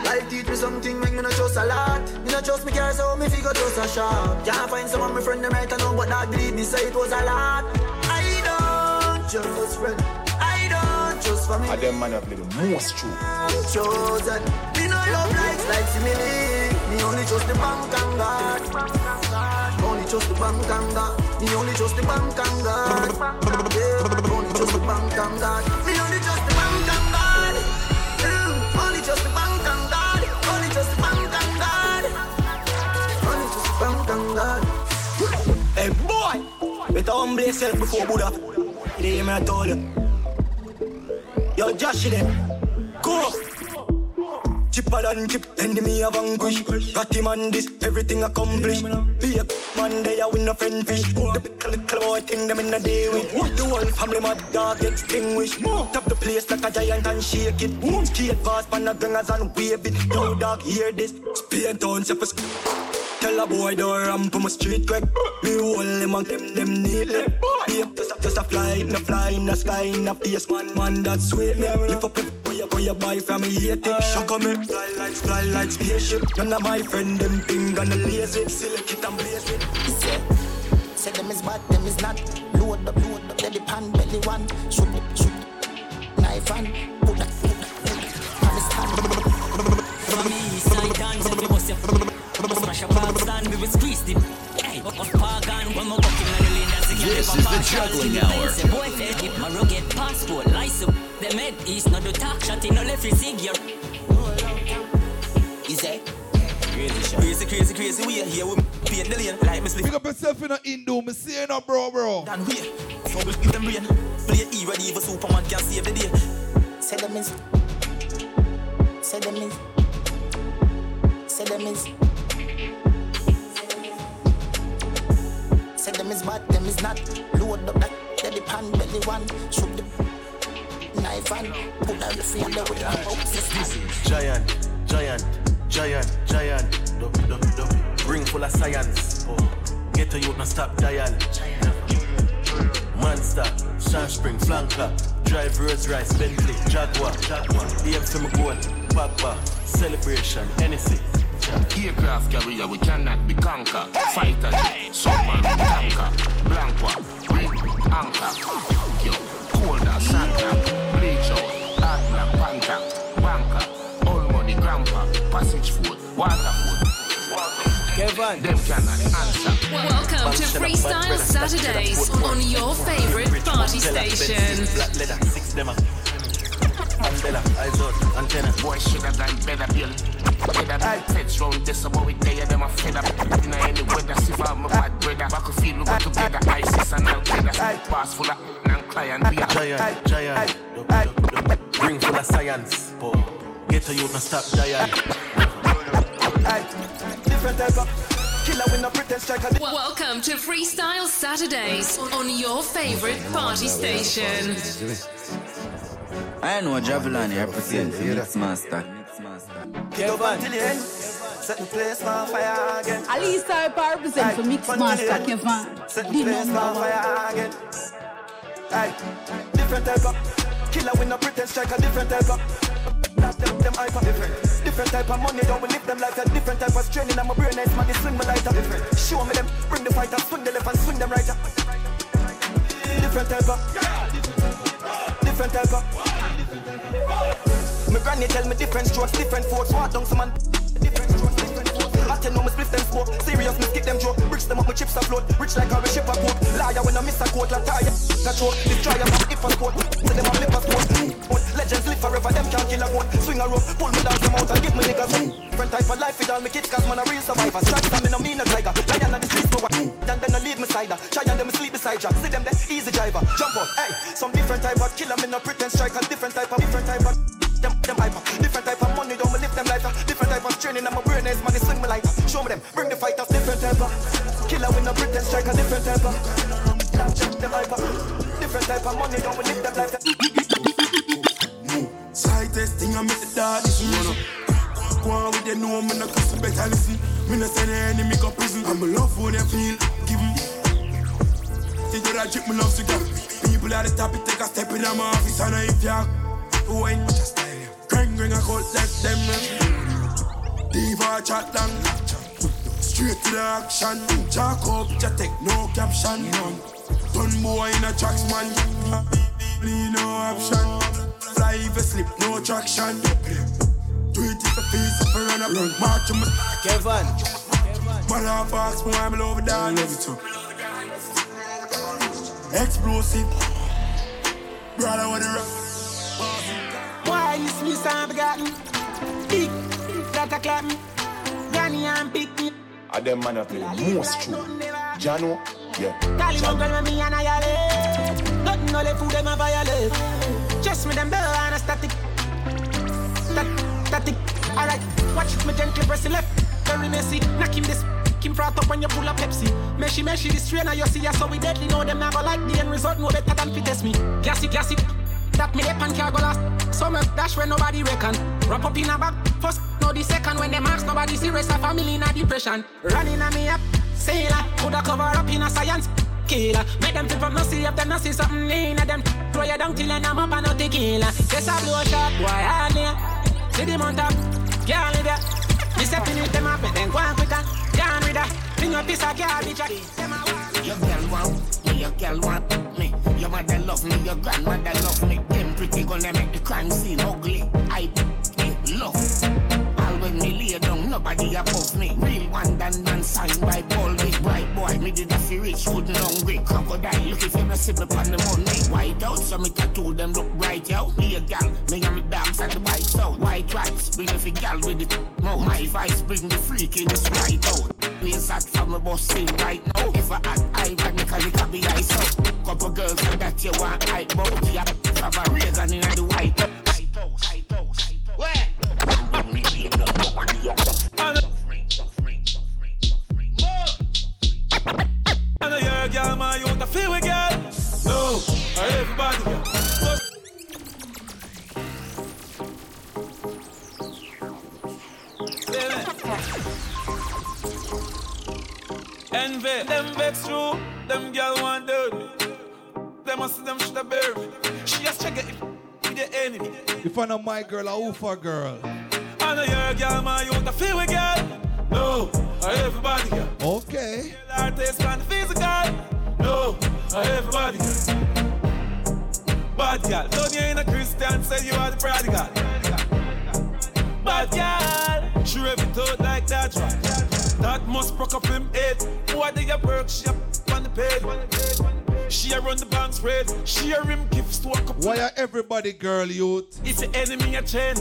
Life teach me something, make me not trust a lot. Me not trust me car, so me figure trust a shop. Can't find someone my friend them right now, but that believe me say it was a lot. I don't trust friend. I don't trust family. I them man have been the most true. chosen. Me no love likes like simile. Me only trust the bank and God. Only trust the bank and God. Me only trust the bank and God. Yeah, only trust the bank and God. Me only trust the bank and God. Mm, Only trust the bank and God. Only trust the bank and God. Only trust the bank and God. Hey boy, better humble yourself before Buddha. You hear me I told you. Yo, Josh, there? Go. Chipper than chip, enemy of vanquish. Got him on this, everything accomplished. Be a man, they are win a friend fish. The pickle little boy thing them in a day with. The whole family mad dog extinguished. Top the place like a giant and shake it. Skate fast, pan the gangers and wave it. Yo, dog, hear this. Spain town, self Tell a boy don't ramp on my street quick. Me hold them and them them neatly. Be up just a, just a fly in the fly in the sky in the face man man that sweet me. Lift up it where you where buy from me hate it. Shock on me fly like fly like spaceship. None of my friend them ping and the lazy. Select it and blaze it. Say them is bad, them is not. Load up, load up, belly pan, belly one. Shoot shoot. Knife and put that, put that, put that. On his hand. From the east side dance, if you bust your Smash a bag stand, we will squeeze them Hey, pagan, when we walking on the lane That's the This is the juggling hour. Boy, fed my rugged passport License, them head east, not the talk Shot in, no left, you sig your Is it? Crazy, crazy, crazy, we are here, we paint the lane Like me sleep Pick up yourself in a Indo, me see you now, bro, bro. And wait, so we give them rain Play E ready, for Superman can save the day Say them is. Say them is. Say them is. Say them is bad, them is not. Load up that belly pan, belly one. Shoot the knife and put that finger with the mouth. Giant, giant, giant, giant. Do, do, do. Ring full of science. Oh. Get a youth, no stop dial. Monster, Shan Spring, Flanker. Drive Rolls Royce, Bentley, Jaguar. Jaguar. Aim for my goal, Papa. Celebration, anything. Aircraft carrier, we cannot be conquered. Fighter jet, submarine tanker, Blanqua, ring, anchor, yo, colder, Santa, passage food, water food. Kevan, them cannot answer. Welcome to Freestyle Saturdays on your favorite party station. Black leather, six them. Mandela, eyes out, antenna. Boy, should have done better, Bill. Better than pets round this about with they them a fed up. In any weather, see for my bad brother. Back of feel we go together. ISIS and Al Qaeda. Pass full of and client. Giant, giant. Ring full of science. Oh. Get a youth, no stop dial. Different type of killer with no pretend striker. Welcome to Freestyle Saturdays on your favorite party station. I know Javelin represent for Mix Master. Kevan, till the end. Set the place on fire again. Alisa I represent for Mix Master Kevan. Set the The place number on one. fire again. Aye. Different type of killer with no pretend striker. Different type of. That them, them hyper different. Different type of money, don't we live them like a different type of straining. I'm a brain nice man, they swing like a different. Show me them, bring the fighter, swing the left and swing them right. Different type of, different type of. My granny tell me different strokes, different force. Walk down some I tell no me split them smoke. Serious me skip them joke. Bricks them up, my chips afloat. Rich like how we ship a coat. Liar when I miss a quote, like tire. Control. Destroyer from if a sport. Say them a flip a sport. Legends live forever, them can't kill a goat. Swing a rope, pull me down them out and give me niggas. Different type of life with all me kids, cause man a real survivor. Stripes and me no mean a tiger. Lion on the streets, no one. Then then I leave me side. Try and them sleep beside ya. See them there, easy driver. Jump up, hey. Some different type of killer, me no pretend striker. Different type of, different type of. Them, them hyper. Different type of money, don't live them life. Different type of training, I'm a brain man, they swing me like. Show me them, bring the fighters, different type of. Killer with no pretend striker, different type of. Them hyper. Different type of money, don't live them life. Slightest thing I make the daddies run up. Go on with the know me no cause better listen. Me no send the enemy go prison. I'm a love for them feel. Give 'em. They do that drip me love cigar. People at the top it take a step in my office and I if ya. When just Gang gang I call left them. Diva chat long. Straight to the action. Jack up, just take no caption. Done boy in a tracks man. Need no option. Fly if you slip, no traction. Do it if the face up and run march on my Kevin. Mother fox, boy, I'm over there. Love it too. Explosive. Brother, what the rock? Why you see some begotten? Big, that a clap me. Granny and pick me. I them man up the most true. Jahkno, yeah. Him Jahkno. uncle, me and I yell. Nothing no left food them a violate. Just me them bell and a static. Stat, static. Alright, watch it, me gently press the left. Very messy. Knock him this. Him frat up when you pull a Pepsi. Meshy, meshy, this trainer, you see, ya so we deadly. Know them never like the end result, no better than fit test me. Gassy, gassy. That me lip and can't go last. Dash when nobody reckon. Wrap up in a bag. First, no the second when them ask nobody serious. A family in a depression. Running on me up. Sailor. Coulda cover up in a science. Killer. Make them think from no see if them no see something in a them. Throw you down till I'm up and no tequila. Just a blow shot, boy, hard near. See them on top. Can't live ya. Me say finish them up, then go on quicker. Gone with her. Bring your piece of garbage. A. Your girl me, your girl want me. Your mother love me, your grandmother love me. Them pretty gonna make the crime scene ugly. I love. All when me lay down, nobody above me. Real one done done signed by Paul Big Bright boy. Me did a fi rich, wouldn't hungry. Crocodile, look if you no see me on the money. White out, so me tattoo them look bright, yo. Me a gal, me and me dogs at the bike out. White rice, bring fi gal with it. Mo, my vice, bring the freak in this right out. We sat from a bus scene right now. If I act, I technically can be ice out. Couple girls like that you want hype about. Yeah, have a Reagan in the white house. I if I know my girl, a Ufa girl. I know you're girl, man, you want to feel with girl. No, everybody, girl. Okay. Artist and physical. No, everybody. Bad girl, don't you ain't a Christian, say you are the prodigal. Bad girl, she rev it out like that right. That must broke up him head. Why did you work? She up on the page. She a run the bank spread. She a rim gifts to a couple. Why are everybody girl, youth? If your enemy a chain,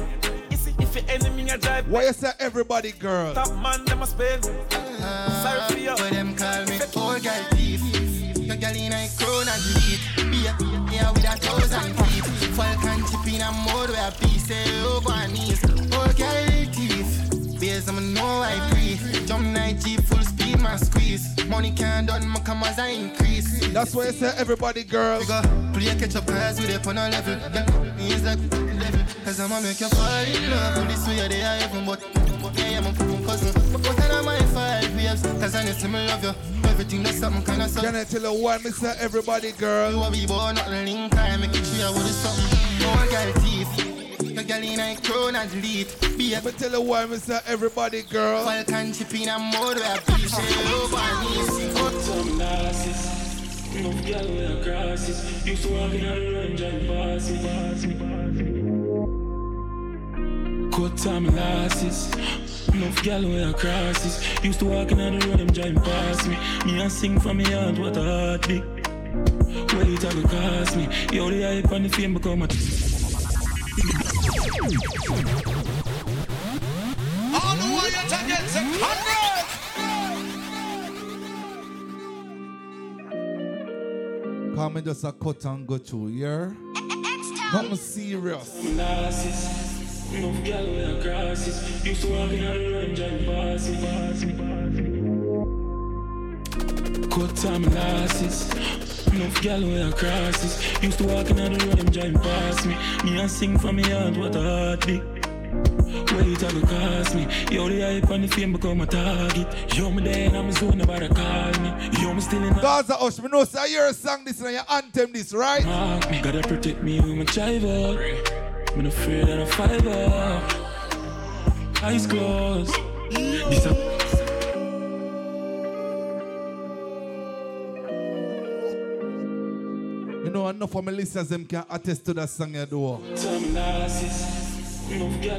if if your enemy a drive. Why you say everybody girl? Top man them a spend. Sorry for you. But them call me poor girl thief. Your girl in a crown and lead. Be a yeah with a thousand teeth. Falcon chip in a mode where peace say oh go on knees. Poor girl thief. Beers I'm know I pre. Jump night jeep full speed my squeeze. Money can't done my come as I increase. That's why I say everybody girl. We go play catch up cause we up on a level. Yeah, means like level. Cause I'ma make you fall in love this way they are even but yeah, I'm a cousin. But I know my five waves. Cause I need me love you. Everything that's something kinda something. Can I tell you why say everybody girl? You a be born not link I make it sure with something. No girl thief. Your girl in a crown and delete. Be a But tell you why, Mr. Everybody Girl. Falcon chip in a mode where I appreciate over Some narcissist. Enough girl wear crosses. Used to walk in on the range and pass me, pass me, pass me. Cut time losses. Enough girl wear crosses. Used to walk in on the road, them drive past me. Me and sing from me heart, what a heartbeat. Well, it a go cost me. Yo, the hype and the fame become a. All the warriors against a. Come and just a cut and go through, yeah? Nothing serious. Crosses. Used to in the range and pass me, pass me, pass me. Cut time losses. Enough girl wear crosses. Used to walk in on the road, them drive past me. Me and sing from me heart, what a heartbeat. Well, it a go cost me. Yo, the hype and the fame become a target. Yo, me there and I'm zone, nobody call me. Yo, me still in the Gaza Hush, me know say you're a song this and your anthem this, right? Mark me, gotta protect me with my chival. I'm not afraid of a fiber. Eyes closed. This a know, enough of my listeners them can attest to that song you do.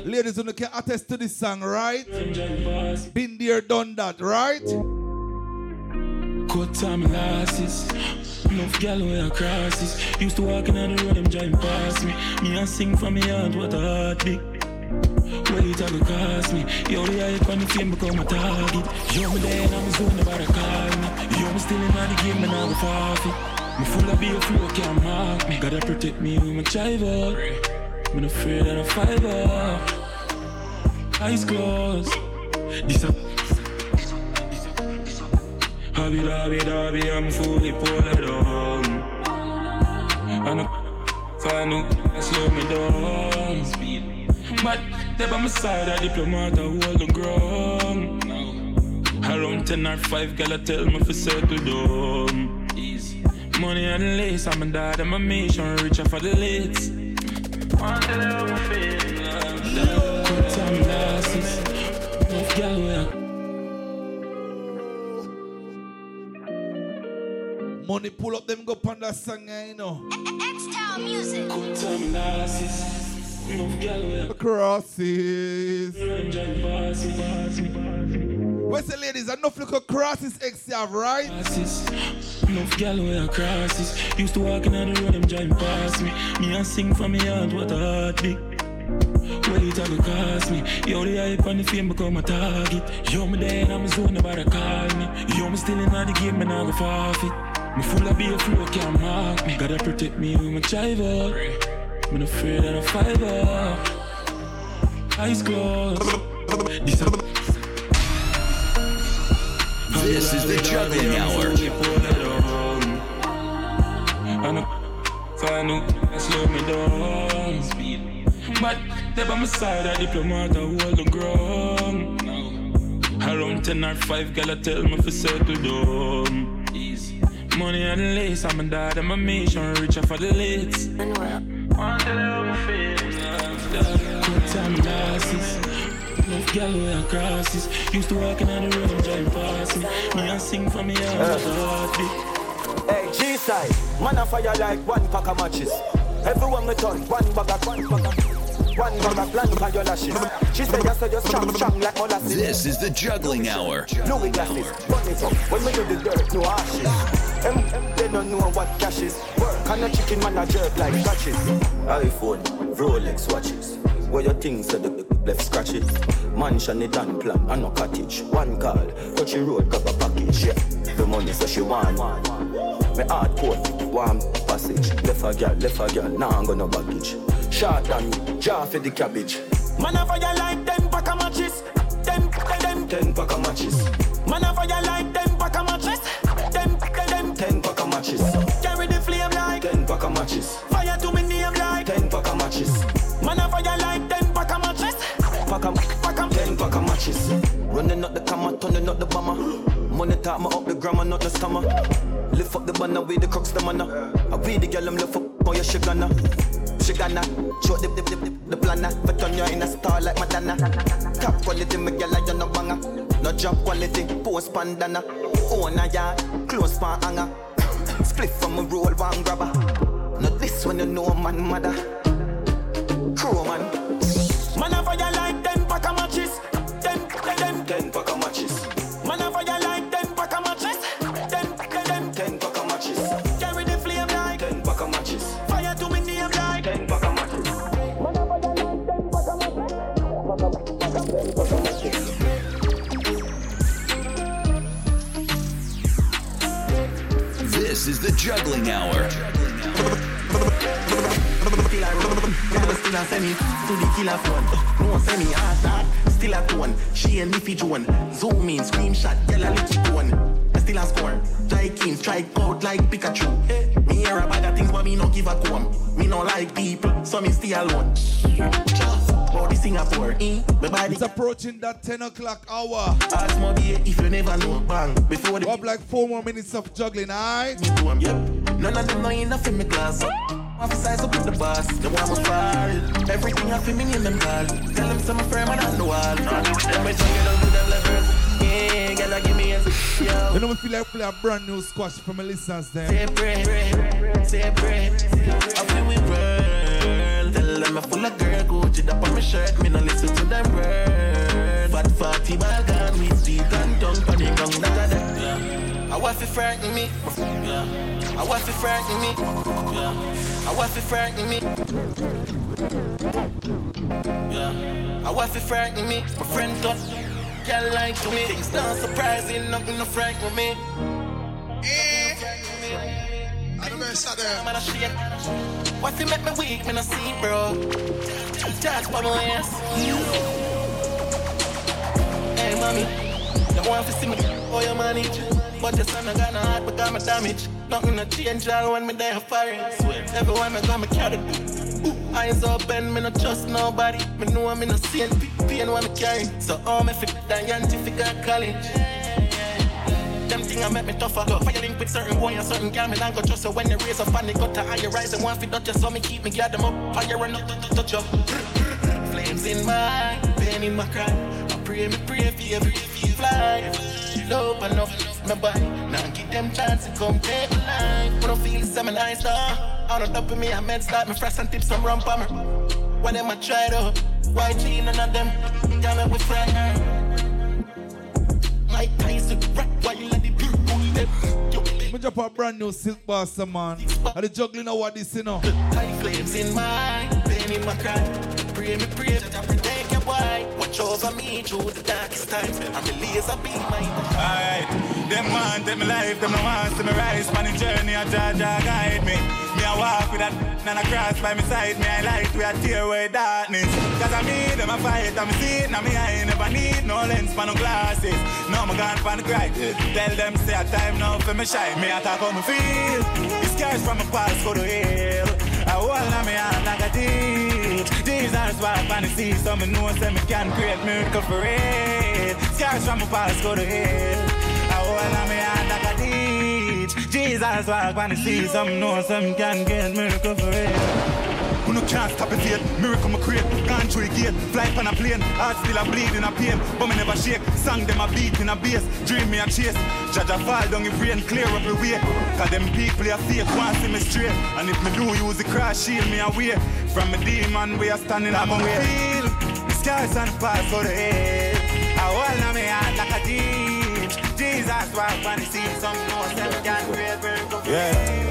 Ladies, you can attest to this song, right? Been there, done that, right? Cut time losses. Enough gal wear crosses. Used to walk in on the road, them drive past me. Me and sing from me heart, what a heartbeat. Well, it a go cost me. Yo, the hype and the fame become a target. Yo, me there and I'm zone, nobody call me. Yo, me still in the game, and I'm forfeit. Me full of beer flow, can't mark me. Gotta protect me with my chival. Me not afraid of a fiber. Eyes closed. This a Hobby dobby dobby, I'm fully pulled on. And I find out slow me down. But they by my side, a diplomat, I hold the ground. Around 10 or 5, girl, I tell me for circle down. Money and lace, I'm a dad, I'm a mission, richer for the lids. One day I'm feeling Good time losses. Enough girl wear Money pull up them go on that song, you know. X-Town music. Good time losses. Enough girl wear Crosses. Range and pass me, pass pass Where's the ladies? Enough little crosses X you have, right? Enough gal wear crosses. Used to walk in the road, them driving past me. Me and sing for me heart, what a heartbeat. Well, it a go cost me. Yo, the hype and the fame become a target. Yo, me and I'm a zone, nobody call me. Yo, me still in the game, and I go forfeit. Me full of beer flow, can't mark me. Gotta protect me with my chival. Me not afraid of a fiber. Eyes closed. This This is the juggling hour. And I find out I slow me down. But they by my side, a diplomat, I hold the ground. Around 10 or 5, girl, I tell me for circle down. Money and lace, I'm a dad, I'm a mission, richer for the lids. One day I'm feeling Good time losses. Enough gal wear crosses. Used to walk in on the road, drive past me. Me and sing for me heart, what a heartbeat. Hey, G-side, man a fire like one pack of matches. Everyone me turn, one bag of, one bag of, one bag of blank on your lashes. She say you say you're strong, strong like molasses. This is the juggling hour. Louis glasses, burn it up. When me do the dirt, no ashes. Them, them, they don't know what cash is. Work on a chicken man a jerk like scratches. iPhone, Rolex watches. Where your things said the left scratches. Mansion it and plan, and no cottage. One call, touchy road, grab a package. Yeah, the money so she want. Me hard port, warm passage. Left a girl, left a girl, now I'm gonna baggage. Short down, jar for the cabbage. Man a fire like ten pack of matches. Ten, ten, ten, ten pack of matches. Man a fire like camera, turning up the bomber. Money talk me up the grammar, not the stammer. Lift up the banner with the crooks, the manna. I be the girl, I'm lift up, boy, you should gonna. she gonna show the the the, the, the planner. But turn you in a star like Madonna. Top quality, me girl, you no banger. No job quality, post pandana. Own a yard, close pan hanger. Split from a roll, one grabber. No this when you know man mother. Crow man. Man a fire This is the juggling hour. Still. She and Joan. Zoom in, screenshot, tone. Still a score. Try strike out like Pikachu. Me hear a bag of things, but me no give a comb. Me no like people, so me stay alone. About the Singapore, eh? My body It's approaching that 10 o'clock hour. Ask my dear if you never know. Bang. Before the. Up like four more minutes of juggling, alright? Yep. None of them know enough in my class. Emphasize up with the boss. They want me fall. Everything I feel me in them call. Tell them some firm and on the wall. Them way to get up to them levels. Yeah, girl, give me a yo. You know me feel like play a brand new squash for my listeners there. Say pray, say pray. I feel we burn. Tell them I'm full of girl, Gucci up on my shirt. Me no listen to them words. Fat fatty ball gone with teeth and tongue, panic on that. Yeah. I want to frighten me. Yeah. I want to frighten me. Yeah. I want to frighten me. Yeah. I want to frighten me. My friend thought, girl like to me. Things not surprising, nothing to frighten with me. I don't. Man, I. What you make me weak, me no see, bro. Touch my ass. Hey, mommy. You want to see me for your money. But your son, I got no heart, but got my damage. Nothing to change, all when me there firing. Swear, everyone me got me carry. Ooh, eyes open, me no trust nobody. Me know I'm in a scene, pain what me carry. So all me fit that scientific college. Them thing I make me tougher. Fire link with certain boy and certain girl, me don't go trust her when they raise up and they got to higher rise and one fit touch so me keep me guard them up. Fire and not to touch you. Flames in my pain in my cry. I pray me pray for you, pray for you fly. Love enough, my body. Now give them chance to come take my life. When I feel it's my nice star. On the top of me, I med start me fresh and tip some rum me. When them I try to, white none of them, got me with friend. Like Tyson, rap while you let the people live. Me drop a brand new silk basta man. And the juggling of what this you know. High flames in my, pain in my cry. Pray me, pray I Watch over me through the darkest times. I'm a laser beam, my Alright, them want them life, them no want see me rise. Man, the journey, I Jaja guide me. Me I walk with that and I cross by my side. Me I light, we a tear away darkness. Cause I me, them a fight, I'm see it, now me I ain't never need no lens for no glasses. No, me gone for the cry. Tell them say a time now for me shine. Me I talk how me feel. The scars from my past go to hell. I hold on me hand like a teach. Jesus walk on the sea, so me know say me can create miracle for real. Scars from my past go to hell. I hold on me hand like a teach. Jesus walk on the sea, so me know say me can create miracle for real. No can't stop it yet, miracle me create Gone through the gate, fly on a plane. Heart still a bleed in a pain, but me never shake. Song them a beat in a bass, dream me a chase. Jaja fall down if rain clear up the way. Cause them people are fake, want see me straight And if me do use the cross shield me away. From me demon we are standing up on way Feel the skies and pass for the head I hold on me heart like a teach. Jesus walk on the sea, some say we can create miracle Yeah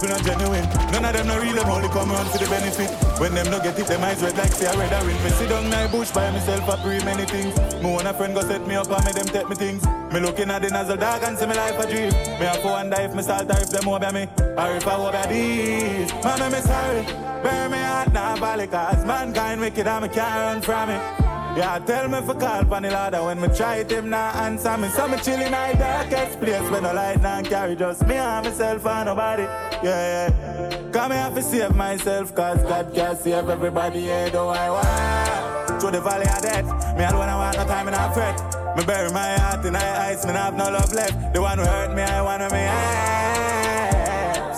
People not genuine. None of them no real, them only come around for the benefit. When them no get it, them eyes red like say I red a ring. Me sit down my bush by myself, I pray many things. Me want a friend go set me up and me them take me things. Me looking at the nozzle dog and see me life a dream. Me a for wonder if me or if them over me. Or if I over these. Man, me sorry. Burn me heart now, bally cause mankind wicked and me can't run from it. Yeah, tell me for call for the ladder when me try it, him not answer me. So me chill in my darkest place when the light not carry just me and myself and nobody. Yeah, yeah. Come here to save myself, cause God can save everybody, yeah, do I want. Through the valley of death, me alone I want no time in a fret. Me bury my heart in the ice, me not have no love left. The one who hurt me, I wanna me hands.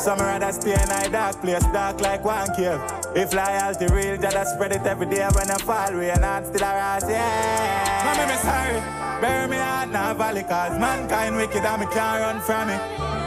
Some rather stay in a dark place, dark like one cave. If loyalty real, just spread it every day when I fall, we are not still around, yeah. Mommy, me sorry, bury me heart now, valley, cause mankind wicked and me can't run from it.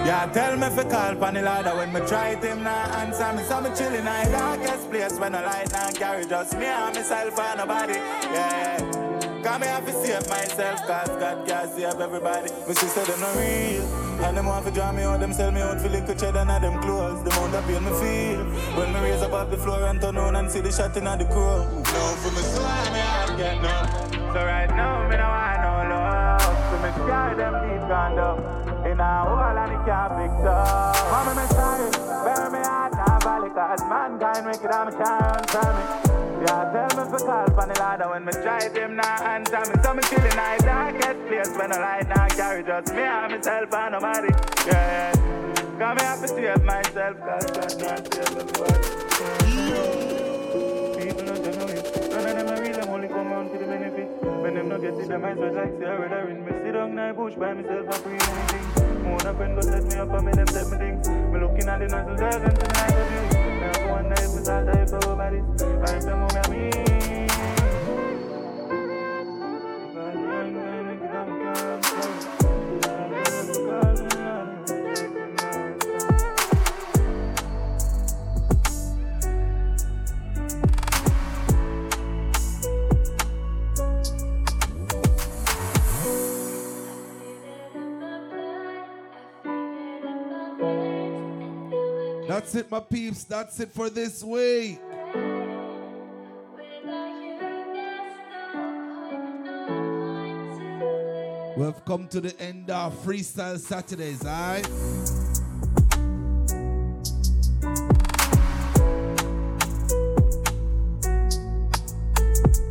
Yeah, tell me if you call pan the ladder when me try it, him now answer me. So me chillin' in the darkest place when the light now carry just me and myself and nobody, yeah. Cause me have to save myself, cause God can't save everybody. Me sister, them not real. And them want to draw me out, them sell me out for liquor cheddar and them clothes. The amount of pain me feel. When me raise up off the floor and turn on and see the shot in the crow. No, for me soul, me heart get no. So right now, me no want no love. So me sky them deep gone down. In a hole and it can't fix up. Mama, me sorry. Bury me heart now, valley, cause mankind and me can't run from me. Yeah, tell me for call for the ladder when me try him now answer me. So me chillin' in the darkest place when I light now carry just me and myself and nobody. Yeah, yeah. Come me have to save myself cause God can't save everybody. People don't know it. None of them are real, I'm only come round to the benefit. When them not get it, them eyes was like I rather in me. Sit down in the bush by myself and free anything. More than friend go set me up and me them set me things. Me looking at the nozzle dog and tonight I do. Me have one night with all type of bodies. I them on That's it, my peeps. That's it for this week. We've come to the end of Freestyle Saturdays, alright?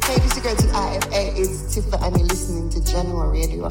Hey, this is girl IFA. It's Tifa, and you're listening to Jahkno Radio.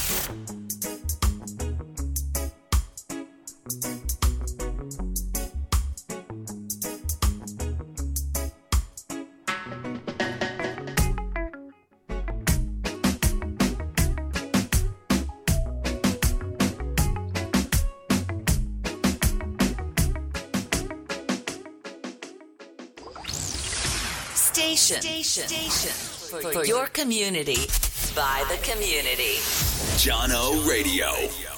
Station. Station. For, for your community. By the community. John Jahkno Radio.